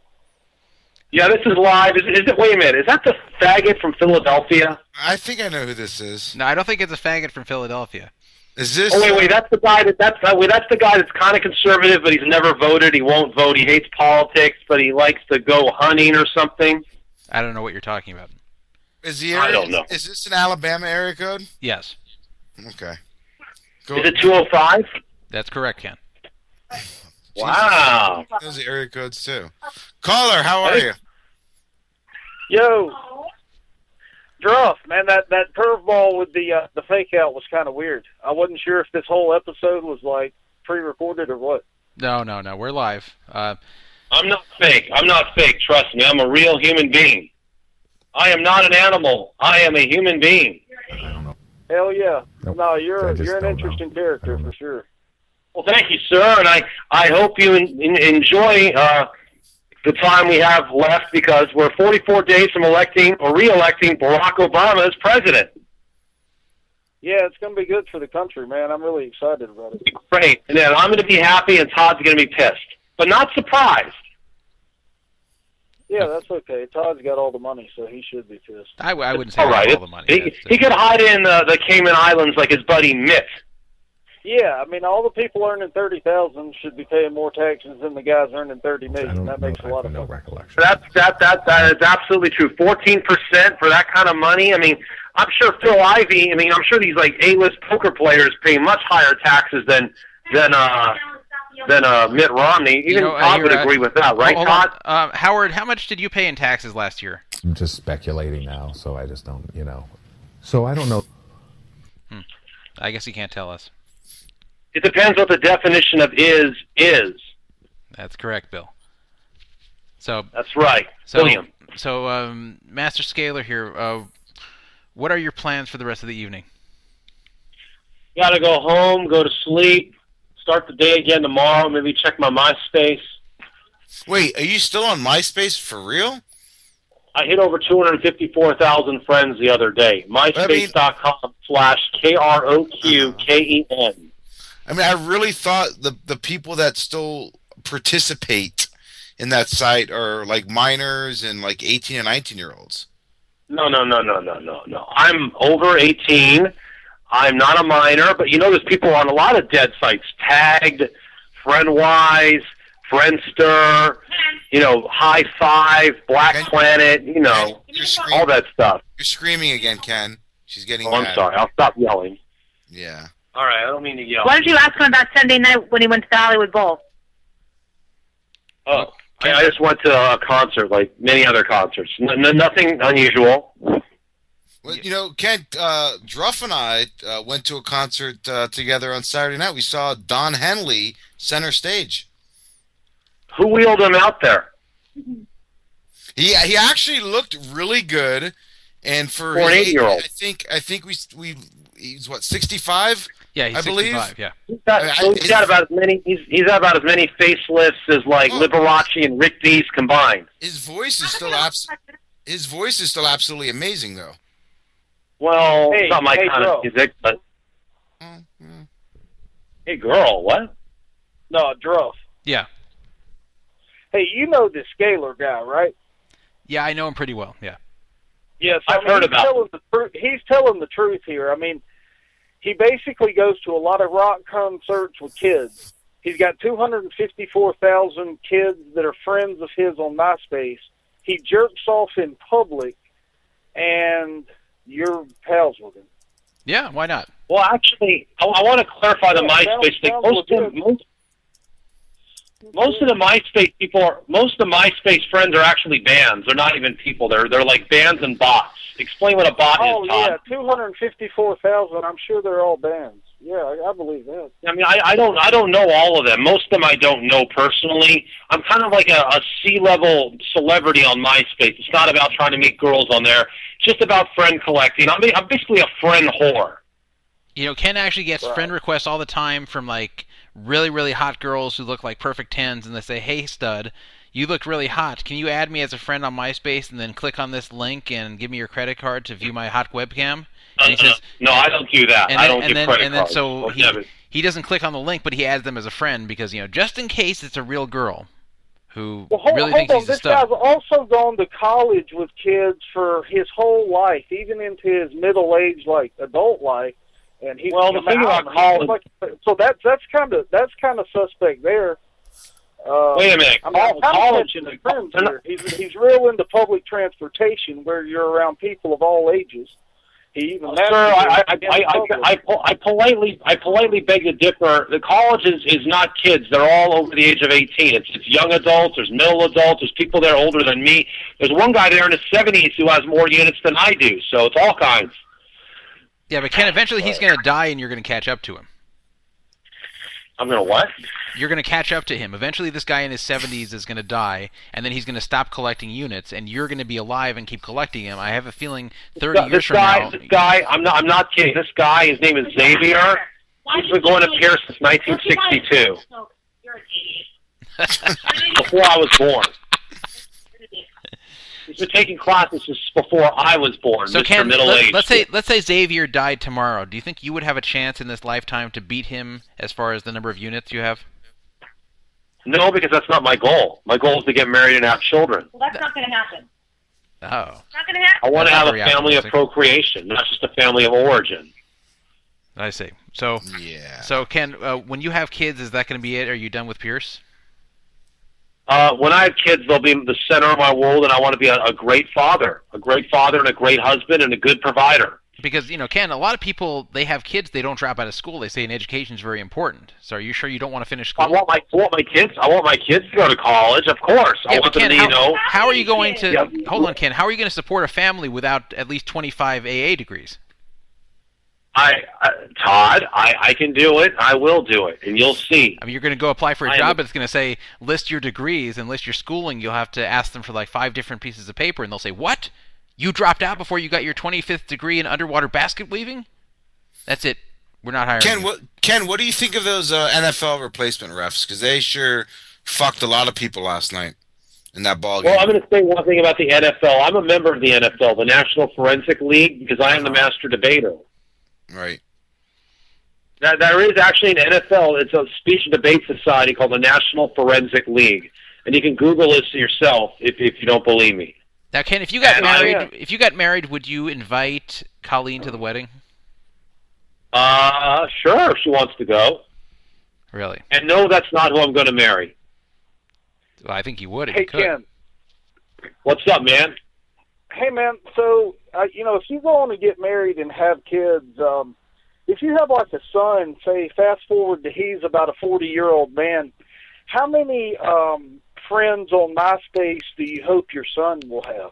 Yeah, this is live. Is, is it? Wait a minute. Is that the faggot from Philadelphia? I think I know who this is. No, I don't think it's a faggot from Philadelphia. Is this? Oh wait, wait. That's the guy that that's uh, wait, that's the guy that's kind of conservative, but he's never voted. He won't vote. He hates politics, but he likes to go hunting or something. I don't know what you're talking about. Is the I don't know. Is this an Alabama area code? Yes, Okay. Go. Is it 205? that's correct, Ken. Wow. Those are area codes too. Caller, how are you? Yo, Druff, man, that that curveball with the uh, the fake out was kind of weird. I wasn't sure if this whole episode was like pre-recorded or what. No, no, no. We're live. Uh, I'm not fake. I'm not fake. Trust me. I'm a real human being. I am not an animal. I am a human being. Hell yeah! Nope. No, you're you're an don't know. interesting character for sure. Well, thank you, sir, and I I hope you en- en- enjoy uh, the time we have left because we're 44 days from electing or re-electing Barack Obama as president. Yeah, it's gonna be good for the country, man. I'm really excited about it. Great, and then I'm going to be happy, and Todd's going to be pissed, but not surprised. Yeah, that's okay. Todd's got all the money, so he should be pissed. I, I wouldn't say All right, all the money. he, he could hide in uh, the Cayman Islands like his buddy Mitt. Yeah, I mean, all the people earning thirty thousand should be paying more taxes than the guys earning thirty I million. That know. makes a I lot have of no fun. recollection. That's that that that is absolutely true. Fourteen percent for that kind of money. I mean, I'm sure Phil Ivey. I mean, I'm sure these like A-list poker players pay much higher taxes than than uh than uh Mitt Romney. Even know, uh, Todd would you're, uh, agree with that, right, Todd? Um, Howard, how much did you pay in taxes last year? I'm just speculating now, so I just don't. You know, So I don't know. I guess he can't tell us. It depends what the definition of is is. That's correct, Bill. So That's right. So, William. so um, Master Scaler here. Uh, what are your plans for the rest of the evening? Got to go home, go to sleep, start the day again tomorrow. Maybe check my MySpace. Wait, are you still on MySpace for real? I hit over 254,000 friends the other day. MySpace.com slash K R O Q K E N. I mean, I really thought the the people that still participate in that site are like minors and like 18 and 19 year olds. No, no, no, no, no, no, no. I'm over 18. I'm not a minor, but you know there's people on a lot of dead sites, tagged, FriendWise, Friendster, you know, High Five, Black Planet, you know, all that stuff. You're screaming again, Ken. She's getting Oh, I'm sorry. I'll stop yelling. Yeah. All right, I don't mean to yell. Why don't you ask him about Sunday night when he went to the Hollywood Bowl? Oh, I I just went to a concert, like many other concerts. N- n- nothing unusual. Well, you know, Kent, uh, Druff and I uh, went to a concert uh, together on Saturday night. We saw Don Henley center stage. Who wheeled him out there? He he actually looked really good, and for, For an eight-year-old. I think I think we we he's what sixty five. Yeah, he's I believe. yeah. He's got, so he's got about as many. He's he's got about as many facelifts as like oh. Liberace and Rick Dees combined. His voice is still abs- his voice is still absolutely amazing though. Well, Hey, it's not my hey, kind bro. of music, but mm-hmm. hey, girl, what? No, Druff. Yeah. Hey, you know the Scaler guy, right? Yeah, I know him pretty well. Yeah. Yes, I've heard he's about telling the truth. He's telling the truth here. I mean, he basically goes to a lot of rock concerts with kids. He's got 254,000 kids that are friends of his on MySpace. He jerks off in public, and you're pals with him. Yeah, why not? Well, actually, I, I want to clarify the Yeah, MySpace thing. Most most, most of the MySpace people are most of the MySpace friends are actually bands. They're not even people. They're they're like bands and bots. Explain what a bot Oh is, Todd. yeah, 254,000. I'm sure they're all bands. Yeah, I, I believe that. I mean, I, I don't I don't know all of them. Most of them I don't know personally. I'm kind of like a, a C level celebrity on MySpace. It's not about trying to meet girls on there. It's just about friend collecting. I'm, I'm basically a friend whore. You know, Ken actually gets friend requests all the time from like really, really hot girls who look like perfect tens, and they say, "Hey, stud, you look really hot. Can you add me as a friend on MySpace and then click on this link and give me your credit card to view my hot webcam?" And he Uh, says, no, I don't do that. and I don't and give then, credit and then cards so he debit. he doesn't click on the link, but he adds them as a friend because you know just in case it's a real girl who Well, hold, really hold thinks on. he's a This stud. guy's also gone to college with kids for his whole life, even into his middle age, like adult life. And he Well, the thing about college- like- so that's that's kind of that's kind of suspect there. Uh, Wait a minute. I mean, I'm Col- kind college of and friends here. He's he's real into public transportation, where you're around people of all ages. He even Sir, I, I, in I, I. I, I politely, I politely beg to differ. The college is, is not kids; they're all over the age of eighteen. It's, it's young adults. There's middle adults. There's people there older than me. There's one guy there in his seventies who has more units than I do. So it's all kinds. Yeah, but Ken, eventually he's going to die, and you're going to catch up to him. I'm gonna what? You're going to catch up to him. Eventually, this guy in his 70s is going to die, and then he's going to stop collecting units, and you're going to be alive and keep collecting them. I have a feeling 30 years this from now. this guy, I'm not, I'm not kidding. This guy, his name is Xavier. He's been going to Pierce since 1962, before I was born. He's been taking classes since before I was born, So Mr. Ken, Middle let, Age. let's say let's say Xavier died tomorrow. Do you think you would have a chance in this lifetime to beat him as far as the number of units you have? No, because that's not my goal. My goal is to get married and have children. Well, that's not going to happen. Oh, Not going to happen. I want to have a family of procreation, not just a family of origin. I see. So Yeah. so Ken, uh, when you have kids, is that going to be it? Are you done with Pierce? Uh, when I have kids, they'll be the center of my world, and I want to be a, a great father, a great father, and a great husband, and a good provider. Because you know, Ken, a lot of people they have kids, they don't drop out of school. They say an education is very important. So are you sure you don't want to finish I want my I want my kids. I want my kids to go to college, of course. I want but them Ken, to, how, you know. how are you going to Yep. hold on, Ken? How are you going to support a family without at least 25 AA degrees? I, uh, Todd, I, I can do it. I will do it, and you'll see. I mean, you're going to go apply for a I am- job, and it's going to say list your degrees and list your schooling. You'll have to ask them for like five different pieces of paper, and they'll say, "What? You dropped out before you got your 25th degree in underwater basket weaving? That's it. We're not hiring." Ken, you." what Ken, what do you think of those uh, NFL replacement refs? Because they sure fucked a lot of people last night in that ball game. Well, I'm going to say one thing about the NFL. I'm a member of the NFL, the National Forensic League, because I am the master debater. Right. Now, there is actually an NFL. It's a speech and debate society called the National Forensic League, and you can Google this yourself if if you don't believe me. Now, Ken, if you got And I- married, if you got married, would you invite Colleen to the wedding? Uh, sure, if she wants to go. Really? And no, that's not who I'm going to marry. Well, I think you would if Hey you could. Ken. What's up, man? Hey man, so uh, you know if you go on to get married and have kids, um, if you have like a son, say fast forward to he's about a forty year old man, how many um, friends on MySpace do you hope your son will have?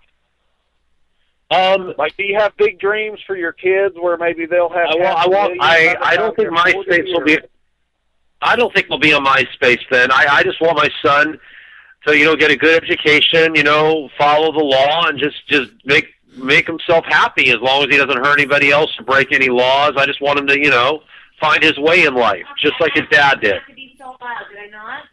Um, Like, do you have big dreams for your kids where maybe they'll have? I, wa- half I a I I don't think MySpace will be. I don't think we'll be on MySpace then. I I just want my son to you know get a good education, you know, follow the law, and just just make make himself happy as long as he doesn't hurt anybody else or break any laws. I just want him to you know find his way in life, just like his dad did.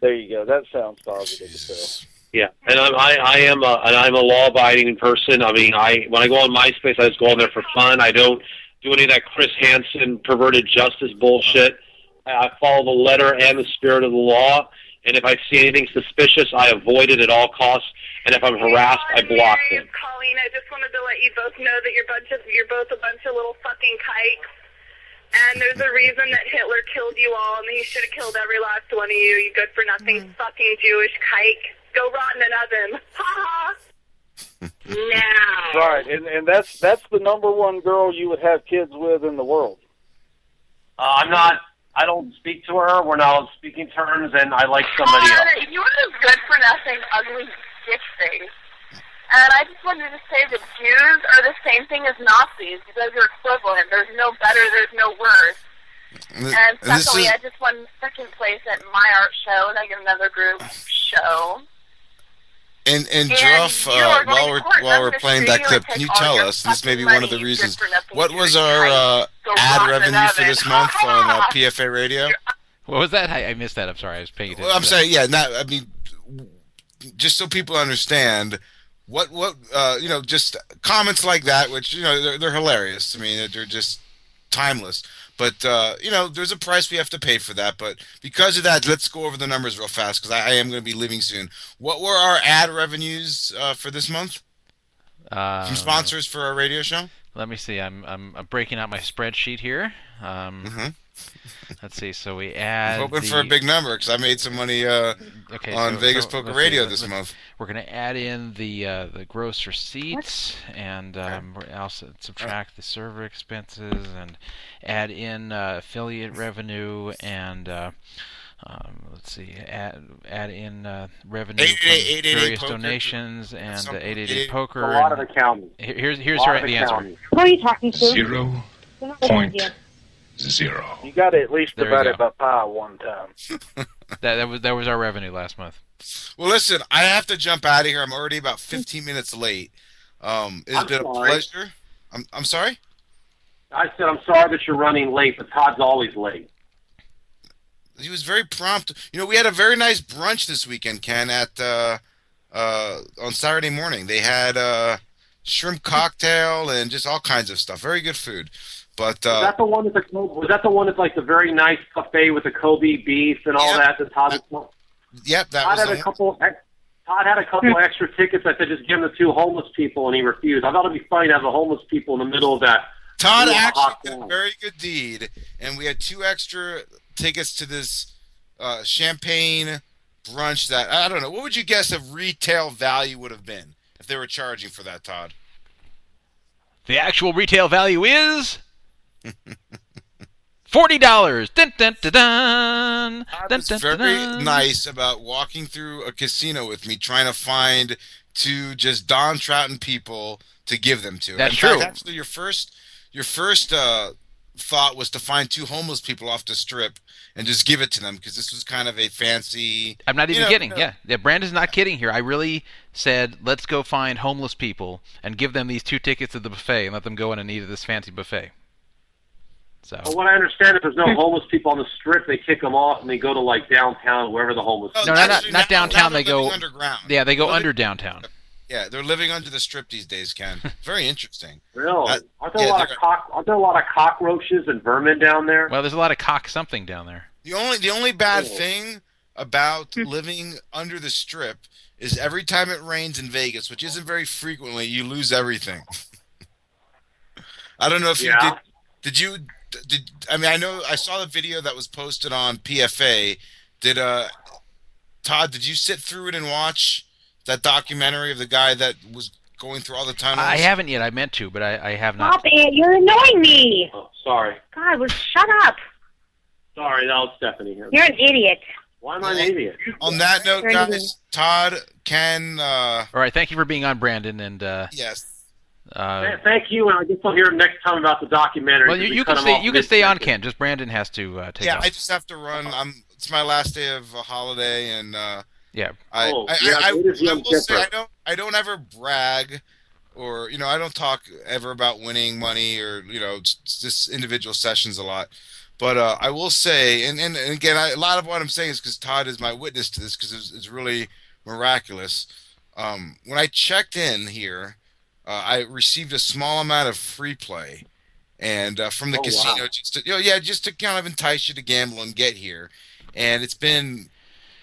There you go. That sounds positive. So. Yeah, and I'm, I I am a and I'm a law abiding person. I mean, I when I go on MySpace, I just go on there for fun. I don't do any of that Chris Hansen perverted justice bullshit. I I follow the letter and the spirit of the law. And if I see anything suspicious, I avoid it at all costs. And if I'm harassed, I block them. Colleen, I just wanted to let you both know that you're bunch of you're both a bunch of little fucking kikes. And there's a reason that Hitler killed you all, and he should have killed every last one of you. You good for nothing fucking Jewish kike. Go rot in an oven. Ha ha. now. Right, and and that's that's the number one girl you would have kids with in the world. Uh, I'm not. I don't speak to her. We're not on speaking terms, and I like somebody else. Todd, you are a good for nothing, ugly dick face. And I just wanted to say that Jews are the same thing as Nazis. You guys are equivalent. There's no better, there's no worse. And, th- And and secondly, is I just won second place at my art show, like another group show. And and And Druff, uh, while we're court, while we're playing that clip, can you tell us? This may be one of the reasons. good for nothing What was our uh, ad rot in an revenue for this month on uh, PFA Radio? What was that? I, I missed that. I'm sorry. I was paying attention. Well, I'm sorry. yeah. Not, I mean, just so people understand what what uh, you know, just comments like that, which you know they're, they're hilarious. I mean, they're just timeless. But uh, you know, there's a price we have to pay for that. But because of that, let's go over the numbers real fast because I, I am going to be leaving soon. What were our ad revenues uh, for this month. Uh, from sponsors for our radio show? Let me see. I'm I'm, I'm breaking out my spreadsheet here. Um, Mhm. Let's see. So we add. I'm hoping the, for a big number because I made some money uh, okay, on so- Vegas so Poker let's see, Radio let- this let- month. We're going to add in the uh, the gross receipts and um, we're also subtract the server expenses and add in uh, affiliate revenue and uh, um, let's see add add in uh, revenue 888 from various poker. donations and Some- uh, 888 888 poker. A lot of and- accounting. here's here's A lot her, the answer. Who are you talking to? Zero point zero. You got to at least There you divide go. it by pi one time. That that was that was our revenue last month. Well, listen, I have to jump out of here. I'm already about 15 minutes late. Um, it's I'm been a pleasure. I'm, I'm sorry. I said I'm sorry that you're running late, but Todd's always late. He was very prompt. You know, we had a very nice brunch this weekend, Ken, at uh, uh, on Saturday morning. They had uh, shrimp cocktail and just all kinds of stuff. Very good food. But was uh, that the one with the was that the one that's like the very nice buffet with the Kobe beef and all Yeah. that that Todd was yep, that Todd was had the a couple. ex- Todd had a couple extra tickets. I said just give them to two homeless people, and he refused. I thought it'd be funny to have the homeless people in the middle of that. Todd Yeah, actually did a very good deed, and we had two extra tickets to this uh, champagne brunch. That I don't know. What would you guess the retail value would have been if they were charging for that, Todd? The actual retail value is forty dollars. Dun dun dun dun. Todd Dun, was dun, very dun, nice about walking through a casino with me, trying to find two just Don Trouton people to give them to. That's In fact, true. actually, your first, your first uh, thought was to find two homeless people off the strip and just give it to them because this was kind of a fancy. I'm not you even know, kidding. uh, Yeah, yeah. Brandon's not kidding here. I really said, let's go find homeless people and give them these two tickets to the buffet and let them go in and eat at this fancy buffet. So But what I understand, if there's no homeless people on the strip, they kick them off and they go to like downtown, wherever the homeless. Oh, no, not, not, not downtown. They go underground. Yeah, they go Living- under downtown. Yeah, they're living under the strip these days, Ken. Very interesting. Really? Uh, aren't there yeah, a lot of they're- cock? Aren't there a lot of cockroaches and vermin down there? Well, there's a lot of cock something down there. The only the only bad Oh. thing about living under the strip is every time it rains in Vegas, which isn't very frequently, you lose everything. I don't know if you did. Did you? Did I mean I know I saw the video that was posted on PFA. Did uh Todd? Did you sit through it and watch that documentary of the guy that was going through all the tunnels? I haven't yet. I meant to, but I, I have not. Stop it! You're annoying me. Oh, sorry, God, well, shut up. sorry, that was Stephanie here. You're an idiot. Why am I an idiot? On that note, You're an idiot. guys, Todd, Ken, uh, All right, thank you for being on, Brandon. And uh, yes. Uh, Thank you, and I guess I'll hear next time about the documentary. well, 'cause you, we you can stay. You can stay on, mid-sentence. Ken. Just Brandon has to uh, take yeah, off. I just have to run. I'm. It's my last day of a holiday, and uh, Yeah. I, Oh, I, yeah, I, it is I, I Yom will say I don't. I don't ever brag, or you know, I don't talk ever about winning money or you know, just, just individual sessions a lot. But uh, I will say, and, and, and again, I, a lot of what I'm saying is because Todd is my witness to this, because it's, it's really miraculous. Um, when I checked in here, uh, I received a small amount of free play, and uh, from the Oh, casino, wow. just to, you know, yeah, just to kind of entice you to gamble and get here. And it's been,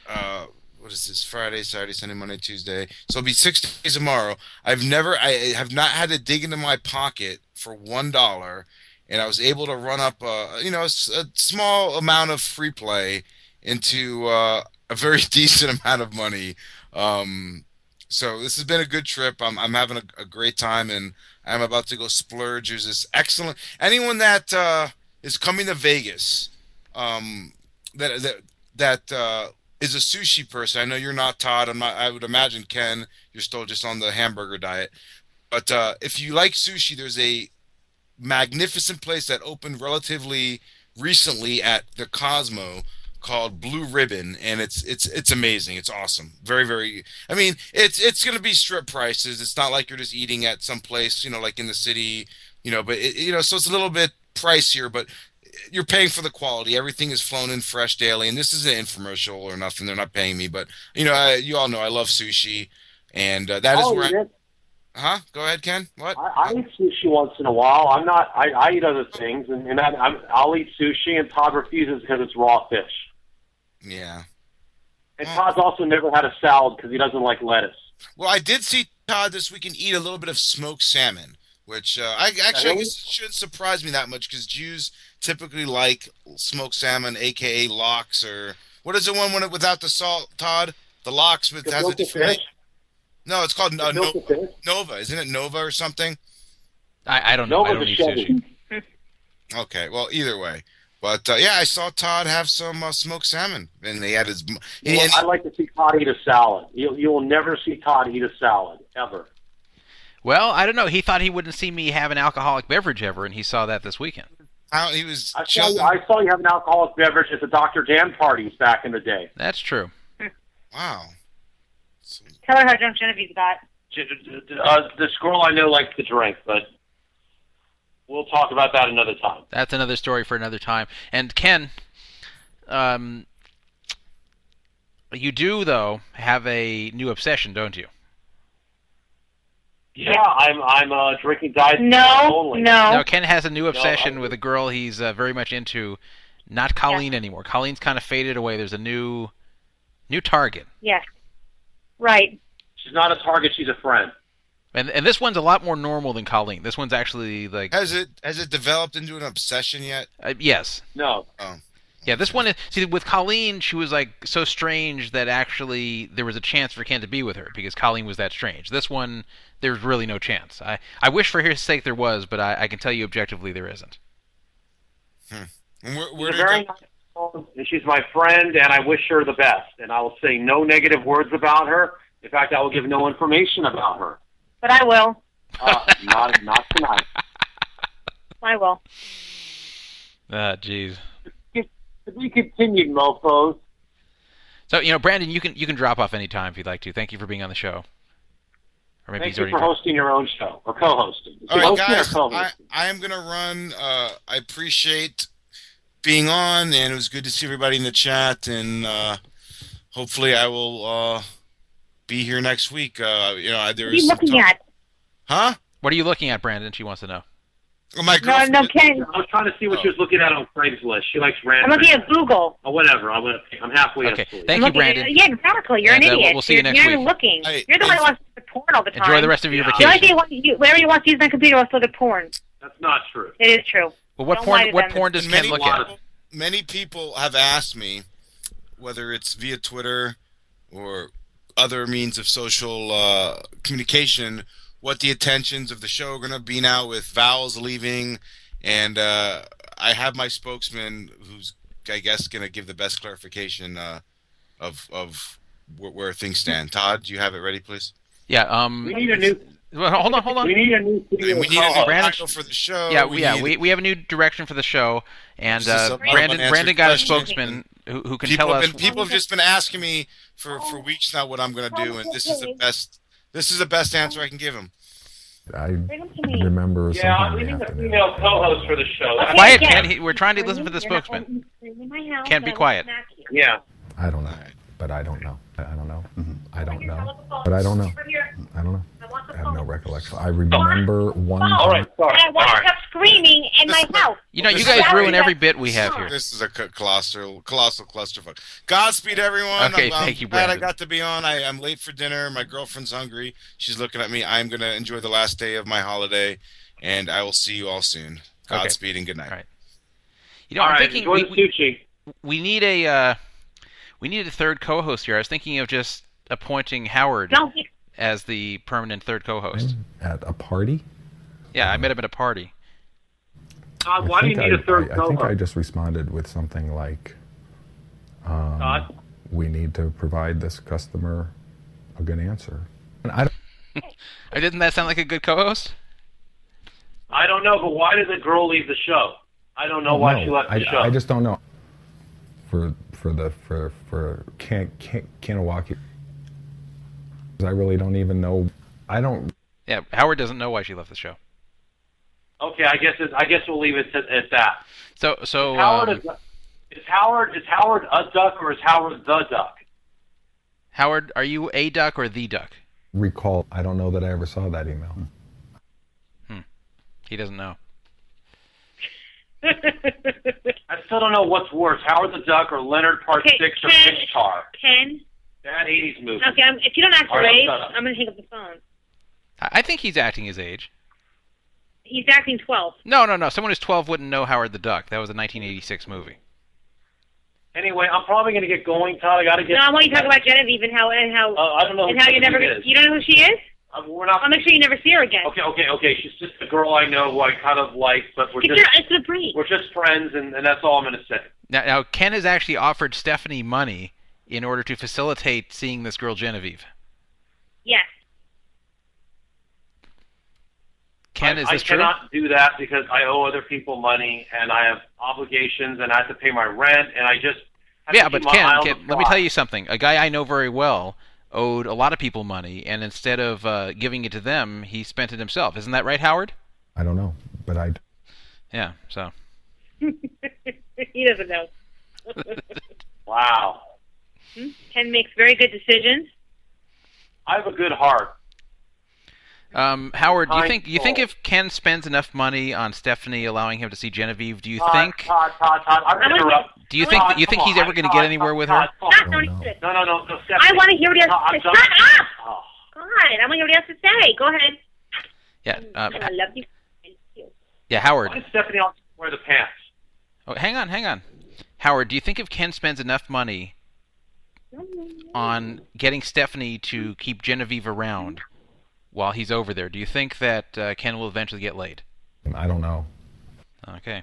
uh, what is this? Friday, Saturday, Sunday, Monday, Tuesday. So it'll be six days tomorrow. I've never, I have not had to dig into my pocket for one dollar, and I was able to run up, a, you know, a, a small amount of free play into uh, a very decent amount of money. Um, so this has been a good trip. I'm, I'm having a, a great time, and I'm about to go splurge. There's this excellent anyone that uh, is coming to Vegas, um, that that that uh, is a sushi person. I know you're not Todd. I'm not. I would imagine Ken. You're still just on the hamburger diet. But uh, if you like sushi, there's a magnificent place that opened relatively recently at the Cosmo called Blue Ribbon, and it's it's it's amazing. It's awesome. Very very. I mean, it's it's going to be strip prices. It's not like you're just eating at some place, you know, like in the city, you know. But it, you know, so it's a little bit pricier, but you're paying for the quality. Everything is flown in fresh daily, and this is an infomercial or nothing. They're not paying me, but you know, I, you all know I love sushi, and uh, that is Oh, where. you I, huh? Go ahead, Ken. What? I, I eat sushi once in a while. I'm not. I, I eat other things, and, and I, I'm, I'll eat sushi. And Todd refuses because it's raw fish. Yeah. And Todd's also never had a salad because he doesn't like lettuce. Well, I did see Todd this weekend eat a little bit of smoked salmon, which uh, I actually I guess it shouldn't surprise me that much because Jews typically like smoked salmon, aka lox, or what is the one when it, without the salt, Todd? The lox with has a different. fish? No, it's called uh, Gefilte Nova. Nova, isn't it Nova or something? I, I don't know. I Nova's don't a eat sushi. Okay, well, either way. But uh, yeah, I saw Todd have some uh, smoked salmon, and they had his. Well, I'd like to see Todd eat a salad. You, you will never see Todd eat a salad ever. Well, I don't know. He thought he wouldn't see me have an alcoholic beverage ever, and he saw that this weekend. how he was. I saw, you, I saw you have an alcoholic beverage at the Dr. Dan parties back in the day. That's true. Wow. Tell her how drunk Genevieve's got. Uh, the squirrel I know likes to drink, but we'll talk about that another time. That's another story for another time. And Ken, um, you do though have a new obsession, don't you? Yeah, I'm I'm uh, drinking diet No, only. no. Now Ken has a new obsession I- with a girl he's uh, very much into. Not Colleen anymore. Colleen's kind of faded away. There's a new, new target, Yes. Right. She's not a target. She's a friend. And and this one's a lot more normal than Colleen. This one's actually like, Has it has it developed into an obsession yet? uh, yes, No. Oh. yeah. This one is see with Colleen, she was like so strange that actually there was a chance for Ken to be with her because Colleen was that strange. This one, there's really no chance. I I wish for his sake there was, but I, I can tell you objectively there isn't. And where, She's where a very nice woman, and she's my friend, and I wish her the best. And I will say no negative words about her. In fact, I will give no information about her. But I will. Uh, not not tonight. I will. Ah, jeez. To be continued, mofos. So you know, Brandon, you can you can drop off anytime if you'd like to. Thank you for being on the show. Or maybe Thank he's you for dropped. hosting your own show or co-hosting. Is All it right, hosting or guys, I. I am gonna run. Uh, I appreciate being on, and it was good to see everybody in the chat. And uh, hopefully, I will uh, be here next week. Uh, you know, there What are you looking talk- at? Huh? What are you looking at, Brandon? She wants to know. Oh, my No, girlfriend. no, Ken. I was trying to see what she was looking at on Craigslist. She likes random. I'm looking at Google. Oh, whatever. I'm gonna. I'm halfway Okay, asleep. thank I'm you, looking at- Brandon. yeah, exactly. You're And, an uh, we'll- idiot. we'll see you you're, next you're week. looking. Hey, you're the one hey, who wants to porn all the time. Enjoy the rest of your Yeah. The only vacation. thing you want, you, whenever you want to use my computer, I'll look at porn. That's not true. It is true. Well, what Don't lie porn? to What them. porn does And Ken look at? many people have asked me, whether it's via Twitter or other means of social uh, communication, what the intentions of the show are going to be now with Vowels leaving, and uh, I have my spokesman who's I guess going to give the best clarification uh, of of where, where things stand. Todd, do you have it ready, please? Yeah. Um. We need a new. well, hold on. Hold on. We need a new. I mean, we need a new Brandon- title for the show. Yeah, we yeah, need- we, we have a new direction for the show, and Just uh, a lot of Brandon unanswered Brandon got a questions. spokesman who, who can people tell have us. been, people have just been asking me for, for weeks now what I'm going to do, and this is the best. This is the best answer I can give them. I Bring them to me. remember Yeah, sometime we in need the a female co-host for the show. That's- Quiet, Ken. Ken. He, we're trying to listen for the You're not spokesman. welcome to scream in my house, Ken, and be quiet. Yeah. I don't know, but I don't know. I I don't know. I don't know, but I don't know. I don't know. I want the I have no recollection. I remember one. All right. Sorry. And I woke All to right. stop screaming in my house. You know, you guys is- ruin every bit we have here. This is a colossal, colossal clusterfuck. Godspeed, everyone. Okay, I'm, I'm thank you, glad I got to be on. I, I'm late for dinner. My girlfriend's hungry. She's looking at me. I'm going to enjoy the last day of my holiday, and I will see you all soon. Godspeed and good night. All right. You know, All I'm right. thinking we, we, we need a uh, we need a third co-host here. I was thinking of just appointing Howard Don't as the permanent third co-host. at a party. Yeah, I met him at a party. Todd, I why do you think need I- a third I, I think I just responded with something like, um, Todd? "We need to provide this customer a good answer." And I don't, Uh, Didn't that sound like a good co-host? I don't know, but why did the girl leave the show? I don't know why no, she left the I, show. I just don't know. For for the for for can can Kanawaki, I really don't even know. I don't. Yeah, Howard doesn't know why she left the show. Okay, I guess it, I guess we'll leave it at, at that. So so Howard um, is, is Howard is Howard a duck or is Howard the duck? Howard, are you a duck or the duck? recall. I don't know that I ever saw that email. He doesn't know. I still don't know what's worse, Howard the Duck or Leonard Part Okay, Six or Ken- Pixar. Ken. Bad '80s movie. Okay, I'm, if you don't act your right, age, shut up. I'm gonna hang up the phone. I I think he's acting his age. He's acting 12. No, no, no. Someone who's 12 wouldn't know Howard the Duck. That was a 1986 movie. Anyway, I'm probably going to get going, Todd. I got to get. No, I want you to talk about Genevieve and how and how Uh, I don't know. and who how you never Genevieve is. you don't know who she is. Uh, we're not. I'll make sure you never see her again. Okay, okay, okay. She's just a girl I know who I kind of like, but we're It's, just your, it's the breed. we're just friends, and, and that's all I'm going to say. Now, now, Ken has actually offered Stephanie money in order to facilitate seeing this girl Genevieve. Yes. Ken, I, is I this true? cannot do that because I owe other people money, and I have obligations, and I have to pay my rent, and I just have Yeah, to but keep Ken, on Ken let me tell you something. A guy I know very well owed a lot of people money, and instead of uh, giving it to them, he spent it himself. Isn't that right, Howard? I don't know, but I. Yeah. So. he doesn't know. Wow, Hmm? Ken makes very good decisions. I have a good heart. Um, Howard, do you think you think if Ken spends enough money on Stephanie allowing him to see Genevieve, do you Todd, think Todd, Todd, Todd, I'm I going to interrupt. do you think Todd, you think he's on. ever going to get anywhere with her? Todd, Todd, Stop, Oh, no. No, no, no, no, Stephanie. I want to hear what he has No, to I'm say. Shut up! Oh. God, I want to hear what he has to say. Go ahead. Yeah. Um, I love you. Thank you. yeah, Howard. Why does Stephanie always wear the pants? Oh, hang on, hang on. Howard, do you think if Ken spends enough money on getting Stephanie to keep Genevieve around while he's over there, do you think that uh, Ken will eventually get laid? I don't know. Okay.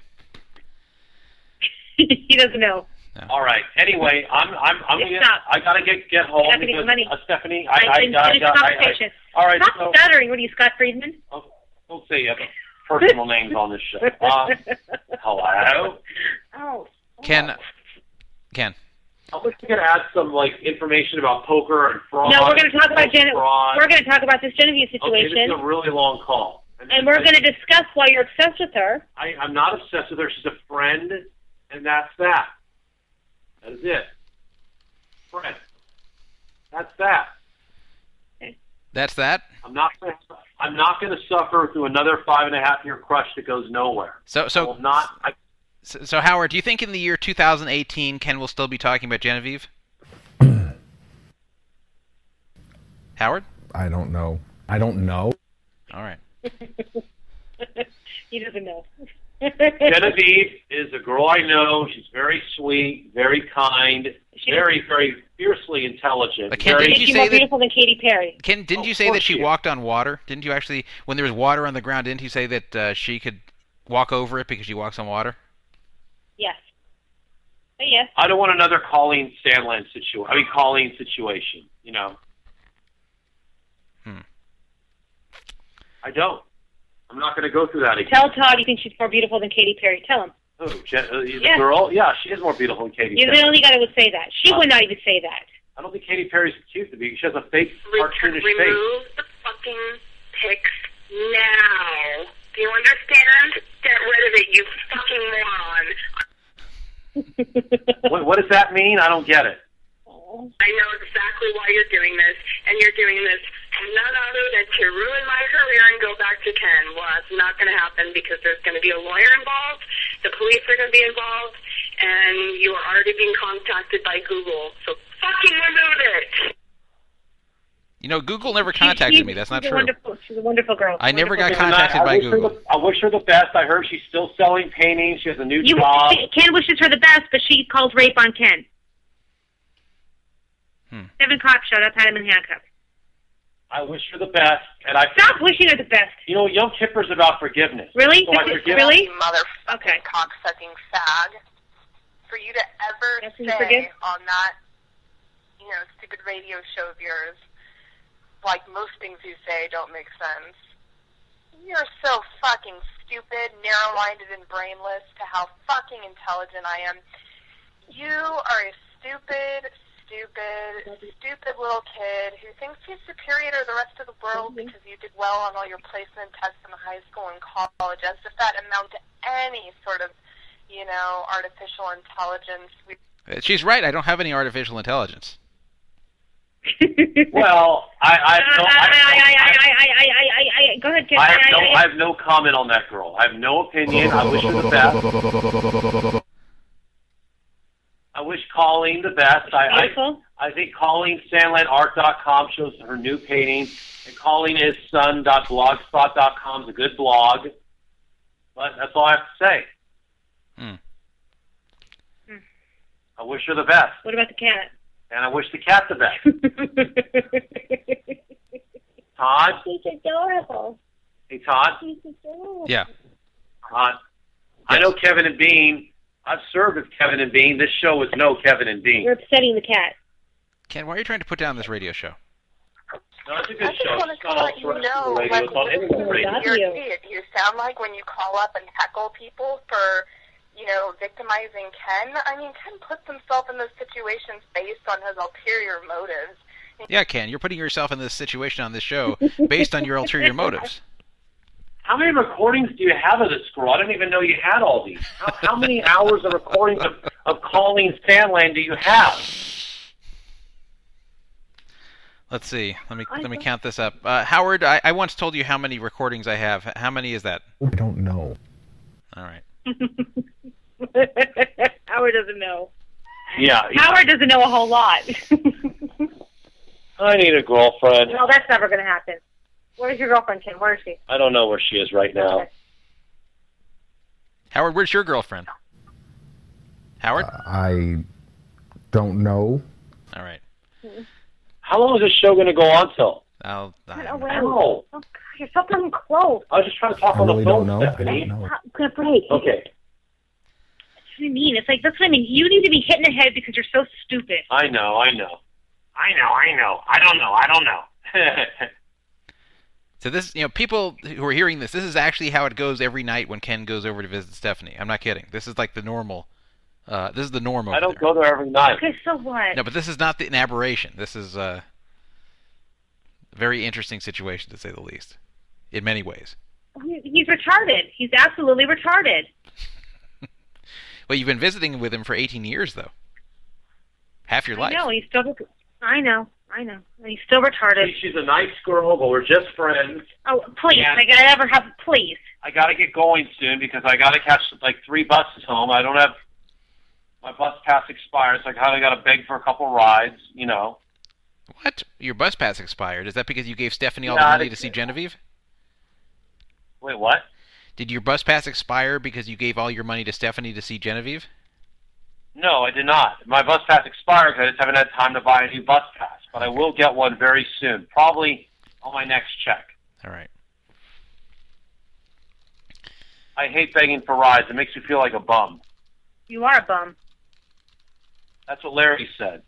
he doesn't know. All right. Anyway, I'm I'm I'm Just gonna, stop. I gotta get get home You're not getting because money. uh, Stephanie, I, I I, didn't I, finish I, I, conversation. all right. Stop So, stuttering. What are you, Scott Friedman? oh, don't say uh, personal names on this show. Uh, hello. Ken, Ken, I wish going to add some like information about poker and fraud. No, we're going to talk about Gen- fraud. We're going to talk about this Genevieve Okay, this is a really long call. and we're going to discuss why you're obsessed with her. I, I'm not obsessed with her. She's a friend, and that's that. That is it. Friend. That's that. that's that. I'm not. Gonna, I'm not going to suffer through another five and a half year crush that goes nowhere. So, I so, will not. I, so, so, Howard, do you think in the year 2018 Ken will still be talking about Genevieve? Howard? I don't know. I don't know. All right. he doesn't know. Genevieve is a girl I know. She's very sweet, very kind, very, very fiercely intelligent. Ken, very, did Is you she say more that- beautiful than Katy Perry? Ken, didn't Of you say that she she walked on water? Didn't you actually, when there was water on the ground, didn't you say that uh, she could walk over it because she walks on water? Yes. But yes. I don't want another Colleen Sandland situation. I mean, Colleen situation. You know. Hmm. I don't. I'm not going to go through that again. Tell Todd you think she's more beautiful than Katy Perry. Tell him. Oh, Jen, uh, Yeah. girl? Yeah, she is more beautiful than Katy You're Perry. only got to say that. She Uh, would not even say that. I don't think Katy Perry's cute to be. She has a fake Re- cartoonish face. remove the fucking pics now. Do you understand? Get rid of it, you fucking moron. What, what does that mean? I don't get it. I know exactly why you're doing this, and you're doing this none other than to ruin my career and go back to Ken. Well, it's not going to happen because there's going to be a lawyer involved, the police are going to be involved, and you are already being contacted by Google. So fucking remove it. You know, Google never contacted she- me. That's not true. She's a wonderful girl. I never got contacted I by wish her Google. the- I wish her the best. I heard she's still selling paintings. She has a new You, job. Ken wishes her the best, but she calls rape on Ken. Hmm. Seven cops showed up, had him in handcuffs. I wish her the best, and I. Stop wishing her the best. You know, Yom Kippur's about forgiveness. Really? So I forgive. Really? You motherfucking Okay. cocksucking fag. For you to ever Yes, say forgive? on that, you know, stupid radio show of yours, like most things you say don't make sense. You're so fucking stupid, narrow-minded, and brainless to how fucking intelligent I am. You are a stupid, stupid, stupid little kid who thinks he's superior to the rest of the world because you did well on all your placement tests in high school and college, as if that amount to any sort of, you know, artificial intelligence. Uh, She's right. I don't have any artificial intelligence well, I, I have no. I, I, go ahead, Ken. I have no. I have no comment on that girl. I have no opinion. I wish her the best. I wish Colleen the best. I, Beautiful. I, I think Colleen SandlandArt.com shows her new painting, and Colleen is son.blogspot.com is a good blog. But that's all I have to say. Hmm. hmm. I wish her the best. What about the cat? And I wish the cat the best. Todd, He's adorable. hey Todd, He's adorable. Yeah. Todd. I know Kevin and Bean. I've served with Kevin and Bean. This show is no Kevin and Bean. You're upsetting the cat. Ken, why are you trying to put down this radio show? No, it's a I good just show. wanted It's to let you know, radio. like, It's on any listen, radio. Love you're you. an. You sound like when you call up and heckle people for, you know, victimizing Ken. I mean, Ken puts himself in those situations based on his ulterior motives. Yeah, Ken, you're putting yourself in this situation on this show based on your ulterior motives. How many recordings do you have of this girl? I didn't even know you had all these. How, how many hours of recordings of, of Colleen Sandland do you have? Let's see. Let me let me count this up. Uh, Howard, I, I once told you how many recordings I have. How many is that? I don't know. All right. Howard doesn't know. Yeah. Howard doesn't know a whole lot. I need a girlfriend. no, that's never going to happen. Where's your girlfriend, Ken? Where is she? I don't know where she is right now. Howard, where's your girlfriend? Howard. I don't know. All right. How long is this show going to go on till? I'll. I I, don't know. Ow. Oh, you're so fucking close. I was just trying to talk I on really the don't phone, know. I Stephanie. don't know. I'm gonna break. Okay. That's what I mean. It's like that's what I mean. You need to be hit in the head because you're so stupid. I know, I know. I know, I know. I don't know, I don't know. so this, you know, people who are hearing this, this is actually how it goes every night when Ken goes over to visit Stephanie. I'm not kidding. This is like the normal Uh, this is the norm over I don't there. go there every night. Okay, so what? No, but this is not the, an aberration. This is uh, a very interesting situation, to say the least, in many ways. He's retarded. He's absolutely retarded. Well, you've been visiting with him for 18 years, though. Half your I life. know. He's still. I know. I know. He's still retarded. She's a nice girl, but we're just friends. Oh, please! Yeah. Like I ever have. Please. I got to get going soon because I got to catch like three buses home. I don't have my bus pass expired, so I kind of got to beg for a couple rides. You know. What? Your bus pass expired. Is that because you gave Stephanie all Yeah, the I money to see Genevieve? Wait, what? Did your bus pass expire because you gave all your money to Stephanie to see Genevieve? No, I did not. My bus pass expired because I just haven't had time to buy a new bus pass. But I will get one very soon, probably on my next check. All right. I hate begging for rides. It makes me feel like a bum. You are a bum. That's what Larry said.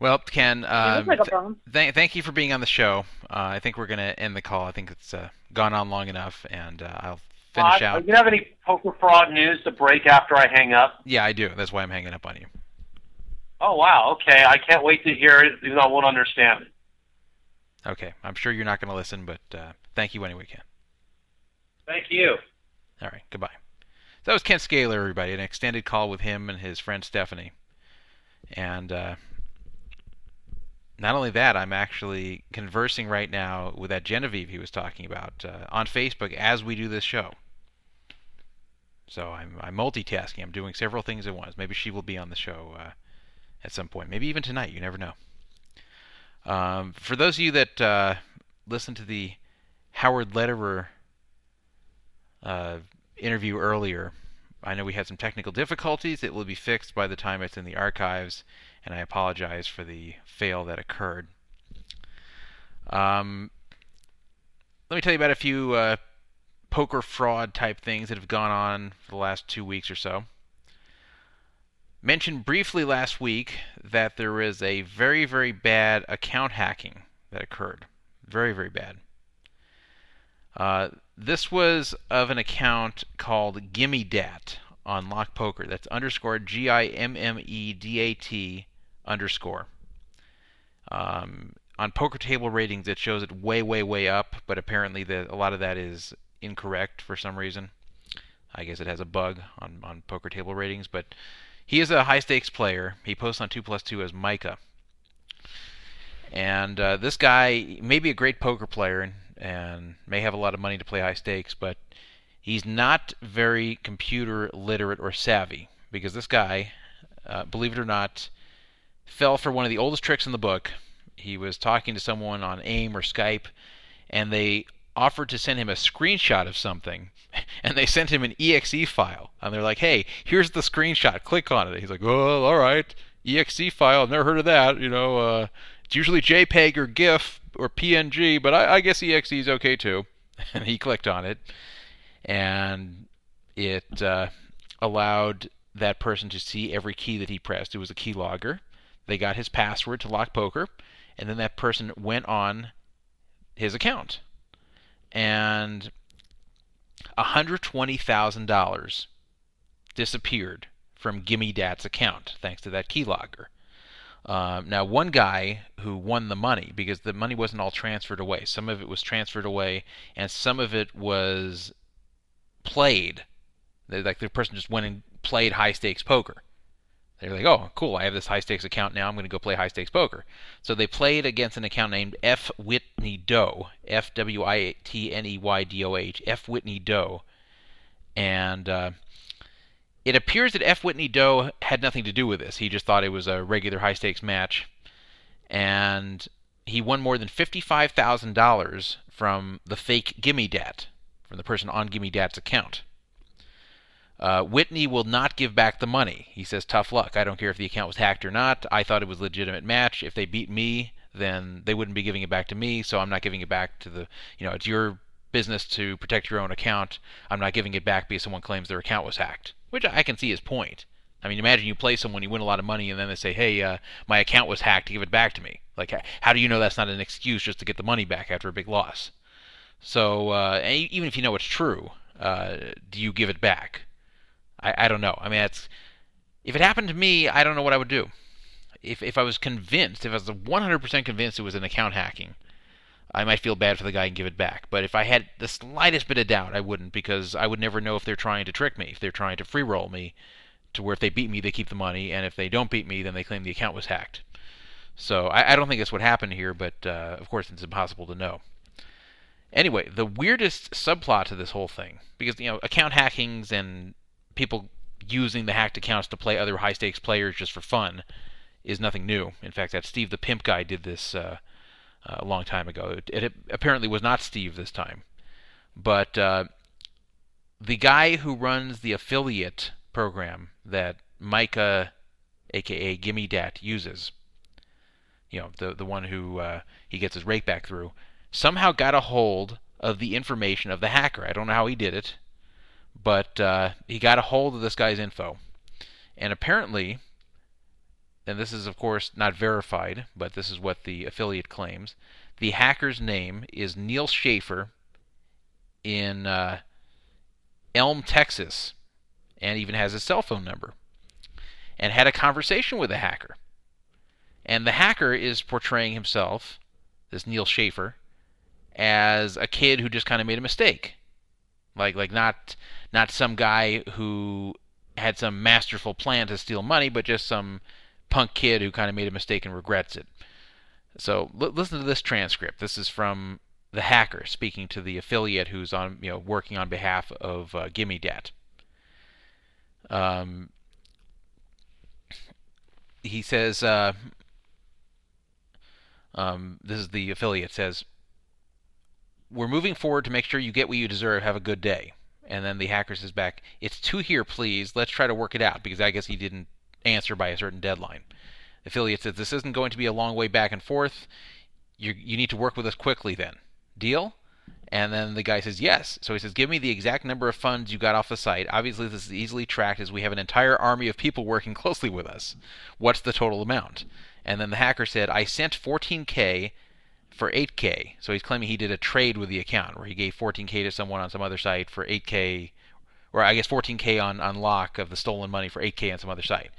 Well, Ken, um, like a th- thank thank you for being on the show. Uh, I think we're going to end the call. I think it's uh, gone on long enough, and uh, I'll finish Uh, out. Do you have any poker fraud news to break after I hang up? Yeah, I do. That's why I'm hanging up on you. Oh wow, okay. I can't wait to hear it, even though I won't understand it. Okay, I'm sure you're not going to listen, but uh, thank you anyway, Ken. Thank you. All right, goodbye. So that was Ken Scaler, everybody. An extended call with him and his friend Stephanie. And uh, not only that, I'm actually conversing right now with that Genevieve he was talking about uh, on Facebook as we do this show. So I'm, I'm multitasking. I'm doing several things at once. Maybe she will be on the show uh, at some point. Maybe even tonight. You never know. Um, for those of you that uh, listen to the Howard Lederer uh, interview earlier. I know we had some technical difficulties. It will be fixed by the time it's in the archives, and I apologize for the fail that occurred. Um, let me tell you about a few uh, poker fraud type things that have gone on for the last two weeks or so. Mentioned briefly last week that there was a very, very bad account hacking that occurred. Very, very bad. Uh, this was of an account called Gimme Dat on Lock Poker. That's underscore G I M M E D A T underscore. Um, on poker table ratings, it shows it way, way, way up, but apparently the, a lot of that is incorrect for some reason. I guess it has a bug on, on poker table ratings, but he is a high stakes player. He posts on 2 plus 2 as Micah. And uh, this guy may be a great poker player and, and may have a lot of money to play high stakes, but he's not very computer literate or savvy because this guy, uh, believe it or not, fell for one of the oldest tricks in the book. He was talking to someone on AIM or Skype, and they offered to send him a screenshot of something, and they sent him an exe file. And they're like, "Hey, here's the screenshot. Click on it." He's like, "Oh, all right, exe file. I've never heard of that. You know, uh, it's usually JPEG or GIF or PNG, but I, I guess exe is okay too." And he clicked on it, and it uh, allowed that person to see every key that he pressed. It was a key logger. They got his password to lock poker, and then that person went on his account. And $120,000 disappeared from Gimme Dat's account thanks to that keylogger. Um, now, one guy who won the money because the money wasn't all transferred away. Some of it was transferred away, and some of it was played. Like the person just went and played high stakes poker. They're like, oh, cool, I have this high stakes account now. I'm going to go play high stakes poker. So they played against an account named F. Whitney Doe, F W I T N E Y D O H, F. Whitney Doe. And uh, it appears that F. Whitney Doe had nothing to do with this. He just thought it was a regular high stakes match. And he won more than $55,000 from the fake Gimme Dat, from the person on Gimme Dat's account. Uh, Whitney will not give back the money. He says, "Tough luck. I don't care if the account was hacked or not. I thought it was a legitimate match. If they beat me, then they wouldn't be giving it back to me. So I'm not giving it back to the. You know, it's your business to protect your own account. I'm not giving it back because someone claims their account was hacked. Which I can see his point. I mean, imagine you play someone, you win a lot of money, and then they say, "Hey, uh, my account was hacked. Give it back to me." Like, how do you know that's not an excuse just to get the money back after a big loss? So uh, even if you know it's true, uh, do you give it back? I, I don't know. I mean, if it happened to me, I don't know what I would do. If if I was convinced, if I was 100% convinced it was an account hacking, I might feel bad for the guy and give it back. But if I had the slightest bit of doubt, I wouldn't because I would never know if they're trying to trick me, if they're trying to free roll me, to where if they beat me, they keep the money, and if they don't beat me, then they claim the account was hacked. So I, I don't think that's what happened here, but uh, of course it's impossible to know. Anyway, the weirdest subplot to this whole thing, because you know account hackings and people using the hacked accounts to play other high stakes players just for fun, is nothing new. In fact, that Steve the Pimp guy did this uh, a long time ago. It, it, apparently was not Steve this time, but uh, the guy who runs the affiliate program that Micah, aka Gimme Dat, uses. You know, the the one who uh, he gets his rake back through, somehow got a hold of the information of the hacker. I don't know how he did it, but uh, he got a hold of this guy's info, and apparently, and this is of course not verified, but this is what the affiliate claims. The hacker's name is Neil Shafer in uh, Elm, Texas, and even has his cell phone number, and had a conversation with the hacker. And the hacker is portraying himself, this Neil Shafer, as a kid who just kind of made a mistake. Like like not not some guy who had some masterful plan to steal money, but just some punk kid who kind of made a mistake and regrets it. So l- listen to this transcript. This is from the hacker speaking to the affiliate who's on you know working on behalf of uh, Gimme Dat. Um, he says, uh, um, this is the affiliate says, we're moving forward to make sure you get what you deserve. Have a good day. And then the hacker says back, it's two here, please. Let's try to work it out because I guess he didn't answer by a certain deadline. Affiliate says, this isn't going to be a long way back and forth. You, you need to work with us quickly then. Deal? And then the guy says, yes. So he says, give me the exact number of funds you got off the site. Obviously, this is easily tracked as we have an entire army of people working closely with us. What's the total amount? And then the hacker said, I sent 14K for 8K. So he's claiming he did a trade with the account where he gave 14K to someone on some other site for 8K, or I guess 14K on, on lock of the stolen money for 8K on some other site.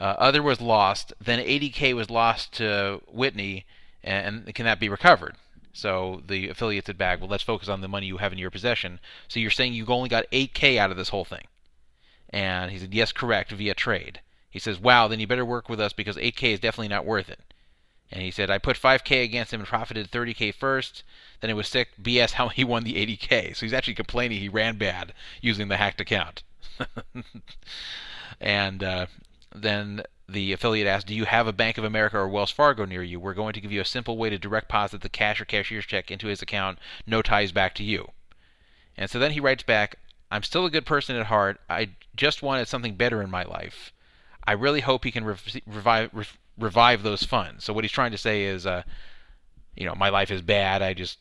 Uh, other was lost. Then 80K was lost to Whitney, and, and can that be recovered? So the affiliate said back, well, let's focus on the money you have in your possession. So you're saying you only got 8K out of this whole thing? And he said, yes, correct, via trade. He says, wow, then you better work with us because 8K is definitely not worth it. And he said, I put 5K against him and profited 30K first. Then it was sick BS how he won the 80K. So he's actually complaining he ran bad using the hacked account. and uh, then the affiliate asked, Do you have a Bank of America or Wells Fargo near you? We're going to give you a simple way to direct deposit the cash or cashier's check into his account, no ties back to you. And so then he writes back, I'm still a good person at heart. I just wanted something better in my life. I really hope he can rev- revive, rev- revive those funds. So what he's trying to say is, uh, you know, my life is bad. I just,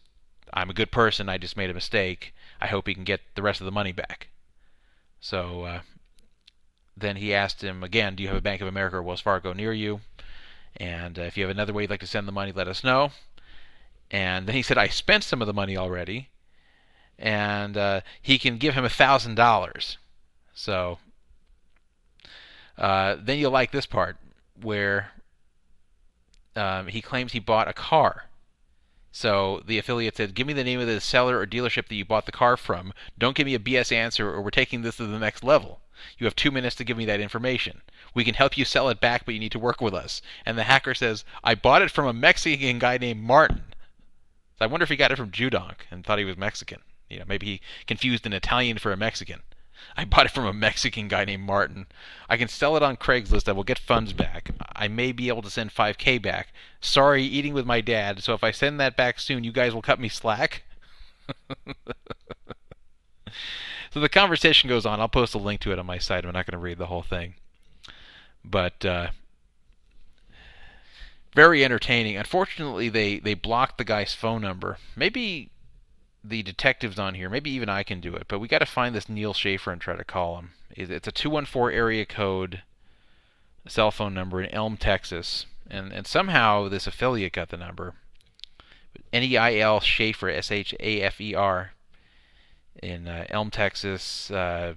I'm a good person. I just made a mistake. I hope he can get the rest of the money back. So uh, then he asked him again, "Do you have a Bank of America or Wells Fargo near you?" And uh, if you have another way you'd like to send the money, let us know. And then he said, "I spent some of the money already." And uh, he can give him a thousand dollars. So uh, then you'll like this part where um, he claims he bought a car. So the affiliate said, Give me the name of the seller or dealership that you bought the car from. Don't give me a BS answer or we're taking this to the next level. You have two minutes to give me that information. We can help you sell it back, but you need to work with us. And the hacker says, I bought it from a Mexican guy named Martin. So I wonder if he got it from Judonk and thought he was Mexican. You know, maybe he confused an Italian for a Mexican. I bought it from a Mexican guy named Martin. I can sell it on Craigslist. I will get funds back. I may be able to send 5K back. Sorry, eating with my dad. So if I send that back soon, you guys will cut me slack. so the conversation goes on. I'll post a link to it on my site. I'm not going to read the whole thing. But uh, very entertaining. Unfortunately, they, they blocked the guy's phone number. Maybe the detectives on here. Maybe even I can do it. But we got to find this Neil Shafer and try to call him. It's a 214 area code cell phone number in Elm, Texas. And, and somehow this affiliate got the number. N E I L Schaefer, S H A F E R. in uh, Elm, Texas, uh,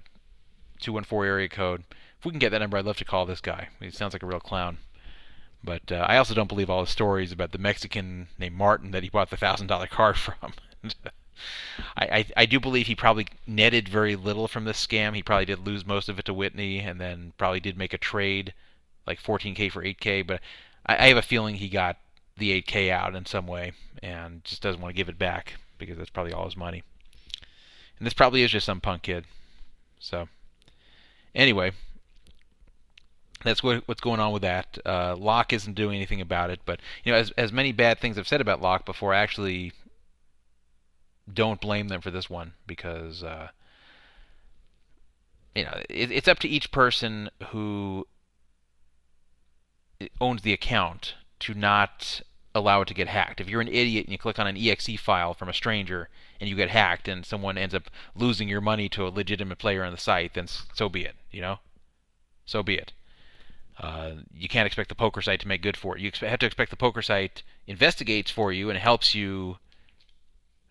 214 area code. If we can get that number, I'd love to call this guy. He sounds like a real clown. But uh, I also don't believe all the stories about the Mexican named Martin that he bought the thousand dollar car from. I, I I do believe he probably netted very little from this scam. He probably did lose most of it to Whitney, and then probably did make a trade, like 14k for 8k. But I, I have a feeling he got the 8k out in some way, and just doesn't want to give it back because that's probably all his money. And this probably is just some punk kid. So anyway, that's what, what's going on with that. Uh, Lock isn't doing anything about it, but you know, as as many bad things I've said about Lock before, I actually don't blame them for this one because uh, you know it, it's up to each person who owns the account to not allow it to get hacked. If you're an idiot and you click on an exe file from a stranger and you get hacked and someone ends up losing your money to a legitimate player on the site, then so be it. You know, so be it. Uh, you can't expect the poker site to make good for it. You have to expect the poker site investigates for you and helps you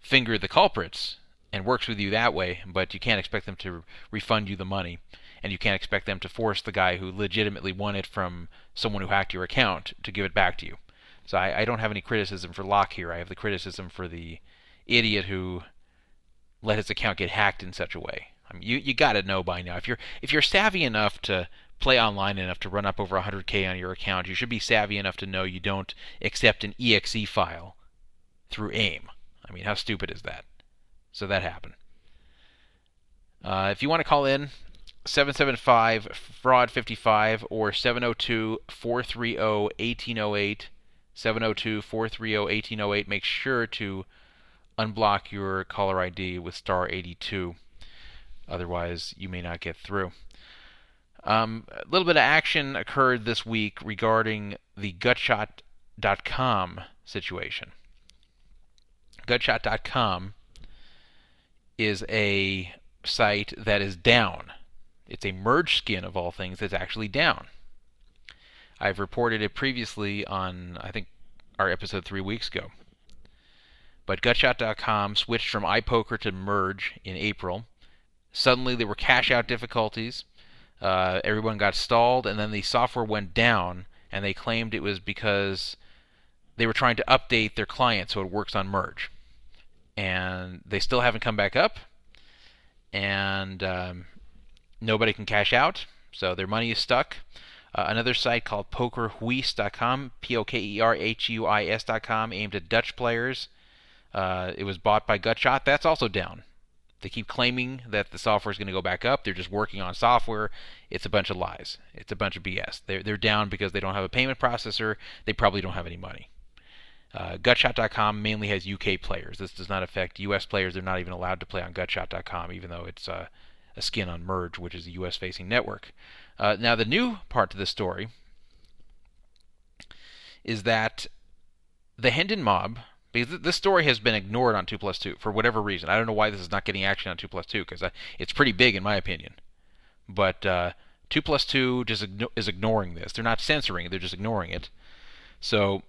finger the culprits and works with you that way, but you can't expect them to refund you the money. And you can't expect them to force the guy who legitimately won it from someone who hacked your account to give it back to you. So I, I don't have any criticism for Lock here. I have the criticism for the idiot who let his account get hacked in such a way. I mean, you you got to know by now if you're if you're savvy enough to play online enough to run up over 100k on your account, you should be savvy enough to know you don't accept an exe file through AIM. I mean, how stupid is that? So that happened. Uh, if you want to call in, 775 fraud 55 or 702 430 1808. 702 430 1808. Make sure to unblock your caller ID with star 82. Otherwise, you may not get through. Um, a little bit of action occurred this week regarding the gutshot.com situation. Gutshot.com is a site that is down. It's a merge skin of all things that's actually down. I've reported it previously on, I think, our episode three weeks ago. But Gutshot.com switched from iPoker to Merge in April. Suddenly there were cash out difficulties. Uh, everyone got stalled, and then the software went down, and they claimed it was because they were trying to update their client so it works on Merge. And they still haven't come back up, and um, nobody can cash out, so their money is stuck. Uh, another site called PokerHuis.com, P-O-K-E-R-H-U-I-S.com, aimed at Dutch players. Uh, it was bought by Gutshot. That's also down. They keep claiming that the software is going to go back up. They're just working on software. It's a bunch of lies. It's a bunch of BS. They're, they're down because they don't have a payment processor. They probably don't have any money. Uh, Gutshot.com mainly has UK players. This does not affect US players. They're not even allowed to play on Gutshot.com, even though it's uh, a skin on Merge, which is a US facing network. Uh, now, the new part to this story is that the Hendon mob, because this story has been ignored on 2 plus 2 for whatever reason. I don't know why this is not getting action on 2 plus 2 because it's pretty big in my opinion. But uh, 2 plus 2 just igno- is ignoring this. They're not censoring it, they're just ignoring it. So,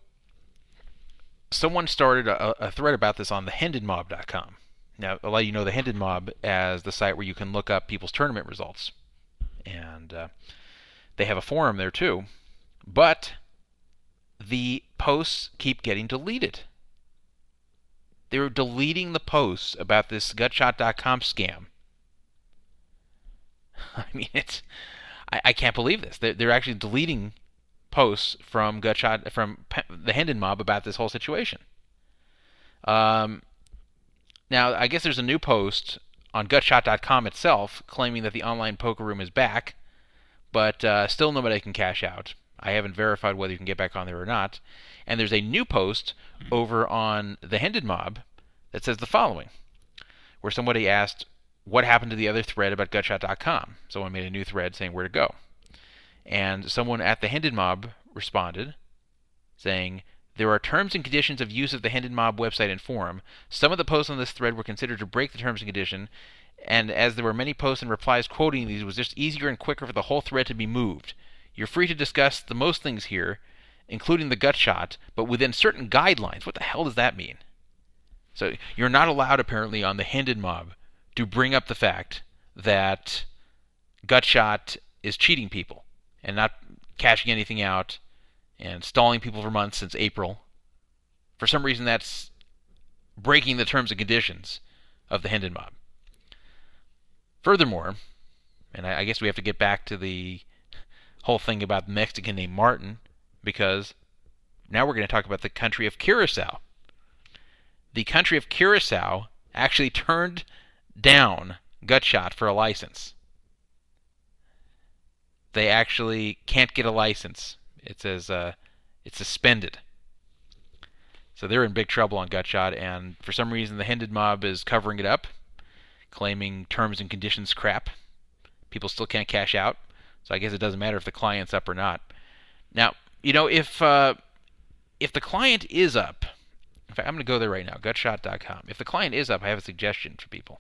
someone started a, a thread about this on the HendonMob.com. Now, a lot of you know the Hendon Mob as the site where you can look up people's tournament results. And uh, they have a forum there too. But the posts keep getting deleted. They're deleting the posts about this gutshot.com scam. I mean, it's. I, I can't believe this. They're, they're actually deleting posts from Gutshot from the Hendon Mob about this whole situation. Um, now, I guess there's a new post on gutshot.com itself claiming that the online poker room is back, but uh, still nobody can cash out. I haven't verified whether you can get back on there or not. And there's a new post over on the Hendon Mob that says the following, where somebody asked, What happened to the other thread about gutshot.com? Someone made a new thread saying where to go. And someone at the Hendon Mob responded saying, there are terms and conditions of use of the Hendon Mob website and forum. Some of the posts on this thread were considered to break the terms and condition, and as there were many posts and replies quoting these, it was just easier and quicker for the whole thread to be moved. You're free to discuss the most things here, including the gut shot, but within certain guidelines. What the hell does that mean? So you're not allowed, apparently, on the Hendon Mob to bring up the fact that Gutshot is cheating people and not cashing anything out and stalling people for months since April. For some reason, that's breaking the terms and conditions of the Hendon mob. Furthermore, and I, I guess we have to get back to the whole thing about the Mexican named Martin, because now we're going to talk about the country of Curacao. The country of Curacao actually turned down Gutshot for a license. They actually can't get a license. It says uh, it's suspended. So they're in big trouble on Gutshot, and for some reason the Hendon mob is covering it up, claiming terms and conditions crap. People still can't cash out, so I guess it doesn't matter if the client's up or not. Now, you know, if uh, if the client is up, in fact, I'm going to go there right now, gutshot.com. If the client is up, I have a suggestion for people.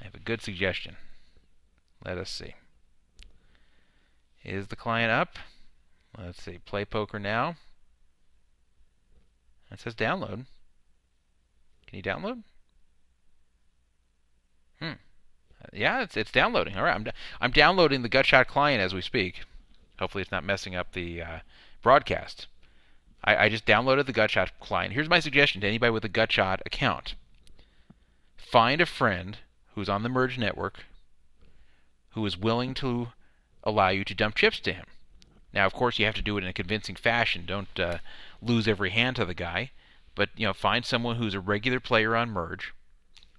I have a good suggestion. Let us see. Is the client up? Let's see. Play poker now. It says download. Can you download? Hmm. Yeah, it's it's downloading. All right, I'm I'm downloading the Gutshot client as we speak. Hopefully, it's not messing up the uh, broadcast. I, I just downloaded the Gutshot client. Here's my suggestion to anybody with a Gutshot account: find a friend who's on the Merge network who is willing to allow you to dump chips to him. Now, of course, you have to do it in a convincing fashion. Don't uh, lose every hand to the guy, but you know, find someone who's a regular player on Merge,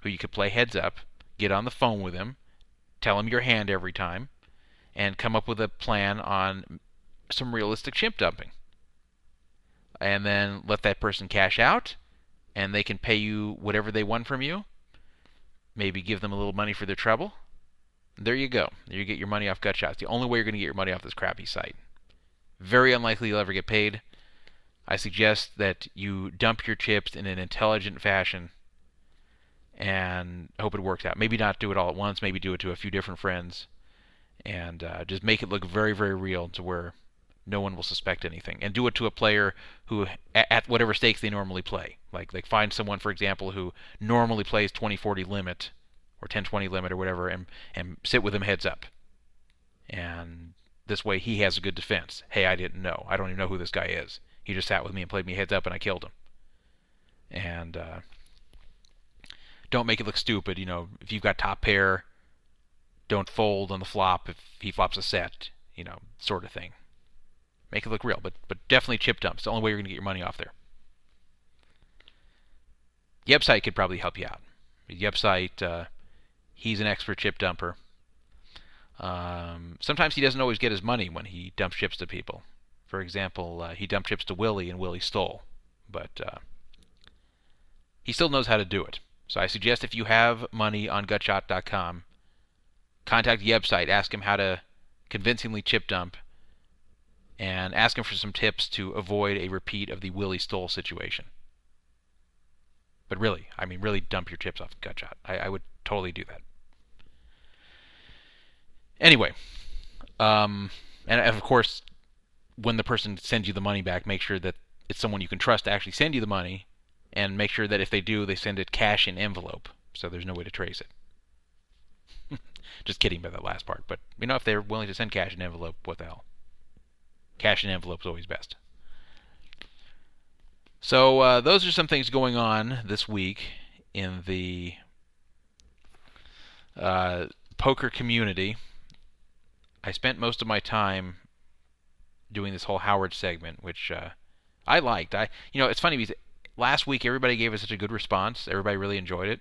who you could play heads up, get on the phone with him, tell him your hand every time, and come up with a plan on some realistic chip dumping. And then let that person cash out, and they can pay you whatever they won from you. Maybe give them a little money for their trouble. There you go. You get your money off Gutshot. It's the only way you're going to get your money off this crappy site. Very unlikely you'll ever get paid. I suggest that you dump your chips in an intelligent fashion and hope it works out. Maybe not do it all at once. Maybe do it to a few different friends, and uh, just make it look very, very real to where no one will suspect anything. And do it to a player who, at whatever stakes they normally play. Like, like find someone, for example, who normally plays 20-40 limit or 10-20 limit or whatever, and and sit with him heads up. And this way, he has a good defense. Hey, I didn't know. I don't even know who this guy is. He just sat with me and played me heads up, and I killed him. And uh, don't make it look stupid. You know, if you've got top pair, don't fold on the flop if he flops a set. You know, sort of thing. Make it look real, but but definitely chip dumps. The only way you're gonna get your money off there. The Yepsite could probably help you out. Yepsite, uh, he's an expert chip dumper. Um, sometimes he doesn't always get his money when he dumps chips to people. For example, uh, he dumped chips to Willie and Willie stole, but uh, he still knows how to do it. So I suggest if you have money on gutshot.com, contact the website, ask him how to convincingly chip dump, and ask him for some tips to avoid a repeat of the Willie stole situation. But really, I mean, really dump your chips off Gutshot. I, I would totally do that. Anyway, um, and of course, when the person sends you the money back, make sure that it's someone you can trust to actually send you the money, and make sure that if they do, they send it cash in envelope, so there's no way to trace it. Just kidding about that last part, but you know, if they're willing to send cash in envelope, what the hell? Cash in envelope is always best. So uh, those are some things going on this week in the uh, poker community. I spent most of my time doing this whole Howard segment, which uh, I liked. I, you know, it's funny because last week everybody gave us such a good response. Everybody really enjoyed it,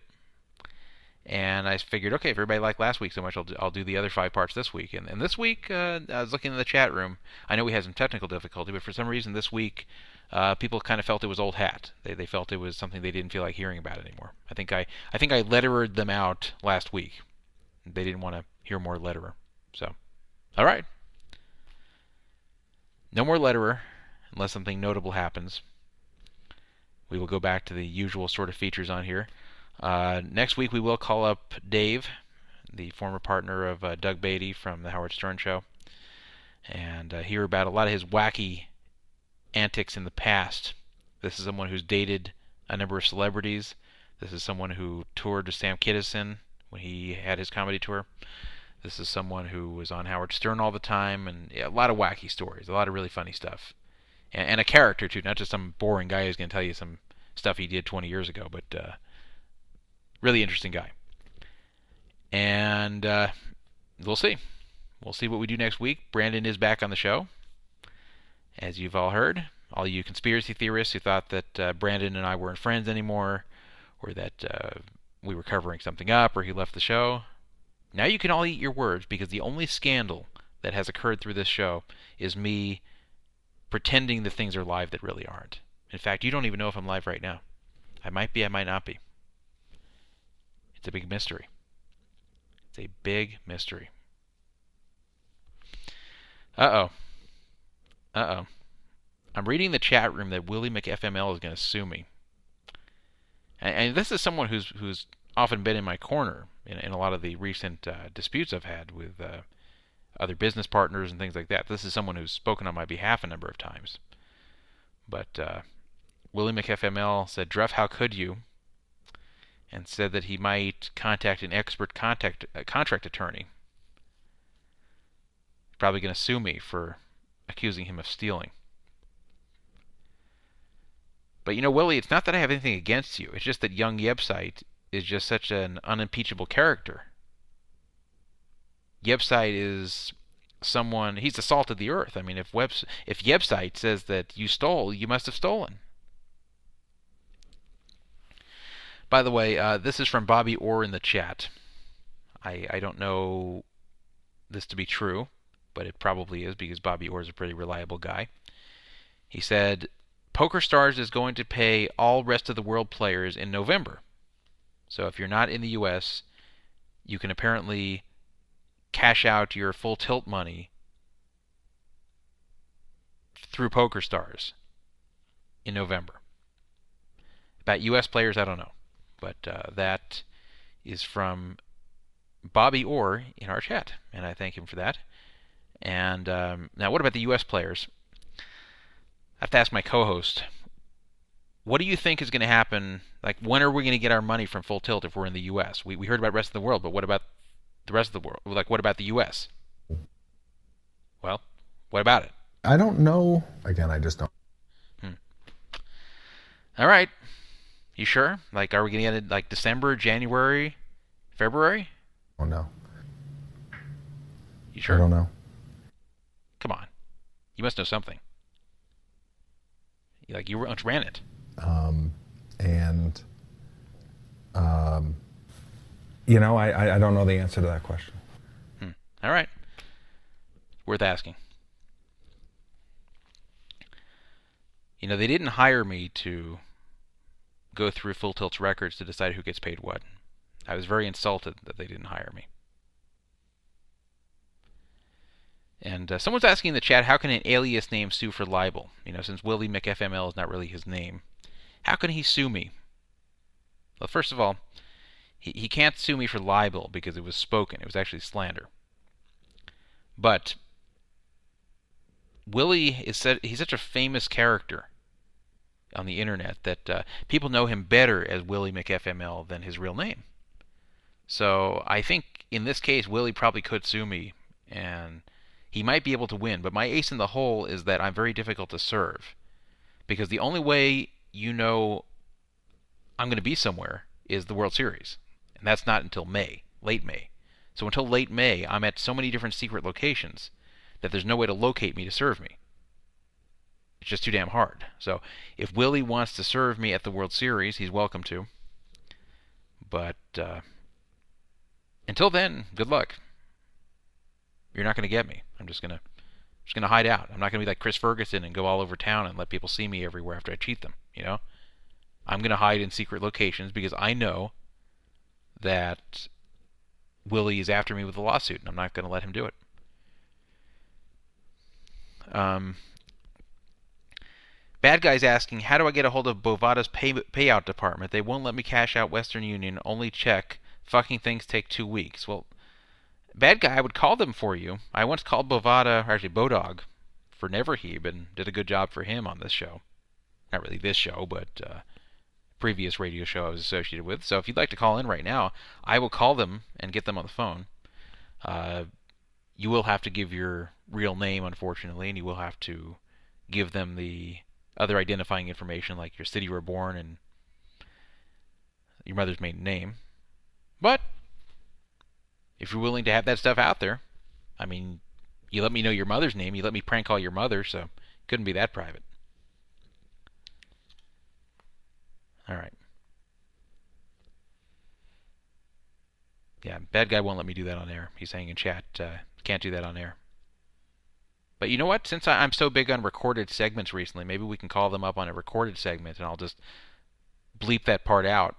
and I figured, okay, if everybody liked last week so much, I'll do, I'll do the other five parts this week. And, and this week, uh, I was looking in the chat room. I know we had some technical difficulty, but for some reason this week, uh, people kind of felt it was old hat. They they felt it was something they didn't feel like hearing about anymore. I think I I think I lettered them out last week. They didn't want to hear more Lederer. So, all right. No more Lederer unless something notable happens. We will go back to the usual sort of features on here. Uh, next week we will call up Dave, the former partner of uh, Doug Beatty from the Howard Stern Show, and uh, hear about a lot of his wacky antics in the past. This is someone who's dated a number of celebrities. This is someone who toured with Sam Kinison when he had his comedy tour. This is someone who was on Howard Stern all the time, and yeah, a lot of wacky stories, a lot of really funny stuff, and, and a character too, not just some boring guy who's going to tell you some stuff he did 20 years ago, but uh, really interesting guy. And uh, we'll see. We'll see what we do next week. Brandon is back on the show, as you've all heard. All you conspiracy theorists who thought that uh, Brandon and I weren't friends anymore, or that uh, we were covering something up, or he left the show. Now you can all eat your words because the only scandal that has occurred through this show is me pretending that things are live that really aren't. In fact, you don't even know if I'm live right now. I might be, I might not be. It's a big mystery. It's a big mystery. Uh oh. Uh oh. I'm reading the chat room that Willie McFML is going to sue me. And, and, this is someone who's who's often been in my corner in, in a lot of the recent uh, disputes I've had with uh, other business partners and things like that. This is someone who's spoken on my behalf a number of times. But uh, Willie McFML said, Druff, how could you? And said that he might contact an expert contact, uh, contract attorney. Probably going to sue me for accusing him of stealing. But you know, Willie, it's not that I have anything against you. It's just that young Yebsite is just such an unimpeachable character. Yebsite is someone he's the salt of the earth. I mean, if Webs if Yebsite says that you stole, you must have stolen. By the way, uh, this is from Bobby Orr in the chat. I I don't know this to be true, but it probably is because Bobby Orr is a pretty reliable guy. He said, "PokerStars is going to pay all rest of the world players in November." So if you're not in the U.S., you can apparently cash out your full tilt money through PokerStars in November. About U.S. players, I don't know, but uh, that is from Bobby Orr in our chat, and I thank him for that. And um, now, what about the U.S. players? I have to ask my co-host what do you think is going to happen? Like, when are we going to get our money from Full Tilt if we're in the U.S.? We, we heard about the rest of the world, but what about the rest of the world? Like, what about the U.S.? Well, what about it? I don't know. Again, I just don't. Hmm. All right. You sure? Like, are we going to get it like December, January, February? Oh, no. You sure? I don't know. Come on. You must know something. Like, you ran it. Um, and, um, you know, I, I don't know the answer to that question. Hmm. All right. Worth asking. You know, they didn't hire me to go through Full Tilt's records to decide who gets paid what. I was very insulted that they didn't hire me. And uh, someone's asking in the chat, how can an alias name sue for libel? You know, since Willie McFML is not really his name. How can he sue me? Well, first of all, he, he can't sue me for libel because it was spoken. It was actually slander. But Willie is said, he's such a famous character on the internet that uh, people know him better as Willie McFML than his real name. So I think in this case, Willie probably could sue me, and he might be able to win. But my ace in the hole is that I'm very difficult to serve, because the only way you know I'm going to be somewhere is the World Series. And that's not until May, late May. So until late May, I'm at so many different secret locations that there's no way to locate me to serve me. It's just too damn hard. So if Willie wants to serve me at the World Series, he's welcome to. But uh, until then, good luck. You're not going to get me. I'm just going to just going to hide out. I'm not going to be like Chris Ferguson and go all over town and let people see me everywhere after I cheat them, you know? I'm going to hide in secret locations because I know that Willie is after me with a lawsuit, and I'm not going to let him do it. Um, bad guy's asking, how do I get a hold of Bovada's pay, payout department? They won't let me cash out Western Union. Only check. Fucking things take two weeks. Well, bad guy, I would call them for you. I once called Bovada, or actually Bodog, for Neverheeb, and did a good job for him on this show. Not really this show, but uh, previous radio show I was associated with. So if you'd like to call in right now, I will call them and get them on the phone. Uh, you will have to give your real name, unfortunately, and you will have to give them the other identifying information like your city you were born and your mother's maiden name. But if you're willing to have that stuff out there, I mean, you let me know your mother's name, you let me prank call your mother, so it couldn't be that private. All right. Yeah, bad guy won't let me do that on air. He's saying in chat, uh, can't do that on air. But you know what? Since I'm so big on recorded segments recently, maybe we can call them up on a recorded segment, and I'll just bleep that part out,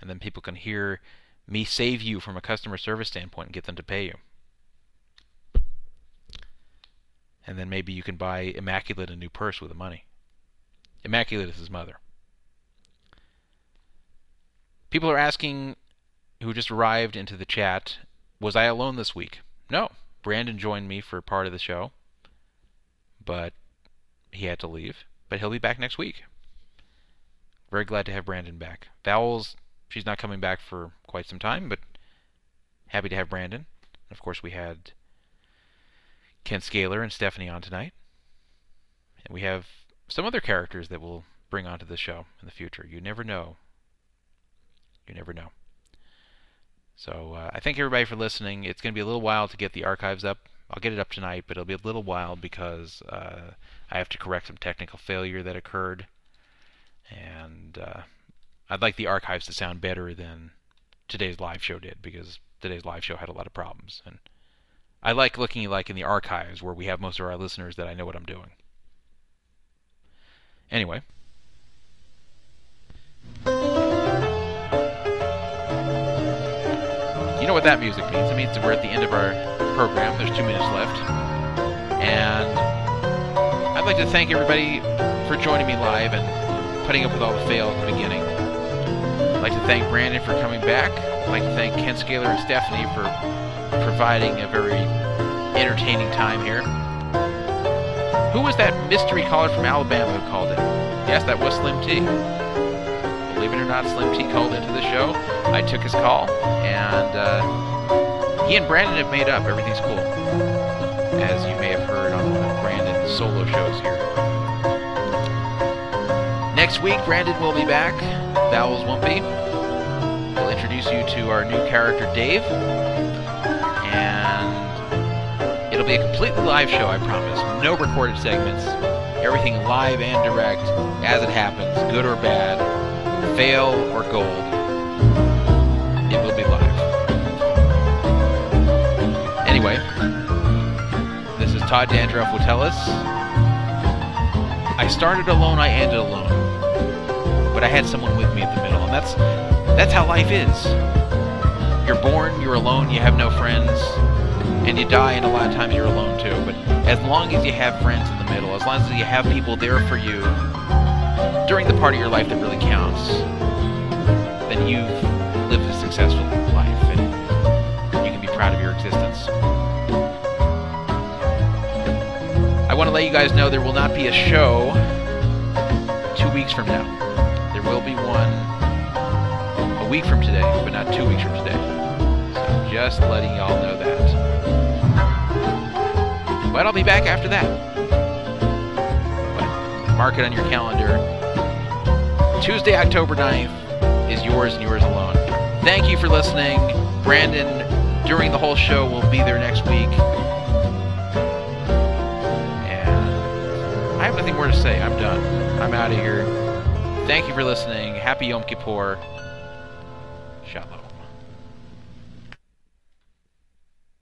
and then people can hear me save you from a customer service standpoint and get them to pay you. And then maybe you can buy Immaculate a new purse with the money. Immaculate is his mother. People are asking who just arrived into the chat, was I alone this week? No. Brandon joined me for part of the show, but he had to leave. But he'll be back next week. Very glad to have Brandon back. Vowels, she's not coming back for quite some time, but happy to have Brandon. And of course, we had Ken Scaler and Stephanie on tonight. And we have some other characters that we'll bring onto the show in the future. You never know. You never know. So uh, I thank everybody for listening. It's going to be a little while to get the archives up. I'll get it up tonight, but it'll be a little while because uh, I have to correct some technical failure that occurred. And uh, I'd like the archives to sound better than today's live show did because today's live show had a lot of problems. And I like looking like in the archives where we have most of our listeners that I know what I'm doing. Anyway. You know what that music means. It means that we're at the end of our program. There's two minutes left. And I'd like to thank everybody for joining me live and putting up with all the fail at the beginning. I'd like to thank Brandon for coming back. I'd like to thank Ken Scaler and Stephanie for providing a very entertaining time here. Who was that mystery caller from Alabama who called in? Yes, that was Slim T. Believe it or not, Slim T called into the show. I took his call, and uh, he and Brandon have made up. Everything's cool. As you may have heard on one of Brandon's solo shows here. Next week, Brandon will be back. Vowels won't be. We'll introduce you to our new character, Dave. And it'll be a completely live show, I promise. No recorded segments. Everything live and direct as it happens, good or bad, fail or gold. It will be live. Anyway, this is Todd Dan Druff Witteles. I started alone, I ended alone. But I had someone with me at the middle, and that's that's how life is. You're born, you're alone, you have no friends, and you die, and a lot of times you're alone too. But as long as you have friends in the middle, as long as you have people there for you during the part of your life that really counts, then you've lived a successful life, and you can be proud of your existence. I want to let you guys know there will not be a show two weeks from now. Week from today, but not two weeks from today. So just letting y'all know that. But I'll be back after that. But mark it on your calendar. Tuesday, October 9th is yours and yours alone. Thank you for listening. Brandon, during the whole show, will be there next week. And I have nothing more to say. I'm done. I'm out of here. Thank you for listening. Happy Yom Kippur.